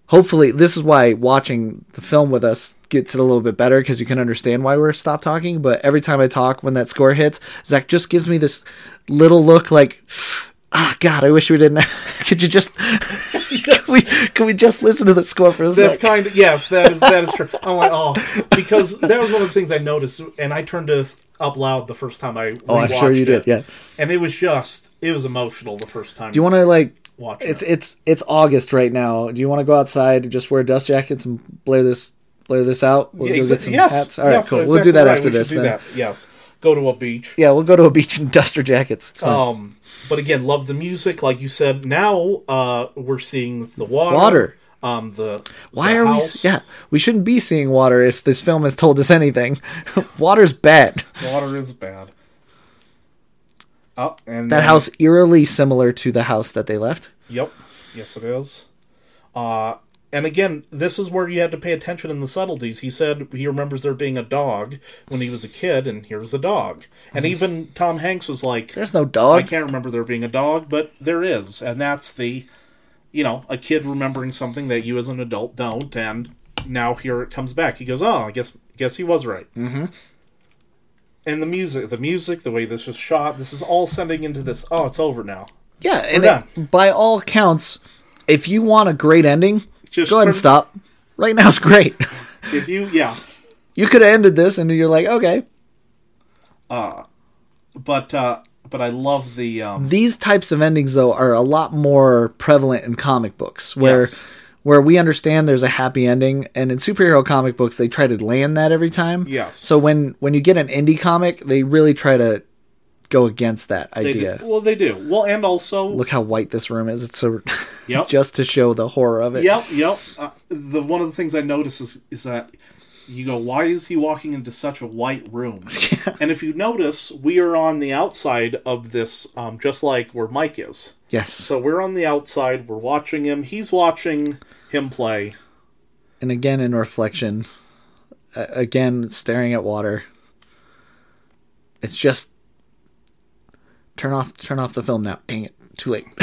hopefully, this is why watching the film with us gets it a little bit better because you can understand why we're stop talking. But every time I talk, when that score hits, Zach just gives me this little look like. Ah, God! I wish we didn't. [laughs] could you just? [laughs] can we? Can we just listen to the score for a That's second? kind of yes, that is that is true. I'm like, oh, because that was one of the things I noticed, and I turned this up loud the first time I. Oh, I'm sure you rewatched did. it, Yeah. and it was just it was emotional the first time. Do you want to like? watch It's it? it's it's August right now. Do you want to go outside, and just wear dust jackets and blare this blare this out? We'll Yeah, go exa- get some yes, hats. All right, yes, cool. that's We'll do that right. after We this do then. that. Yes, go to a beach. Yeah, we'll go to a beach in duster jackets. It's fine. Um, but again, love the music, like you said. Now uh, we're seeing the water. Water. Um, the Why the are house. we? Yeah, we shouldn't be seeing water if this film has told us anything. [laughs] Water's bad. water is bad. Oh, and That then- house eerily similar to the house that they left. Yep. Yes, it is. Uh, and again, this is where you had to pay attention in the subtleties. He said he remembers there being a dog when he was a kid, and here's a dog. And even Tom Hanks was like, There's no dog." I can't remember there being a dog, but there is. And that's the, you know, a kid remembering something that you as an adult don't. And now here it comes back. He goes, oh, I guess, guess he was right. Mm-hmm. And the music, the music, the way this was shot, this is all sending into this. Oh, it's over now. Yeah, and done. it- by all accounts, if you want a great ending, Just go ahead and stop. Right now now's great. [laughs] If you, yeah, you could have ended this, and you're like, okay, but uh but I love the um these types of endings though are a lot more prevalent in comic books where Yes. where we understand there's a happy ending and in superhero comic books they try to land that every time Yes. so when when you get an indie comic they really try to go against that idea. Well, they do. Well, and also look how white this room is it's so [laughs] Yep. just to show the horror of it Yep, yep. Uh, the one of the things I notice is is that you go, why is he walking into such a white room? [laughs] And if you notice, we are on the outside of this, um, just like where Mike is. yes So we're on the outside. We're watching him. He's watching him play. and again in reflection uh, again staring at water it's just turn off turn off the film now dang it too late [laughs]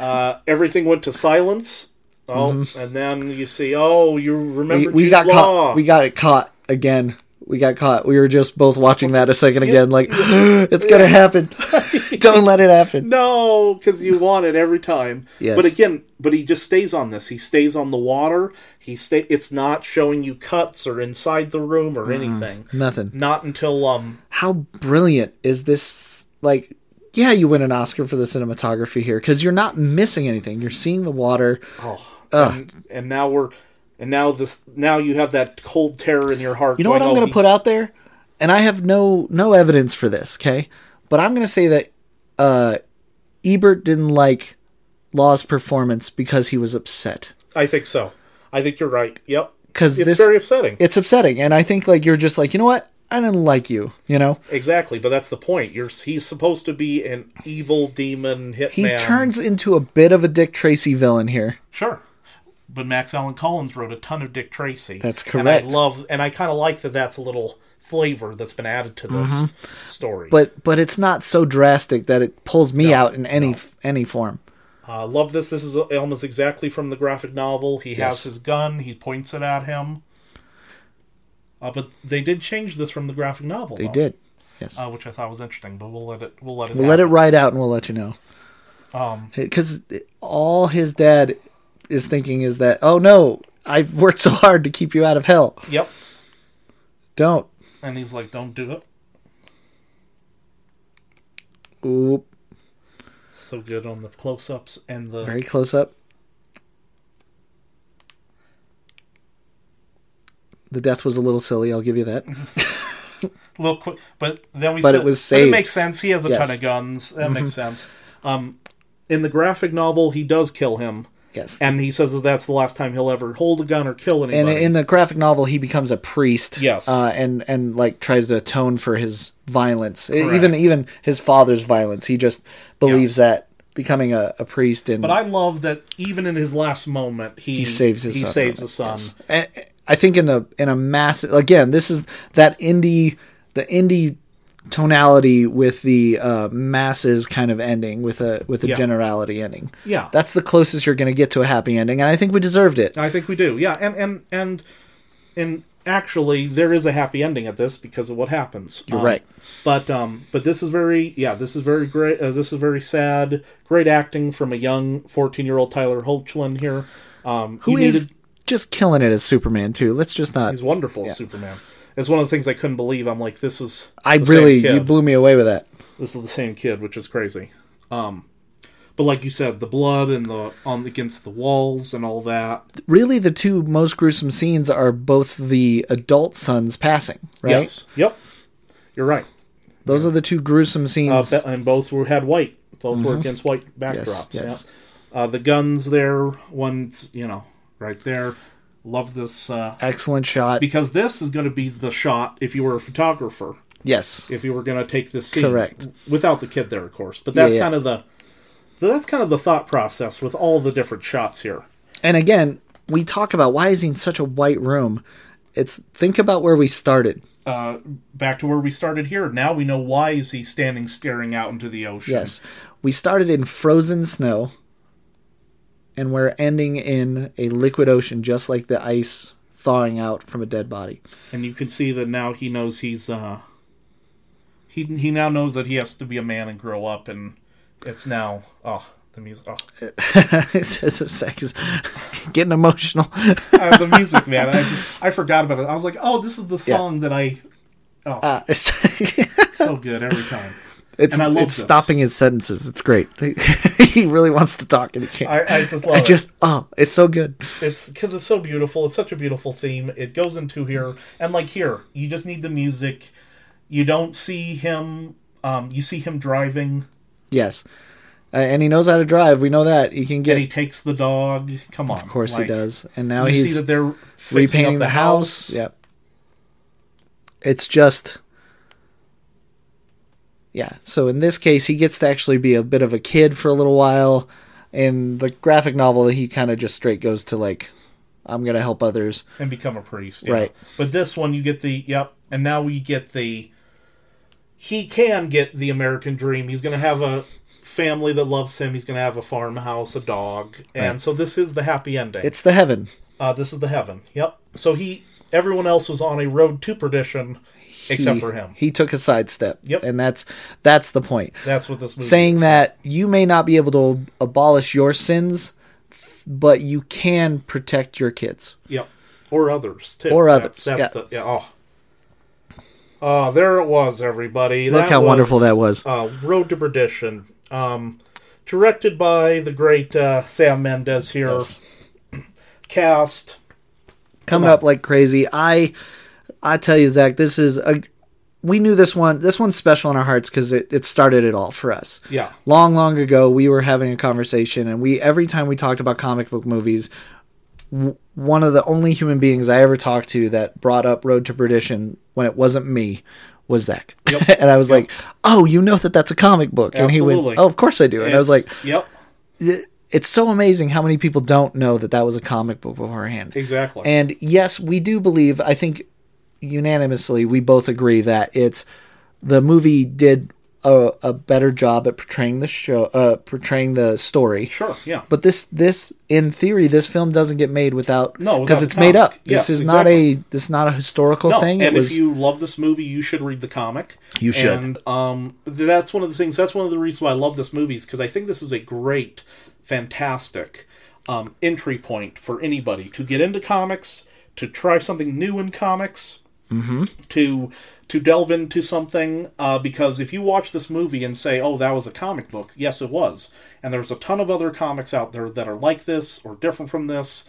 Uh, everything went to silence. Oh, and then you see, oh, you remember Mm-hmm. we, we got Law. caught. We got it caught again. We got caught. We were just both watching that a second again, like [gasps] it's gonna happen. [laughs] Don't let it happen. No, because you want it every time. Yes. But again, but he just stays on this. He stays on the water. He stay. It's not showing you cuts or inside the room or anything. Nothing. Not until um. How brilliant is this? Like, yeah, you win an Oscar for the cinematography here because you're not missing anything. You're seeing the water. Oh, and, and now we're, and now this. Now you have that cold terror in your heart. You know what I'm going, going "Oh, to put out there, and I have no no evidence for this. Okay, but I'm going to say that uh, Ebert didn't like Law's performance because he was upset. I think so. I think you're right. Yep. Because it's this- very upsetting. It's upsetting, and I think like you're just like you know what I didn't like you. You know, exactly, but that's the point. You're he's supposed to be an evil demon hitman. he turns into a bit of a Dick Tracy villain here. Sure. But Max Allan Collins wrote a ton of Dick Tracy. That's correct. And I love, and I kind of like that. That's a little flavor that's been added to this story. Mm-hmm. But but it's not so drastic that it pulls me out in any any form. uh, love this. This is almost exactly from the graphic novel. He Yes. has his gun. He points it at him. Uh, but they did change this from the graphic novel. They though, did. Yes. uh, which I thought was interesting. But we'll let it. We'll let it. we'll let it ride out, and we'll let you know. Um, because all his dad is thinking is that oh no i've worked so hard to keep you out of hell yep. don't And he's like, "Don't do it." Oop, So good on the close-ups and the very close up the death was a little silly i'll give you that [laughs] little quick, but then we But said, it was but it makes sense. He has a ton Yes. Mm-hmm. of guns. That makes sense. Um, in the graphic novel, he does kill him, yes and he says that that's the last time he'll ever hold a gun or kill anybody. and in the graphic novel he becomes a priest Yes. uh, and and like tries to atone for his violence Correct. even even his father's violence he just believes Yes. that becoming a, a priest and but I love that even in his last moment, he, he saves his he son saves the son. yes. I think in a in a massive again, this is that indie the indie tonality with the uh, masses kind of ending with a with a Yeah. generality ending. Yeah. That's the closest you're going to get to a happy ending, and I think we deserved it. I think we do. Yeah, and and and and actually, there is a happy ending at this because of what happens. You're Um, right. But um, but this is very yeah, this is very great. Uh, this is very sad. Great acting from a young fourteen year old Tyler Hoechlin here. Um, Who he is needed- just killing it as Superman too? Let's just not. he's wonderful as Superman. It's one of the things I couldn't believe. I'm like, this is I really you blew me away with that. this is the same kid, which is crazy. Um, but like you said, the blood and the on against the walls and all that. Really, the two most gruesome scenes are both the adult sons passing. Right. Yes. Yep. You're right. Those are the two gruesome Uh, scenes. be- and both were had white. Both were against white backdrops. Mm-hmm. yes. Yeah. Uh, the guns there, one's you know right there. Love this uh, Excellent shot. because this is going to be the shot if you were a photographer. yes. If you were going to take this scene, Correct. without the kid there, of course. But that's Yeah, yeah. kind of the that's kind of the thought process with all the different shots here. And again, we talk about why is he in such a white room? It's think about where we started. Uh, back to where we started here. Now we know why is he standing staring out into the ocean. Yes. We started in frozen snow and we're ending in a liquid ocean just like the ice thawing out from a dead body. and you can see that now he knows he's uh he he now knows that he has to be a man and grow up and it's now oh the music oh it's just a is [laughs] getting emotional. [laughs] uh, the music man I just I forgot about it. I was like oh this is the song that I oh. Uh, it's [laughs] so good every time it's, And I love it's this. stopping his sentences. It's great. [laughs] he really wants to talk and he can't. I, I just love I it just oh, it's so good. it's because it's so beautiful it's such a beautiful theme it goes into here and like here you just need the music you don't see him um you see him driving Yes. Uh, and he knows how to drive. We know that. He can get and he takes the dog come on Of course like, he does. And now you he's see that they're repainting up the, house. Yep. It's just Yeah. So in this case he gets to actually be a bit of a kid for a little while. In the graphic novel he kind of just straight goes to like I'm going to help others. and become a priest. yeah. Right. But this one, you get the yep, and now we get the. He can get the American dream. He's going to have a family that loves him. He's going to have a farmhouse, a dog, and Right. so this is the happy ending. It's the heaven. uh, this is the heaven. Yep. So he, everyone else was on a road to perdition, except he, for him. He took a sidestep. Yep. And that's that's the point. That's what this movie Saying is. that you may not be able to abolish your sins, but you can protect your kids. Yep. Or others too. Or others, That's, yeah. the yeah. Oh. Oh, there it was, everybody. Look how wonderful that was. Uh, Road to Perdition, um, directed by the great uh, Sam Mendes here. Yes. Cast. coming on. up like crazy. I I tell you, Zach, this is a. We knew this one. This one's special in our hearts because it, it started it all for us. Yeah. Long, long ago, we were having a conversation, and we every time we talked about comic book movies, w- one of the only human beings I ever talked to that brought up Road to Perdition when it wasn't me was Zach. Yep. [laughs] and I was like, "Oh, you know that that's a comic book?" And he Absolutely. went, "Oh, of course I do." And I was like, Yep. it's so amazing how many people don't know that that was a comic book beforehand. Exactly. And yes, we do believe, I think unanimously, we both agree that it's the movie did a, a better job at portraying the show, uh, portraying the story. Sure, yeah. But this, this, in theory, this film doesn't get made without No, because it's made up. This Yes, is not a exactly. this is not a historical No, thing. and if you love this movie, you should read the comic. You should. And um, th- that's one of the things. That's one of the reasons why I love this movie is because I think this is a great, fantastic um, entry point for anybody to get into comics, to try something new in comics, Mm-hmm. to to delve into something. Uh, because if you watch this movie and say, "Oh, that was a comic book," yes, it was. And there's a ton of other comics out there that are like this or different from this,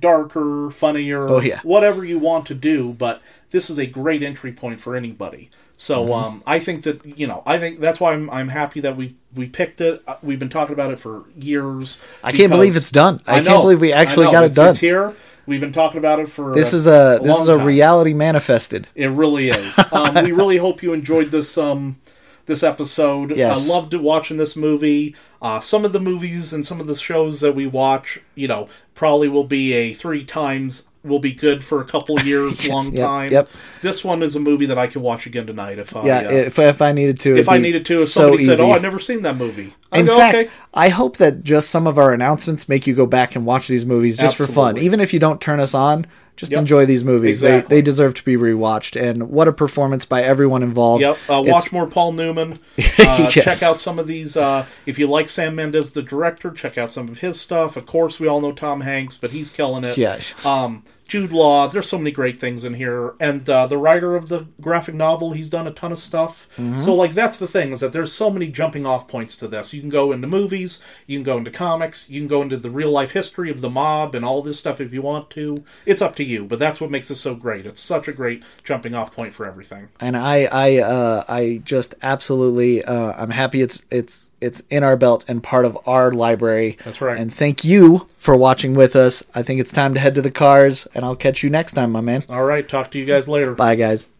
darker, funnier, Oh, yeah. whatever you want to do, but this is a great entry point for anybody. So Mm-hmm. um, I think that you know I think that's why I'm I'm happy that we we picked it. Uh, We've been talking about it for years. I can't believe it's done. I can't believe we I actually know, got it it's- done. It's here. We've been talking about it for this is a this is a time. reality manifested. It really is. [laughs] Um, we really hope you enjoyed this um this episode. Yes. I loved watching this movie. Uh, some of the movies and some of the shows that we watch, you know, probably will be a three times will be good for a couple [laughs] years, long Yep, time. yep. This one is a movie that I could watch again tonight if I Yeah, uh, if if I needed to, if I needed to. If so somebody said, "Oh, I've never seen that movie," I In go, fact, "Okay." I hope that just some of our announcements make you go back and watch these movies just for fun. Even if you don't turn us on, just Yep. enjoy these movies. Exactly. They, they deserve to be rewatched. And what a performance by everyone involved. Yep. Uh, It's- watch more Paul Newman. [laughs] Uh, Yes. Check out some of these. Uh, if you like Sam Mendes, the director, check out some of his stuff. Of course, we all know Tom Hanks, but he's killing it. Yeah. Um, Jude Law. There's so many great things in here, and uh, the writer of the graphic novel, he's done a ton of stuff. Mm-hmm. So, like, that's the thing is that there's so many jumping off points to this. You can go into movies, you can go into comics, you can go into the real life history of the mob and all this stuff if you want to. It's up to you, but that's what makes it so great. It's such a great jumping off point for everything. and I I uh, I just absolutely uh, I'm happy it's it's it's in our belt and part of our library. That's right. And thank you for watching with us. I think it's time to head to the cars, and I'll catch you next time, my man. All right, talk to you guys later. Bye, guys.